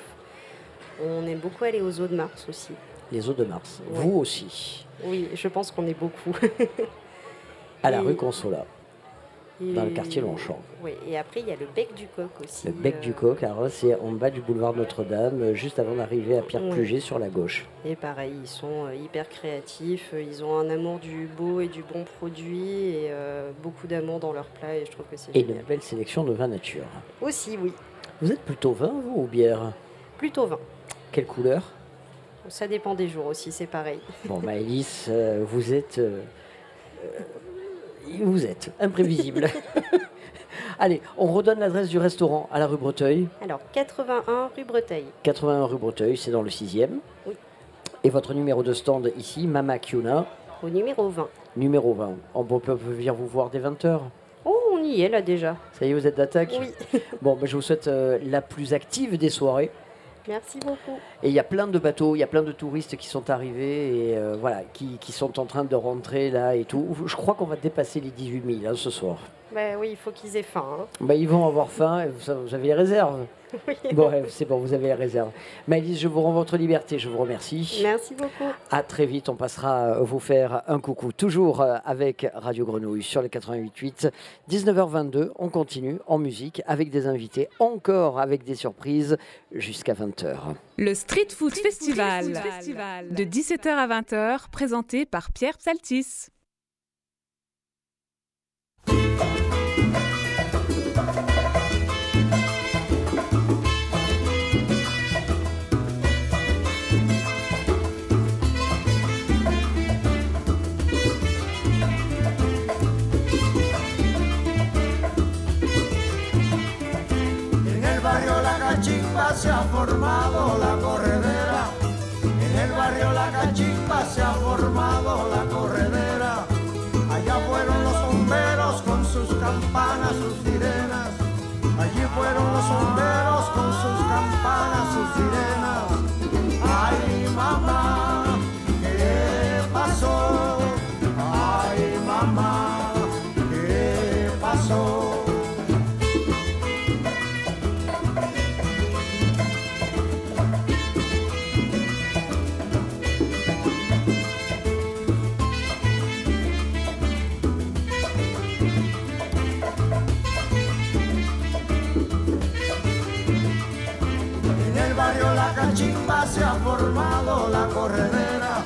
On aime beaucoup aller aux eaux de Mars aussi. Les eaux de Mars. Ouais. Vous aussi. Oui, je pense qu'on est beaucoup. À la Et- rue Consola. Dans le quartier Longchamp. Oui, et après, il y a le bec du coq aussi. Le bec du euh, coq, alors c'est en bas du boulevard Notre-Dame, euh, juste avant d'arriver à Pierre-Pluget sur la gauche. Et pareil, ils sont euh, hyper créatifs, euh, ils ont un amour du beau et du bon produit et euh, beaucoup d'amour dans leurs plats et je trouve que c'est Et une belle sélection de vins nature. Aussi, oui, Vous êtes plutôt vin, vous, ou bière? Plutôt vin. Quelle couleur? Ça dépend des jours aussi, c'est pareil. Bon, Maëlys, euh, vous êtes. euh, euh, vous êtes imprévisible. Allez, on redonne l'adresse du restaurant à la rue Breteuil. Alors, 81 rue Breteuil. 81 rue Breteuil, c'est dans le 6e. Oui. Et votre numéro de stand ici, Mama Kiona, Au numéro 20. numéro 20. On peut, peut venir vous voir dès 20h. Oh, on y est là déjà. Ça y est, vous êtes d'attaque Oui. Bon, ben, je vous souhaite euh, la plus active des soirées. Merci beaucoup. Et il y a plein de bateaux, il y a plein de touristes qui sont arrivés et euh, voilà, qui, sont en train de rentrer là et tout. Je crois qu'on va dépasser les 18 000 hein, ce soir. Bah oui, il faut qu'ils aient faim. hein. Bah, ils vont avoir faim, et vous, avez les réserves. Oui. Bon, c'est bon, vous avez les réserves. Maëlys, je vous rends votre liberté, je vous remercie. Merci beaucoup. À très vite, on passera euh, vous faire un coucou. Toujours euh, avec Radio Grenouille sur le 88.8. 19h22, on continue en musique avec des invités, encore avec des surprises jusqu'à 20h. Le Street Food Festival, de 17h à 20h, présenté par Pierre Psaltis. Formado la corredera. En el barrio La Cachimba se ha formado la corredera. Allá fueron los bomberos con sus campanas, sus sirenas. Allí fueron los bomberos con sus campanas, sus sirenas. Se ha formado la corredera.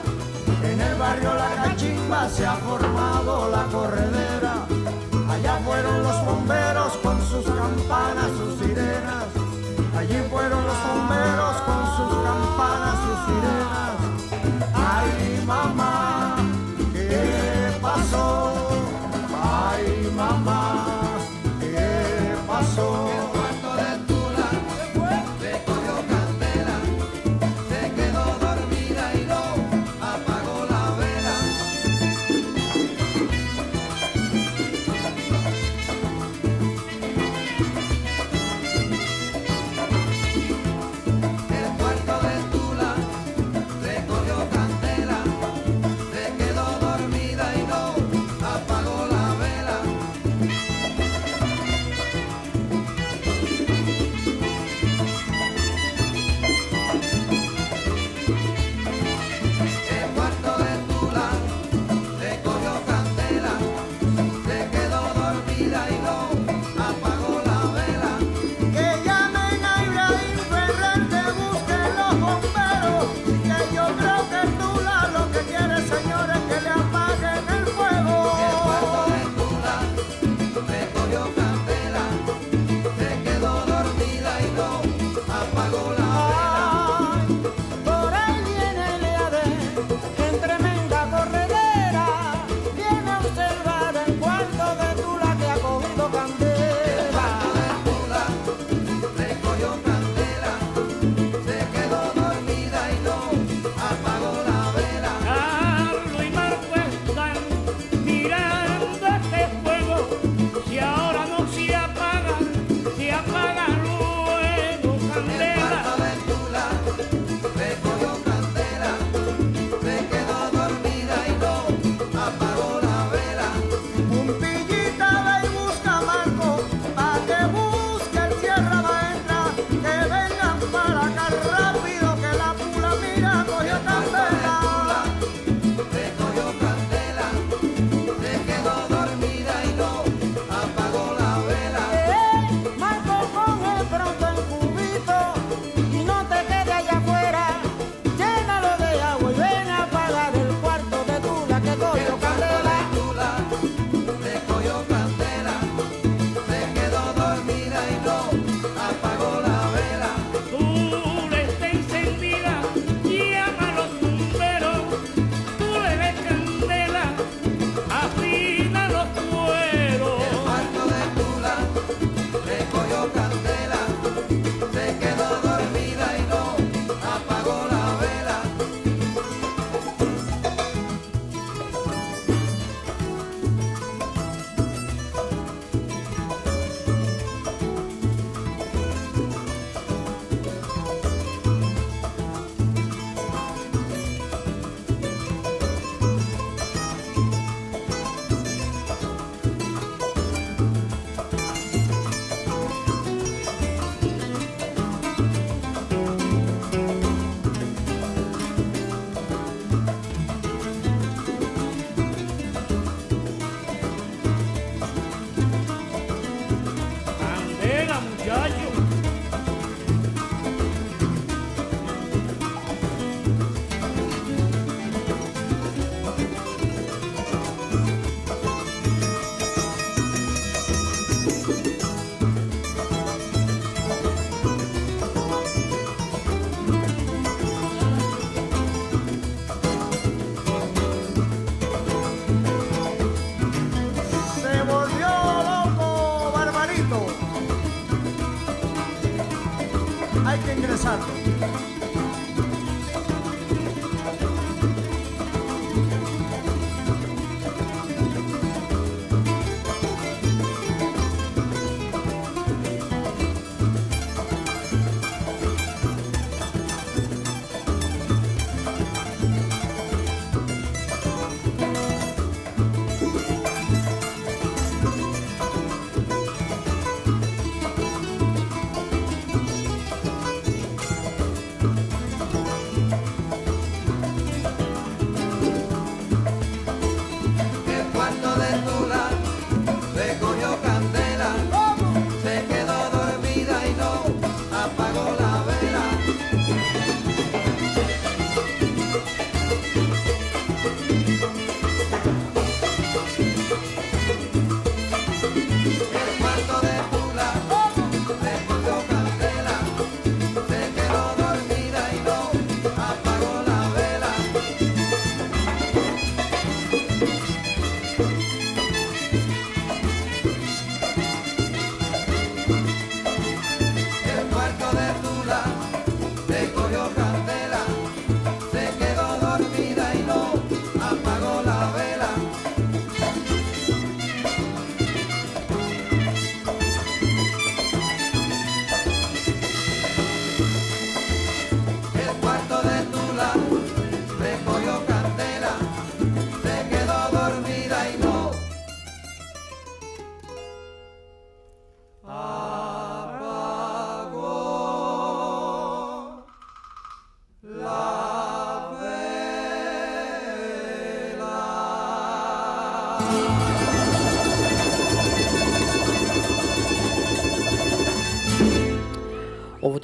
En el barrio La Cachimba se ha formado la corredera. Allá fueron los bomberos con sus campanas, sus sirenas. Allí fueron los bomberos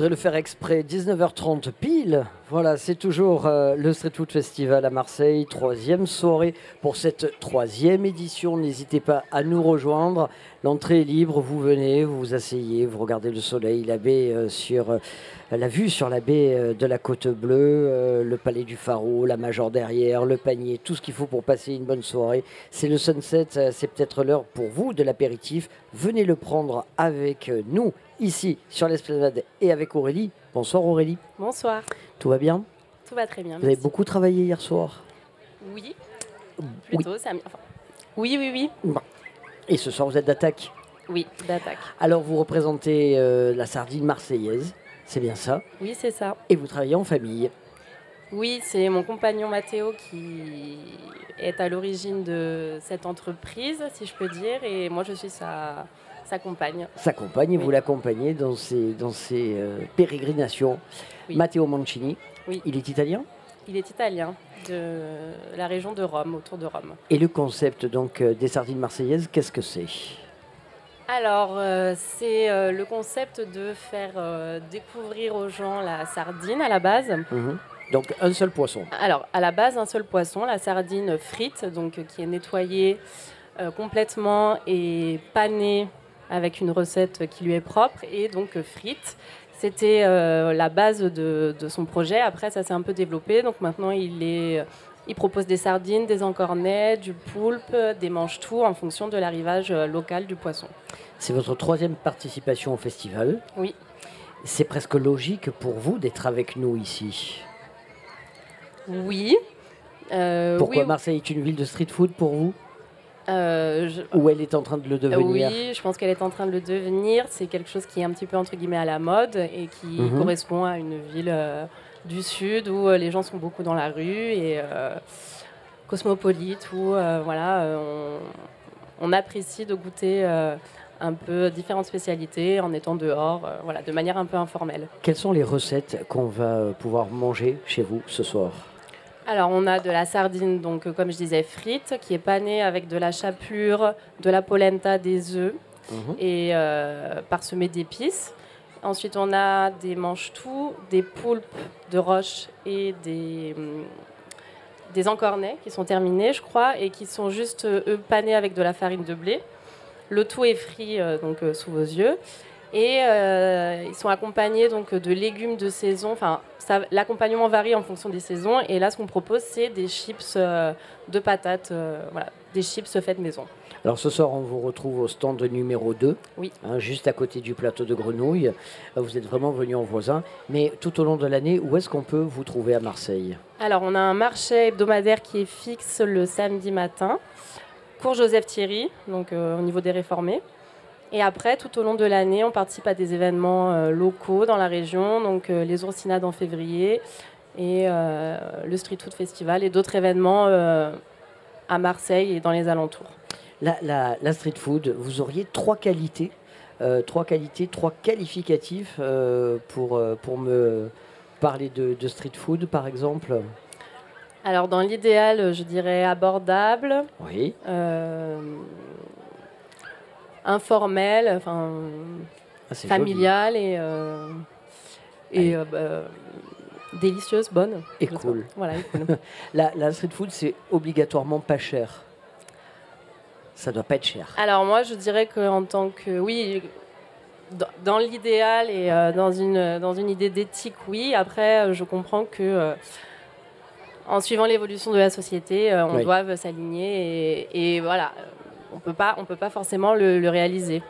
Voudrait le faire exprès, 19h30 pile. Voilà, c'est toujours euh, le Street Food Festival à Marseille, troisième soirée pour cette troisième édition. N'hésitez pas à nous rejoindre. L'entrée est libre, vous venez, vous vous asseyez, vous regardez le soleil, la baie euh, sur euh, la vue sur la baie de la Côte Bleue, le palais du Pharaon, la Major derrière, le panier, tout ce qu'il faut pour passer une bonne soirée. C'est le sunset, c'est peut-être l'heure pour vous de l'apéritif. Venez le prendre avec nous ici sur l'esplanade et avec Aurélie. Bonsoir Aurélie. Bonsoir. Tout va bien? Tout va très bien. Vous avez beaucoup travaillé hier soir? Oui. Plutôt, ça a mis- enfin, Oui, oui, oui. Et ce soir, vous êtes d'attaque? Oui, d'attaque. Alors, vous représentez euh, la sardine marseillaise, c'est bien ça? Oui, c'est ça. Et vous travaillez en famille? Oui, c'est mon compagnon Mathéo qui est à l'origine de cette entreprise, si je peux dire, et moi je suis sa, sa compagne. Sa compagne, et vous l'accompagnez dans ses, dans ses euh, pérégrinations. Oui. Matteo Mancini, Oui. il est italien? Il est italien, de la région de Rome, autour de Rome. Et le concept donc euh, des sardines marseillaises, qu'est-ce que c'est? Alors, euh, c'est euh, le concept de faire découvrir aux gens la sardine à la base. Mhm. Donc un seul poisson. Alors, à la base, un seul poisson, la sardine frite, donc qui est nettoyée euh, complètement et panée avec une recette qui lui est propre et donc euh, frite. C'était euh, la base de, de son projet. Après, ça s'est un peu développé. Donc maintenant, il, est, il propose des sardines, des encornets, du poulpe, des mange-tout en fonction de l'arrivage euh, local du poisson. C'est votre troisième participation au festival. Oui. C'est presque logique pour vous d'être avec nous ici. Oui. Euh, Pourquoi oui, Marseille est une ville de street food pour vous? Euh, je- Ou elle est en train de le devenir Oui, je pense qu'elle est en train de le devenir. C'est quelque chose qui est un petit peu entre guillemets à la mode et qui Mhm. correspond à une ville euh, du sud où euh, les gens sont beaucoup dans la rue et euh, cosmopolite où voilà, on, on apprécie de goûter un peu différentes spécialités en étant dehors, voilà, de manière un peu informelle. Quelles sont les recettes qu'on va pouvoir manger chez vous ce soir? Alors, on a de la sardine, donc euh, comme je disais, frite, qui est panée avec de la chapure, de la polenta, des œufs Mhm. et euh, parsemée d'épices. Ensuite, on a des mange-tout, des poulpes de roche et des, hum, des encornets qui sont terminés, je crois, et qui sont juste, euh, eux, panés avec de la farine de blé. Le tout est frit euh, donc, euh, sous vos yeux. Et euh, ils sont accompagnés donc de légumes de saison. Enfin, l'accompagnement varie en fonction des saisons. Et là, ce qu'on propose, c'est des chips euh, de patates, euh, voilà, des chips faites maison. Alors ce soir, on vous retrouve au stand numéro 2, Oui. hein, juste à côté du plateau de Grenouille. Vous êtes vraiment venu en voisin. Mais tout au long de l'année, où est-ce qu'on peut vous trouver à Marseille? Alors, on a un marché hebdomadaire qui est fixe le samedi matin, cours Joseph Thierry, donc euh, au niveau des réformés. Et après, tout au long de l'année, on participe à des événements euh, locaux dans la région, donc euh, les Oursinades en février et euh, le Street Food Festival et d'autres événements à Marseille et dans les alentours. la, la- la street food, vous auriez trois qualités, euh, trois qualités, trois qualificatifs euh, pour, euh, pour me parler de, de street food, par exemple? Alors, dans l'idéal, je dirais abordable, Oui. Informel, enfin Ah, familial et, euh, et euh, bah, délicieuse, bonne. Et cool. Voilà, et cool. La, la street food, c'est obligatoirement pas cher. Ça doit pas être cher. Alors moi, je dirais qu'en tant que... Oui, dans, dans l'idéal et euh, dans, une, dans une idée d'éthique, oui. Après, je comprends que... en suivant l'évolution de la société, euh, on Oui. doit s'aligner et, et voilà, on peut pas, on peut pas forcément le, le réaliser.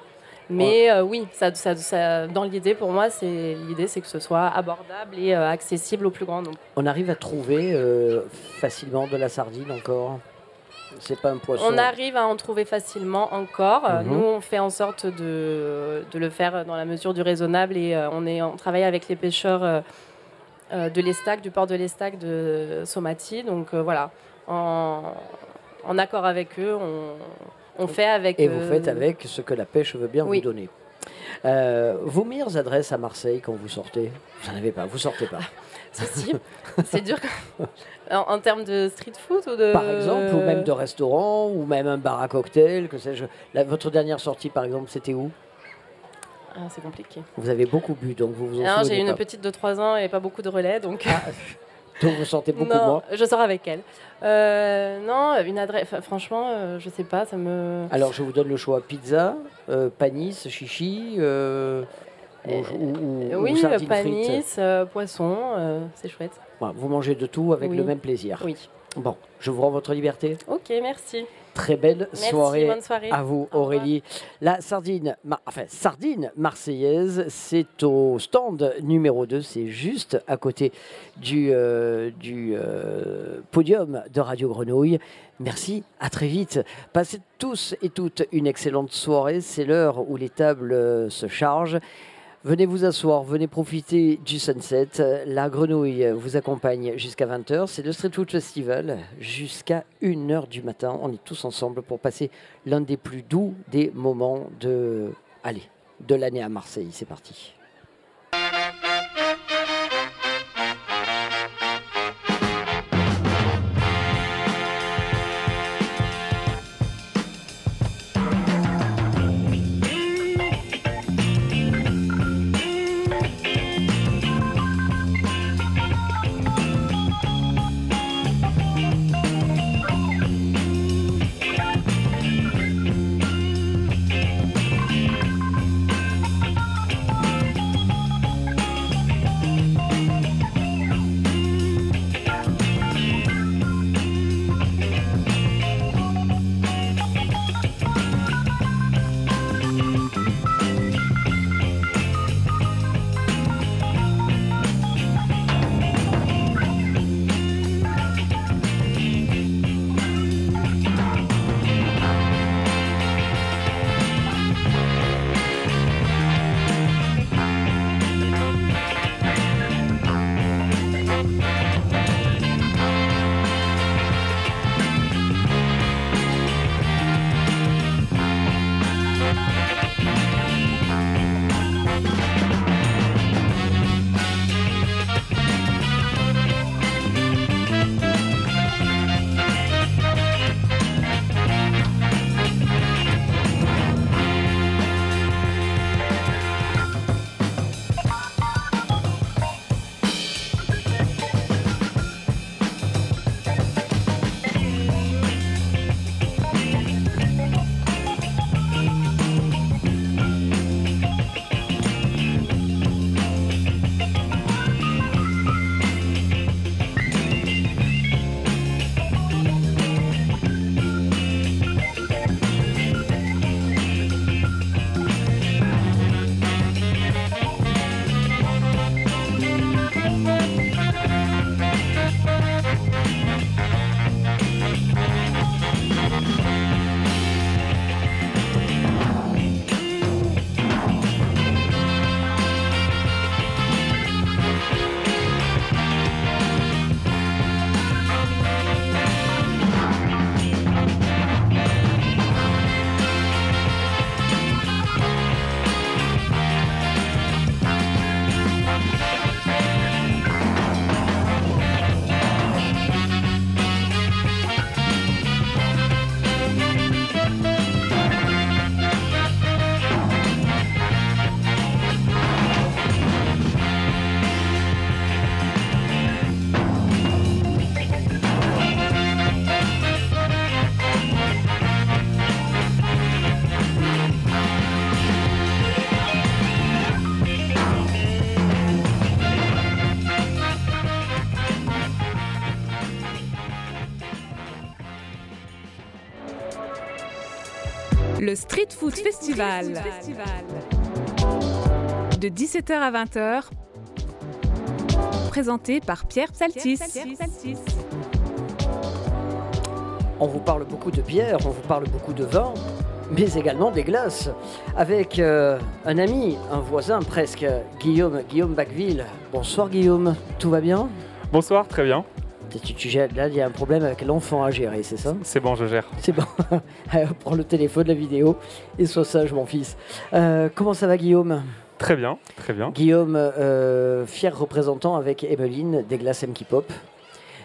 Mais euh, oui, ça, ça- ça- dans l'idée, pour moi, c'est l'idée, c'est que ce soit abordable et euh, accessible au plus grand nombre. On arrive à trouver euh, facilement de la sardine encore? C'est pas un poisson. On arrive à en trouver facilement encore. Mhm. Nous, on fait en sorte de, de le faire dans la mesure du raisonnable et on, est, on travaille avec les pêcheurs de l'Estac, du port de l'Estac de Somati. Donc voilà, en, en accord avec eux, on, on fait avec. Et vous euh, faites avec ce que la pêche veut bien Oui. vous donner. Euh, vos meilleures adresses à Marseille quand vous sortez? Vous n'en avez pas, vous sortez pas. C'est dur. en, en termes de street food ou de. Par exemple, ou même de restaurant, ou même un bar à cocktail, que sais-je. Votre dernière sortie, par exemple, c'était où? Ah, c'est compliqué. Vous avez beaucoup bu, donc vous vous en Alors, j'ai une petite de 3 ans et pas beaucoup de relais, donc. Donc vous sortez beaucoup non, moins. je sors avec elle. Euh, non, une adresse. franchement, euh, je sais pas, ça me. Alors je vous donne le choix pizza, euh, panis, chichi, euh, ou, ou- ou- ou oui, sardines panis, euh, poisson, euh, c'est chouette. Vous mangez de tout avec Oui. le même plaisir. Oui. Bon, je vous rends votre liberté. Ok, merci. Très belle Merci, soirée, bonne soirée. à vous, Aurélie. La sardine, mar- enfin, sardine marseillaise, c'est au stand numéro 2, c'est juste à côté du, euh, du euh, podium de Radio Grenouille. Merci, à très vite. Passez tous et toutes une excellente soirée. C'est l'heure où les tables euh, se chargent. Venez vous asseoir, venez profiter du sunset. La grenouille vous accompagne jusqu'à 20h. C'est le Street Food Festival jusqu'à 1h du matin. On est tous ensemble pour passer l'un des plus doux des moments de, l'année à Marseille. C'est parti. Street Food Festival. De 17h à 20h. Présenté par Pierre Psaltis. On vous parle beaucoup de bière, on vous parle beaucoup de vin, mais également des glaces. Avec euh, un ami, un voisin presque, Guillaume, Guillaume Bacville. Bonsoir Guillaume, tout va bien? Bonsoir, très bien. Tu, tu gères- Là, il y a un problème avec l'enfant à gérer, c'est ça? C'est bon, je gère. C'est bon. Prends le téléphone, la vidéo, et sois sage, mon fils. Euh, comment ça va, Guillaume? Très bien, très bien. Guillaume, euh, fier représentant avec Emeline des glaces M-Ki Pop.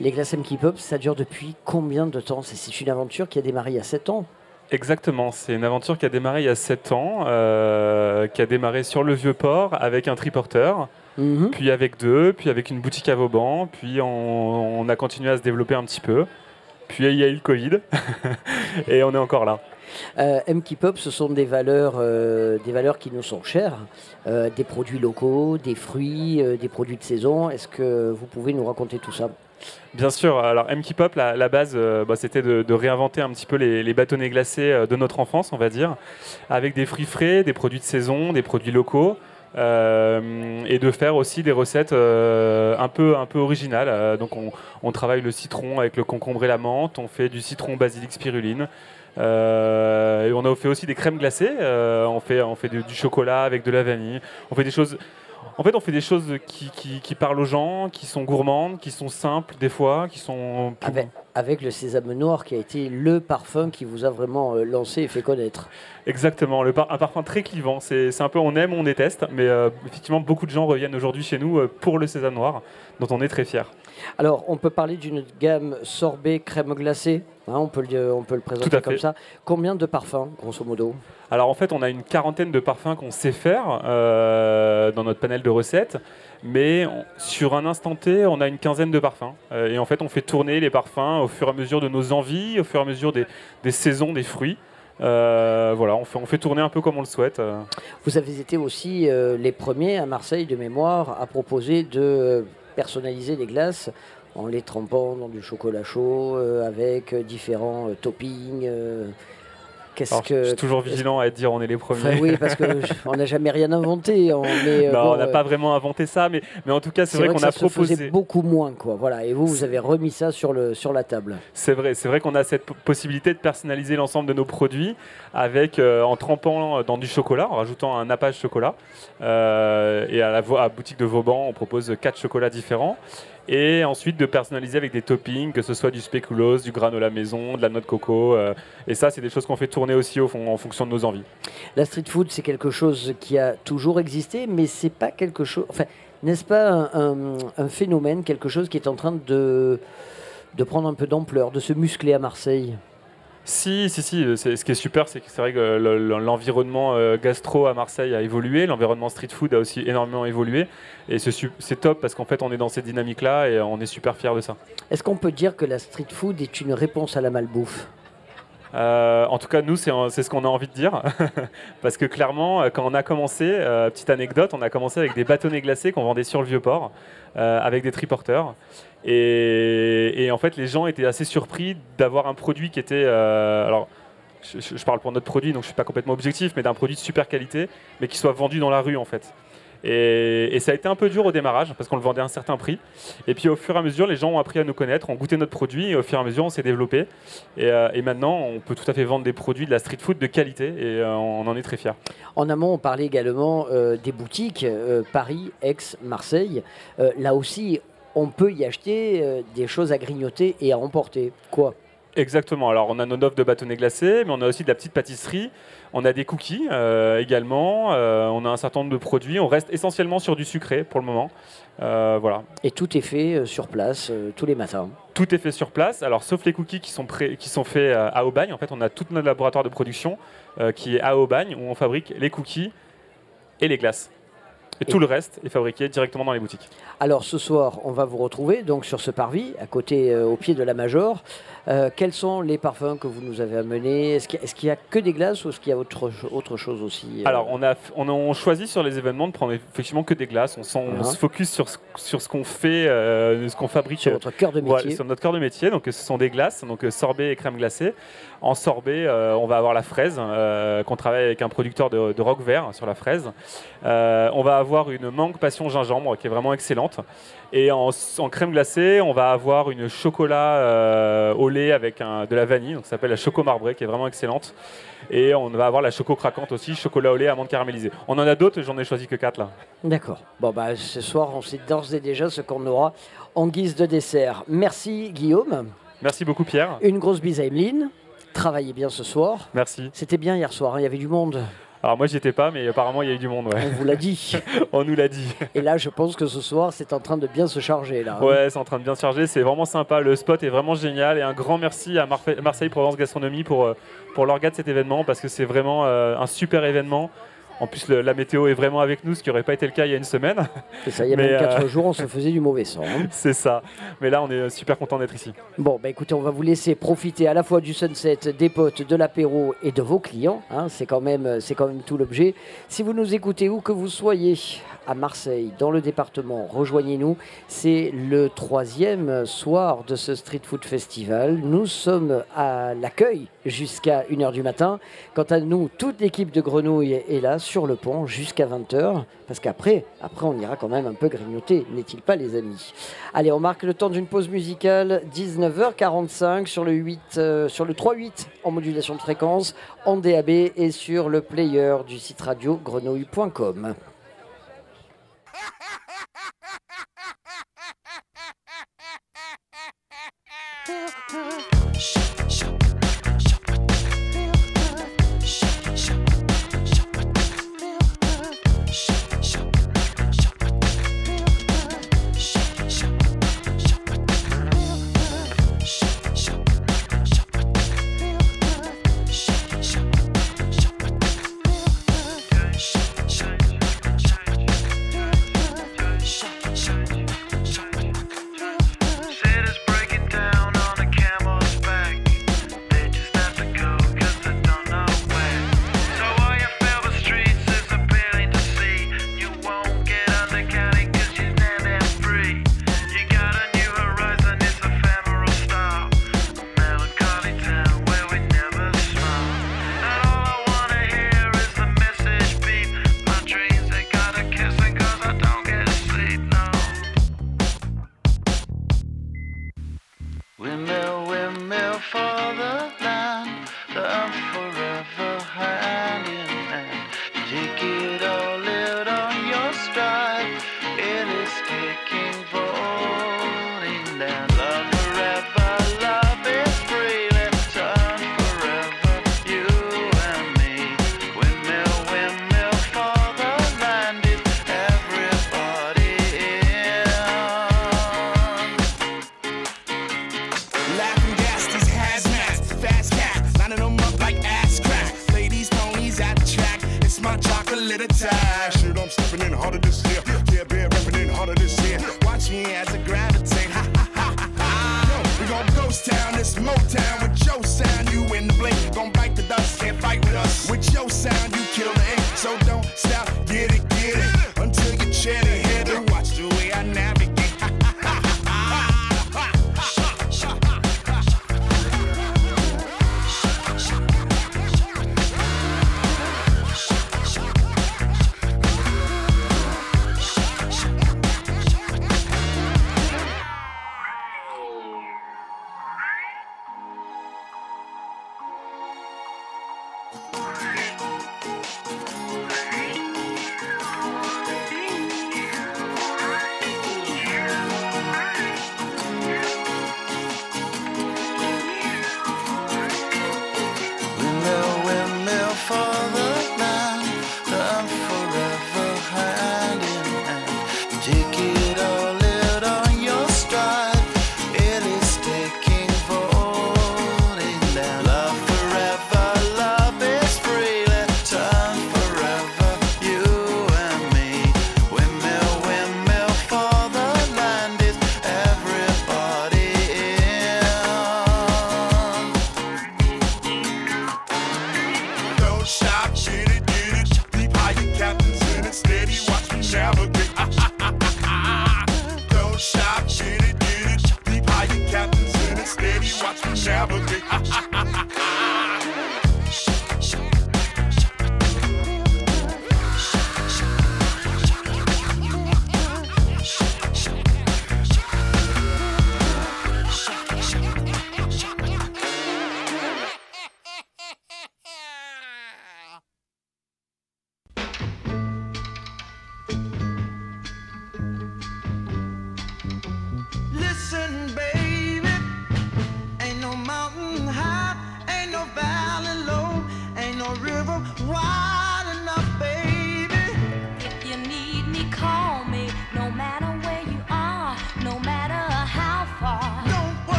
Les glaces M-Ki Pop, ça dure depuis combien de temps? C'est- une aventure qui a démarré il y a 7 ans. Exactement, c'est une aventure qui a démarré il y a 7 ans, euh, qui a démarré sur le vieux port avec un triporteur, Mhm. puis avec deux, puis avec une boutique à Vauban, puis on, on a continué à se développer un petit peu. Puis il y a eu le Covid, et on est encore là. Euh, M-Ki Pop, ce sont des valeurs, euh, des valeurs qui nous sont chères, euh, des produits locaux, des fruits, euh, des produits de saison. Est-ce que vous pouvez nous raconter tout ça? Bien sûr, alors M Pop, la, la base, bah, c'était de, de réinventer un petit peu les, les bâtonnets glacés de notre enfance, on va dire, avec des fruits frais, des produits de saison, des produits locaux, euh, et de faire aussi des recettes euh, un, peu, un peu originales. Euh, donc on, travaille le citron avec le concombre et la menthe, on fait du citron basilic spiruline. Et on a fait aussi des crèmes glacées. on fait, on fait du chocolat avec de la vanille. On fait des choses. En fait, on fait des choses qui, qui- qui parlent aux gens, qui sont gourmandes, qui sont simples des fois, qui sont plus- avec, avec le sésame noir qui a été le parfum qui vous a vraiment euh, lancé et fait connaître. Exactement, le par- un parfum très clivant. C'est un peu on aime, on déteste, mais euh, effectivement, beaucoup de gens reviennent aujourd'hui chez nous euh, pour le sésame noir, dont on est très fiers. Alors, on peut parler d'une gamme sorbet crème glacée, hein, on, peut le, on peut le présenter comme ça. Combien de parfums, grosso modo? Alors en fait, on a une quarantaine de parfums qu'on sait faire euh, dans notre panel de recettes, mais sur un instant T, on a une quinzaine de parfums. Euh, et en fait, on fait tourner les parfums au fur et à mesure de nos envies, au fur et à mesure des, des saisons, des fruits. Euh, voilà, on fait, on fait tourner un peu comme on le souhaite. Vous avez été aussi les premiers à Marseille de mémoire à proposer de personnaliser les glaces en les trempant dans du chocolat chaud avec différents toppings. Qu'est-ce que je suis toujours vigilant à dire on est les premiers. Enfin, oui, parce qu'on n'a jamais rien inventé. On, euh, bon, n'a euh, pas vraiment inventé ça, mais, mais en tout cas, c'est vrai, qu'on a ça se faisait proposé. beaucoup moins, quoi. Voilà. Et vous, vous avez remis ça sur le sur la table. C'est vrai, c'est vrai qu'on a cette po- possibilité de personnaliser l'ensemble de nos produits avec euh, en trempant dans du chocolat, en rajoutant un nappage chocolat. Euh, et à la à boutique de Vauban, on propose quatre chocolats différents. Et ensuite de personnaliser avec des toppings, que ce soit du spéculoos, du granola maison, de la noix de coco. euh, et ça, c'est des choses qu'on fait tourner aussi en fonction de nos envies. La street food, c'est quelque chose qui a toujours existé, mais c'est pas quelque chose. Enfin, n'est-ce pas un, un- un phénomène, quelque chose qui est en train de de prendre un peu d'ampleur, de se muscler à Marseille? Si, si, si. euh, Ce qui est super, c'est que c'est vrai que le- l'environnement euh, gastro à Marseille a évolué, l'environnement street food a aussi énormément évolué. Et c'est top parce qu'en fait, on est dans cette dynamique-là et on est super fiers de ça. Est-ce qu'on peut dire que la street food est une réponse à la malbouffe? Euh, en tout cas, nous, c'est ce qu'on a envie de dire. Parce que clairement, euh, quand on a commencé, euh, petite anecdote, on a commencé avec des bâtonnets glacés qu'on vendait sur le Vieux-Port, euh, avec des triporteurs. Et, en fait, les gens étaient assez surpris d'avoir un produit qui était. euh, alors, je, je- parle pour notre produit, donc je ne suis pas complètement objectif, mais d'un produit de super qualité, mais qui soit vendu dans la rue, en fait. Et, ça a été un peu dur au démarrage parce qu'on le vendait à un certain prix. Et puis au fur et à mesure, les gens ont appris à nous connaître, ont goûté notre produit et au fur et à mesure, on s'est développé. Et, euh, maintenant, on peut tout à fait vendre des produits de la street food de qualité et euh, on en est très fiers. En amont, on parlait également des boutiques Paris, Aix, Marseille. Là aussi, on peut y acheter euh, des choses à grignoter et à emporter. Quoi? Exactement. Alors, on a nos offres de bâtonnets glacés, mais on a aussi de la petite pâtisserie. On a des cookies euh, également. Euh, on a un certain nombre de produits. On reste essentiellement sur du sucré pour le moment. Euh, voilà. Et tout est fait sur place tous les matins. Tout est fait sur place, alors sauf les cookies qui sont, prêts- qui sont faits à Aubagne. En fait, on a tout notre laboratoire de production qui est à Aubagne où on fabrique les cookies et les glaces. Et, tout le reste est fabriqué directement dans les boutiques. Alors ce soir, on va vous retrouver donc sur ce parvis, à côté, euh, au pied de la Major, Euh, quels sont les parfums que vous nous avez amenés? Est-ce qu'il y, a- que des glaces ou est-ce qu'il y a autre, autre chose aussi euh, Alors, on a, on a on choisit sur les événements de prendre effectivement que des glaces. On, Ah. se focus sur ce, sur ce qu'on fait, euh, ce qu'on fabrique. Sur votre cœur de métier. sur notre cœur de métier. Donc, ce sont des glaces, donc sorbet et crème glacée. En sorbet, euh, on va avoir la fraise, qu'on travaille avec un producteur de, de rock vert sur la fraise. On va avoir une mangue passion gingembre qui est vraiment excellente. Et en, en crème glacée, on va avoir une chocolat euh, au lait avec un- de la vanille, donc ça s'appelle la choco marbrée, qui est vraiment excellente. Et on va avoir la choco craquante aussi, chocolat au lait, amande caramélisée. On en a d'autres, j'en ai choisi que 4 là. D'accord. Bon, bah, ce soir, on sait d'ores et déjà ce qu'on aura en guise de dessert. Merci, Guillaume. Merci beaucoup, Pierre. Une grosse bise à Emeline. Travaillez bien ce soir. Merci. C'était bien hier soir, hein, il y avait du monde. Alors moi j'y étais pas, mais apparemment il y a eu du monde. Ouais. On vous l'a dit. On nous l'a dit. Et là, je pense que ce soir, c'est en train de bien se charger. Là, hein. Ouais, c'est en train de bien se charger, c'est vraiment sympa. Le spot est vraiment génial et un grand merci à Marseille Provence Gastronomie pour, euh, pour l'orga de cet événement parce que c'est vraiment euh, un super événement. En plus, le- la météo est vraiment avec nous, ce qui n'aurait pas été le cas il y a une semaine. Et ça, il y a Mais, même 4 euh, jours, on se faisait du mauvais sang. hein. C'est ça. Mais là, on est super content d'être ici. Bon, bah écoutez, on va vous laisser profiter à la fois du sunset, des potes, de l'apéro et de vos clients. hein. c'est quand même, c'est quand même tout l'objet. Si vous nous écoutez où que vous soyez à Marseille, dans le département, rejoignez-nous. C'est le troisième soir de ce Street Food Festival. Nous sommes à l'accueil jusqu'à 1h du matin. Quant à nous, toute l'équipe de Grenouille est là sur le pont jusqu'à 20h. Parce qu'après, après, on ira quand même un peu grignoter, n'est-il pas, les amis Allez, on marque le temps d'une pause musicale, 19h45 sur le 8, euh, sur le 3.8 en modulation de fréquence, en DAB et sur le player du site radio grenouille.com. shut up. Chocolate attack. Shit, I'm stepping in harder this year. Yeah, bear repping in harder this year. Watch me as I gravitate. Ha ha ha ha ha. We gon' ghost town, this Motown with your sound. You in the blink, gon' bite the dust, can't fight with us. With your sound, you kill the ink. So don't stop,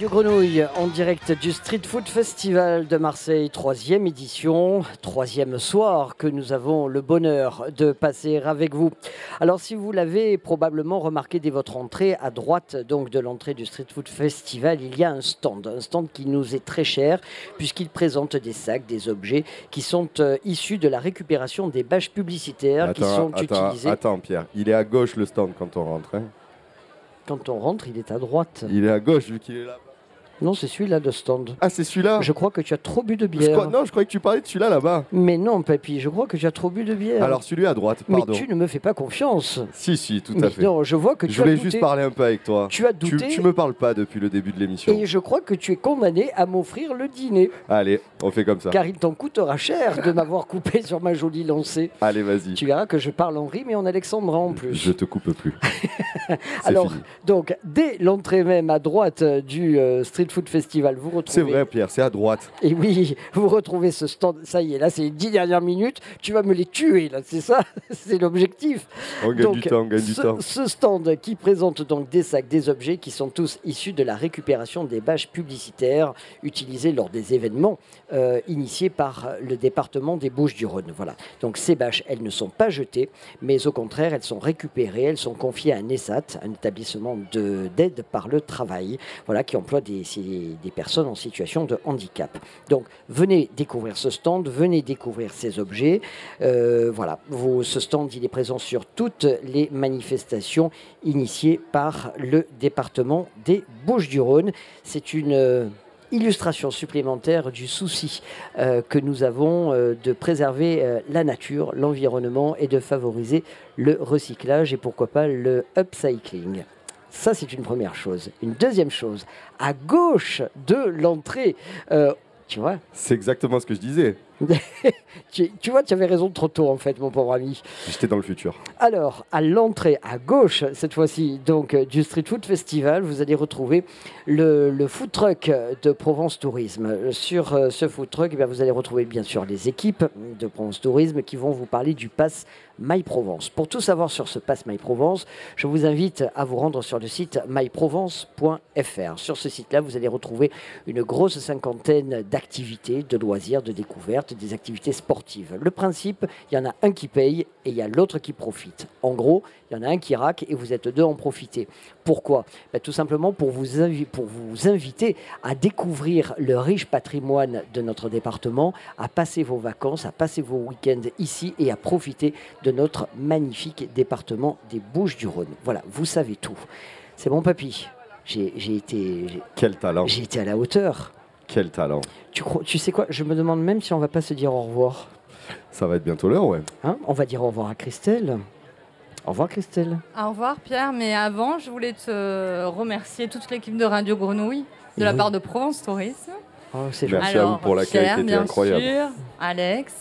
Radio Grenouille en direct du Street Food Festival de Marseille, troisième édition, troisième soir que nous avons le bonheur de passer avec vous. Alors si vous l'avez probablement remarqué dès votre entrée, à droite donc de l'entrée du Street Food Festival, il y a un stand, un stand qui nous est très cher puisqu'il présente des sacs, des objets qui sont euh, issus de la récupération des bâches publicitaires qui sont attends, utilisées. attends, Pierre. Il est à gauche le stand quand on rentre. hein? Quand on rentre, il est à droite. Il est à gauche vu qu'il est là. Non, c'est celui-là de stand. Ah, c'est celui-là Je crois que tu as trop bu de Je bière. crois- Non, je croyais que tu parlais de celui-là là-bas. Mais non, Papy, je crois que tu as trop bu de bière. Alors celui à droite, Mais pardon. tu ne me fais pas confiance. Si, si, tout Mais à fait. non, je vois que tu je as voulais juste parler un peu avec toi. Tu as douté. Tu, me parles pas depuis le début de l'émission. Et je crois que tu es condamné à m'offrir le dîner. Allez, on fait comme ça. Car il t'en coûtera cher de m'avoir coupé sur ma jolie lancée. Allez, vas-y. Tu verras que je parle en rime et en alexandrin en plus. Je te coupe plus. Alors, fini. donc, dès l'entrée même à droite du euh, Street Food Festival, vous retrouvez. C'est vrai, Pierre, c'est à droite. Et oui, vous retrouvez ce stand. Ça y est, là, c'est les dix dernières minutes. Tu vas me les tuer, là, c'est ça? C'est l'objectif. On gagne du temps, on gagne du temps. Ce stand qui présente donc des sacs, des objets qui sont tous issus de la récupération des bâches publicitaires utilisées lors des événements euh, initiés par le département des Bouches-du-Rhône. Voilà. Donc ces bâches, elles ne sont pas jetées, mais au contraire, elles sont récupérées, elles sont confiées à un ESAT, un établissement de- d'aide par le travail, voilà, qui emploie des, des personnes en situation de handicap. Donc venez découvrir ce stand, venez découvrir ces objets. Euh, voilà, ce stand, il est présent sur toutes les manifestations initiées par le département des Bouches-du-Rhône. C'est une euh, illustration supplémentaire du souci euh, que nous avons de préserver la nature, l'environnement et de favoriser le recyclage et pourquoi pas le upcycling. Ça, c'est une première chose. Une deuxième chose, à gauche de l'entrée, euh, tu vois, C'est exactement ce que je disais. Tu, tu vois, tu avais raison trop tôt, en fait, mon pauvre ami. J'étais dans le futur. Alors, à l'entrée, à gauche, cette fois-ci, donc euh, du Street Food Festival, vous allez retrouver le, le food truck de Provence Tourisme. Sur euh, ce food truck, eh bien, vous allez retrouver bien sûr les équipes de Provence Tourisme qui vont vous parler du pass My Provence. Pour tout savoir sur ce pass My Provence, je vous invite à vous rendre sur le site myprovence.fr. Sur ce site-là, vous allez retrouver une grosse cinquantaine d'activités, de loisirs, de découvertes, des activités sportives. Le principe, il y en a un qui paye et il y a l'autre qui profite. En gros, il y en a un qui raque et vous êtes deux à en profiter. Pourquoi? Ben, Tout simplement pour vous, pour vous inviter à découvrir le riche patrimoine de notre département, à passer vos vacances, à passer vos week-ends ici et à profiter de notre magnifique département des Bouches-du-Rhône. Voilà, vous savez tout. C'est bon, papy. J'ai été, Quel talent. j'ai été à la hauteur. Quel talent. Tu, crois, tu sais quoi Je me demande même si on va pas se dire au revoir. Ça va être bientôt l'heure, ouais. Hein on va dire au revoir à Christelle. Au revoir, Christelle. Au revoir Pierre, mais avant je voulais te remercier toute l'équipe de Radio Grenouille de la part de Provence Tourisme. Oh, c'est Merci à vous pour l'accueil Pierre, bien incroyable. sûr, Alex,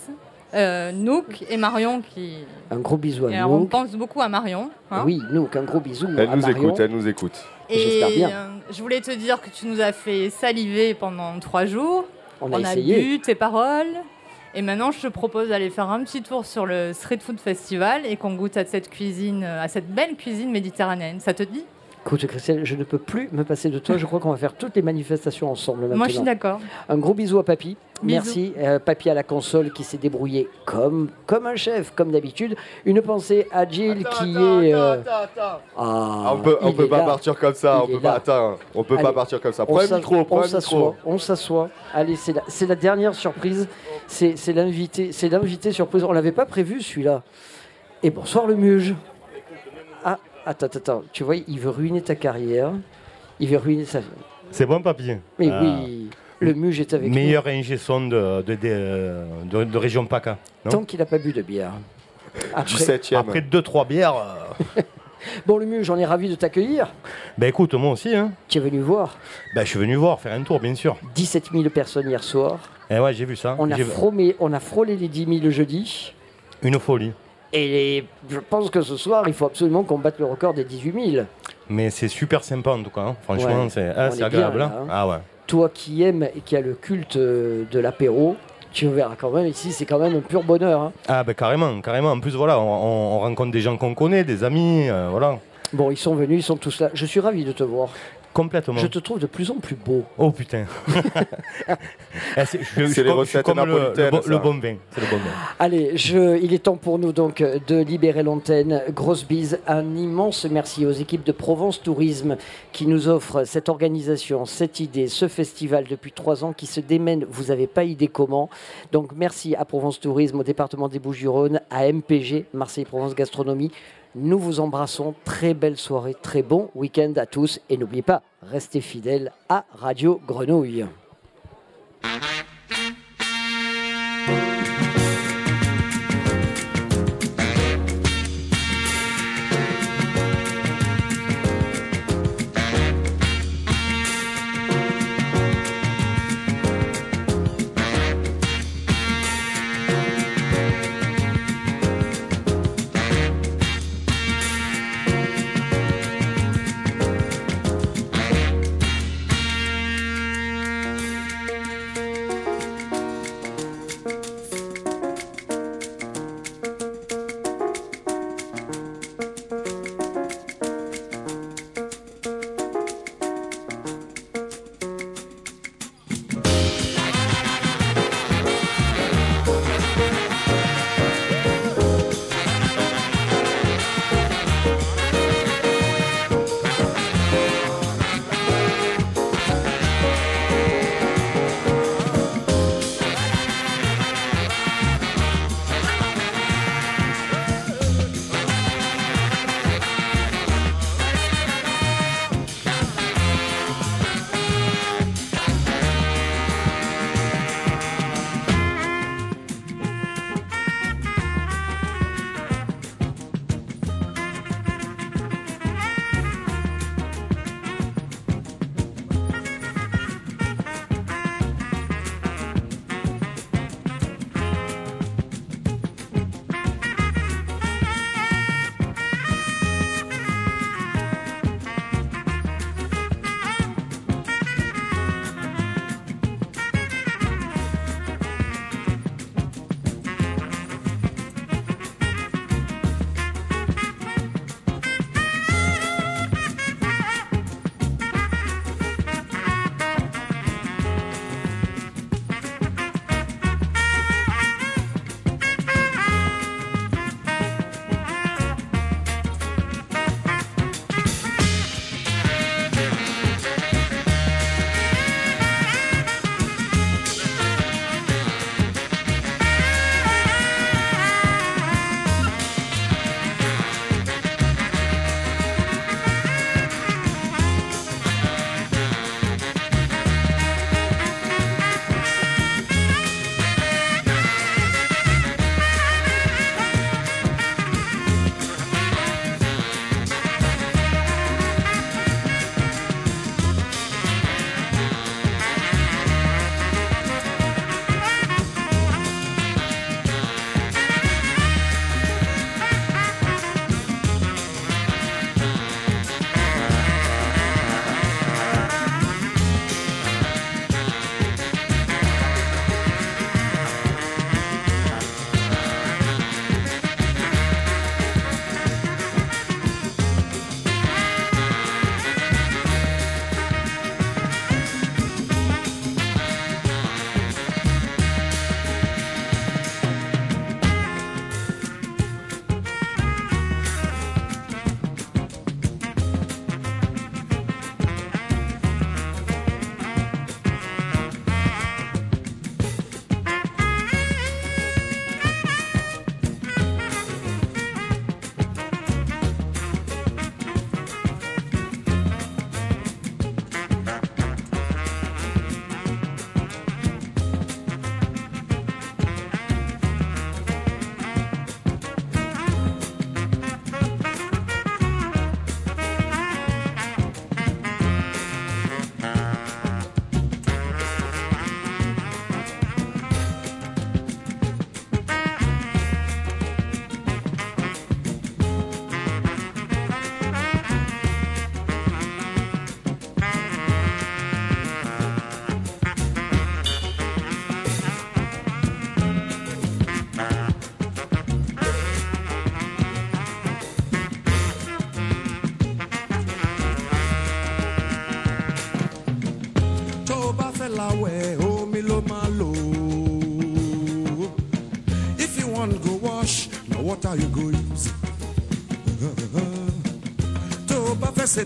euh, Nook et Marion qui... Un gros bisou à Et alors, on nous. pense beaucoup à Marion. hein. Oui, nous, un gros bisou. Elle à nous Marion. écoute, elle nous écoute. Et bien. euh, je voulais te dire que tu nous as fait saliver pendant trois jours. On a essayé. bu tes paroles. Et maintenant, je te propose d'aller faire un petit tour sur le Street Food Festival et qu'on goûte à cette cuisine, à cette belle cuisine méditerranéenne. Ça te dit? Écoute, Christelle, je ne peux plus me passer de toi. Je crois qu'on va faire toutes les manifestations ensemble maintenant. Moi, je suis d'accord. Un gros bisou à Papy. Bisous. Merci. Euh, Papy à la console qui s'est débrouillé comme, comme un chef, comme d'habitude. Une pensée à Jill qui est. euh, Ah, Ah, on peut, on peut pas là. partir comme ça. Il on peut pas, attends, on peut pas partir comme ça. on Prends un s'a- micro, prends on micro. on s'assoit. Allez, c'est la, c'est la dernière surprise. C'est c'est l'invité, c'est l'invité surprise. On l'avait pas prévu celui-là. Et bonsoir le muge. Attends, attends, attends. Tu vois, il veut ruiner ta carrière. Il veut ruiner sa. C'est bon, papy? Mais Ah. oui, le muge est avec Meilleur ingé son de, de, de, de- de région PACA. nous. non? Tant qu'il n'a pas bu de bière. Après, après deux, trois bières. euh, Bon, le muge, j'en ai ravi de t'accueillir. ben écoute, moi aussi. Hein. Tu es venu voir? Ben, je suis venu voir, faire un tour, bien sûr. 17 000 personnes hier soir. Et ouais, j'ai vu ça. On a, frôlé, on a frôlé les 10 000 le jeudi. Une folie. Et je pense que ce soir, il faut absolument qu'on batte le record des 18 000. Mais c'est super sympa en tout cas. hein. Franchement, Ouais, c'est ah, agréable. bien, hein. là, hein. Ah ouais. Toi qui aimes et qui a le culte euh, de l'apéro, tu verras quand même ici, c'est quand même un pur bonheur. hein. Ah ben carrément, carrément. En plus, voilà, on rencontre des gens qu'on connaît, des amis, euh, voilà. Bon, ils sont venus, ils sont tous là. Je suis ravi de te voir. Complètement. Je te trouve de plus en plus beau. Oh putain. C'est- comme- le, bon- ça. le bon vin. C'est le bon vin. Allez, je, il est temps pour nous donc de libérer l'antenne. Grosse bise, un immense merci aux équipes de Provence Tourisme qui nous offrent cette organisation, cette idée, ce festival depuis trois ans qui se démène, vous n'avez pas idée comment. Donc merci à Provence Tourisme, au département des Bouches-du-Rhône, à MPG, Marseille Provence Gastronomie. Nous vous embrassons, très belle soirée, très bon week-end à tous et n'oubliez pas, restez fidèles à Radio Grenouille. Tó fẹ́ ṣe.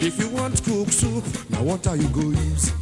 If you want cook soup, now what are you go use.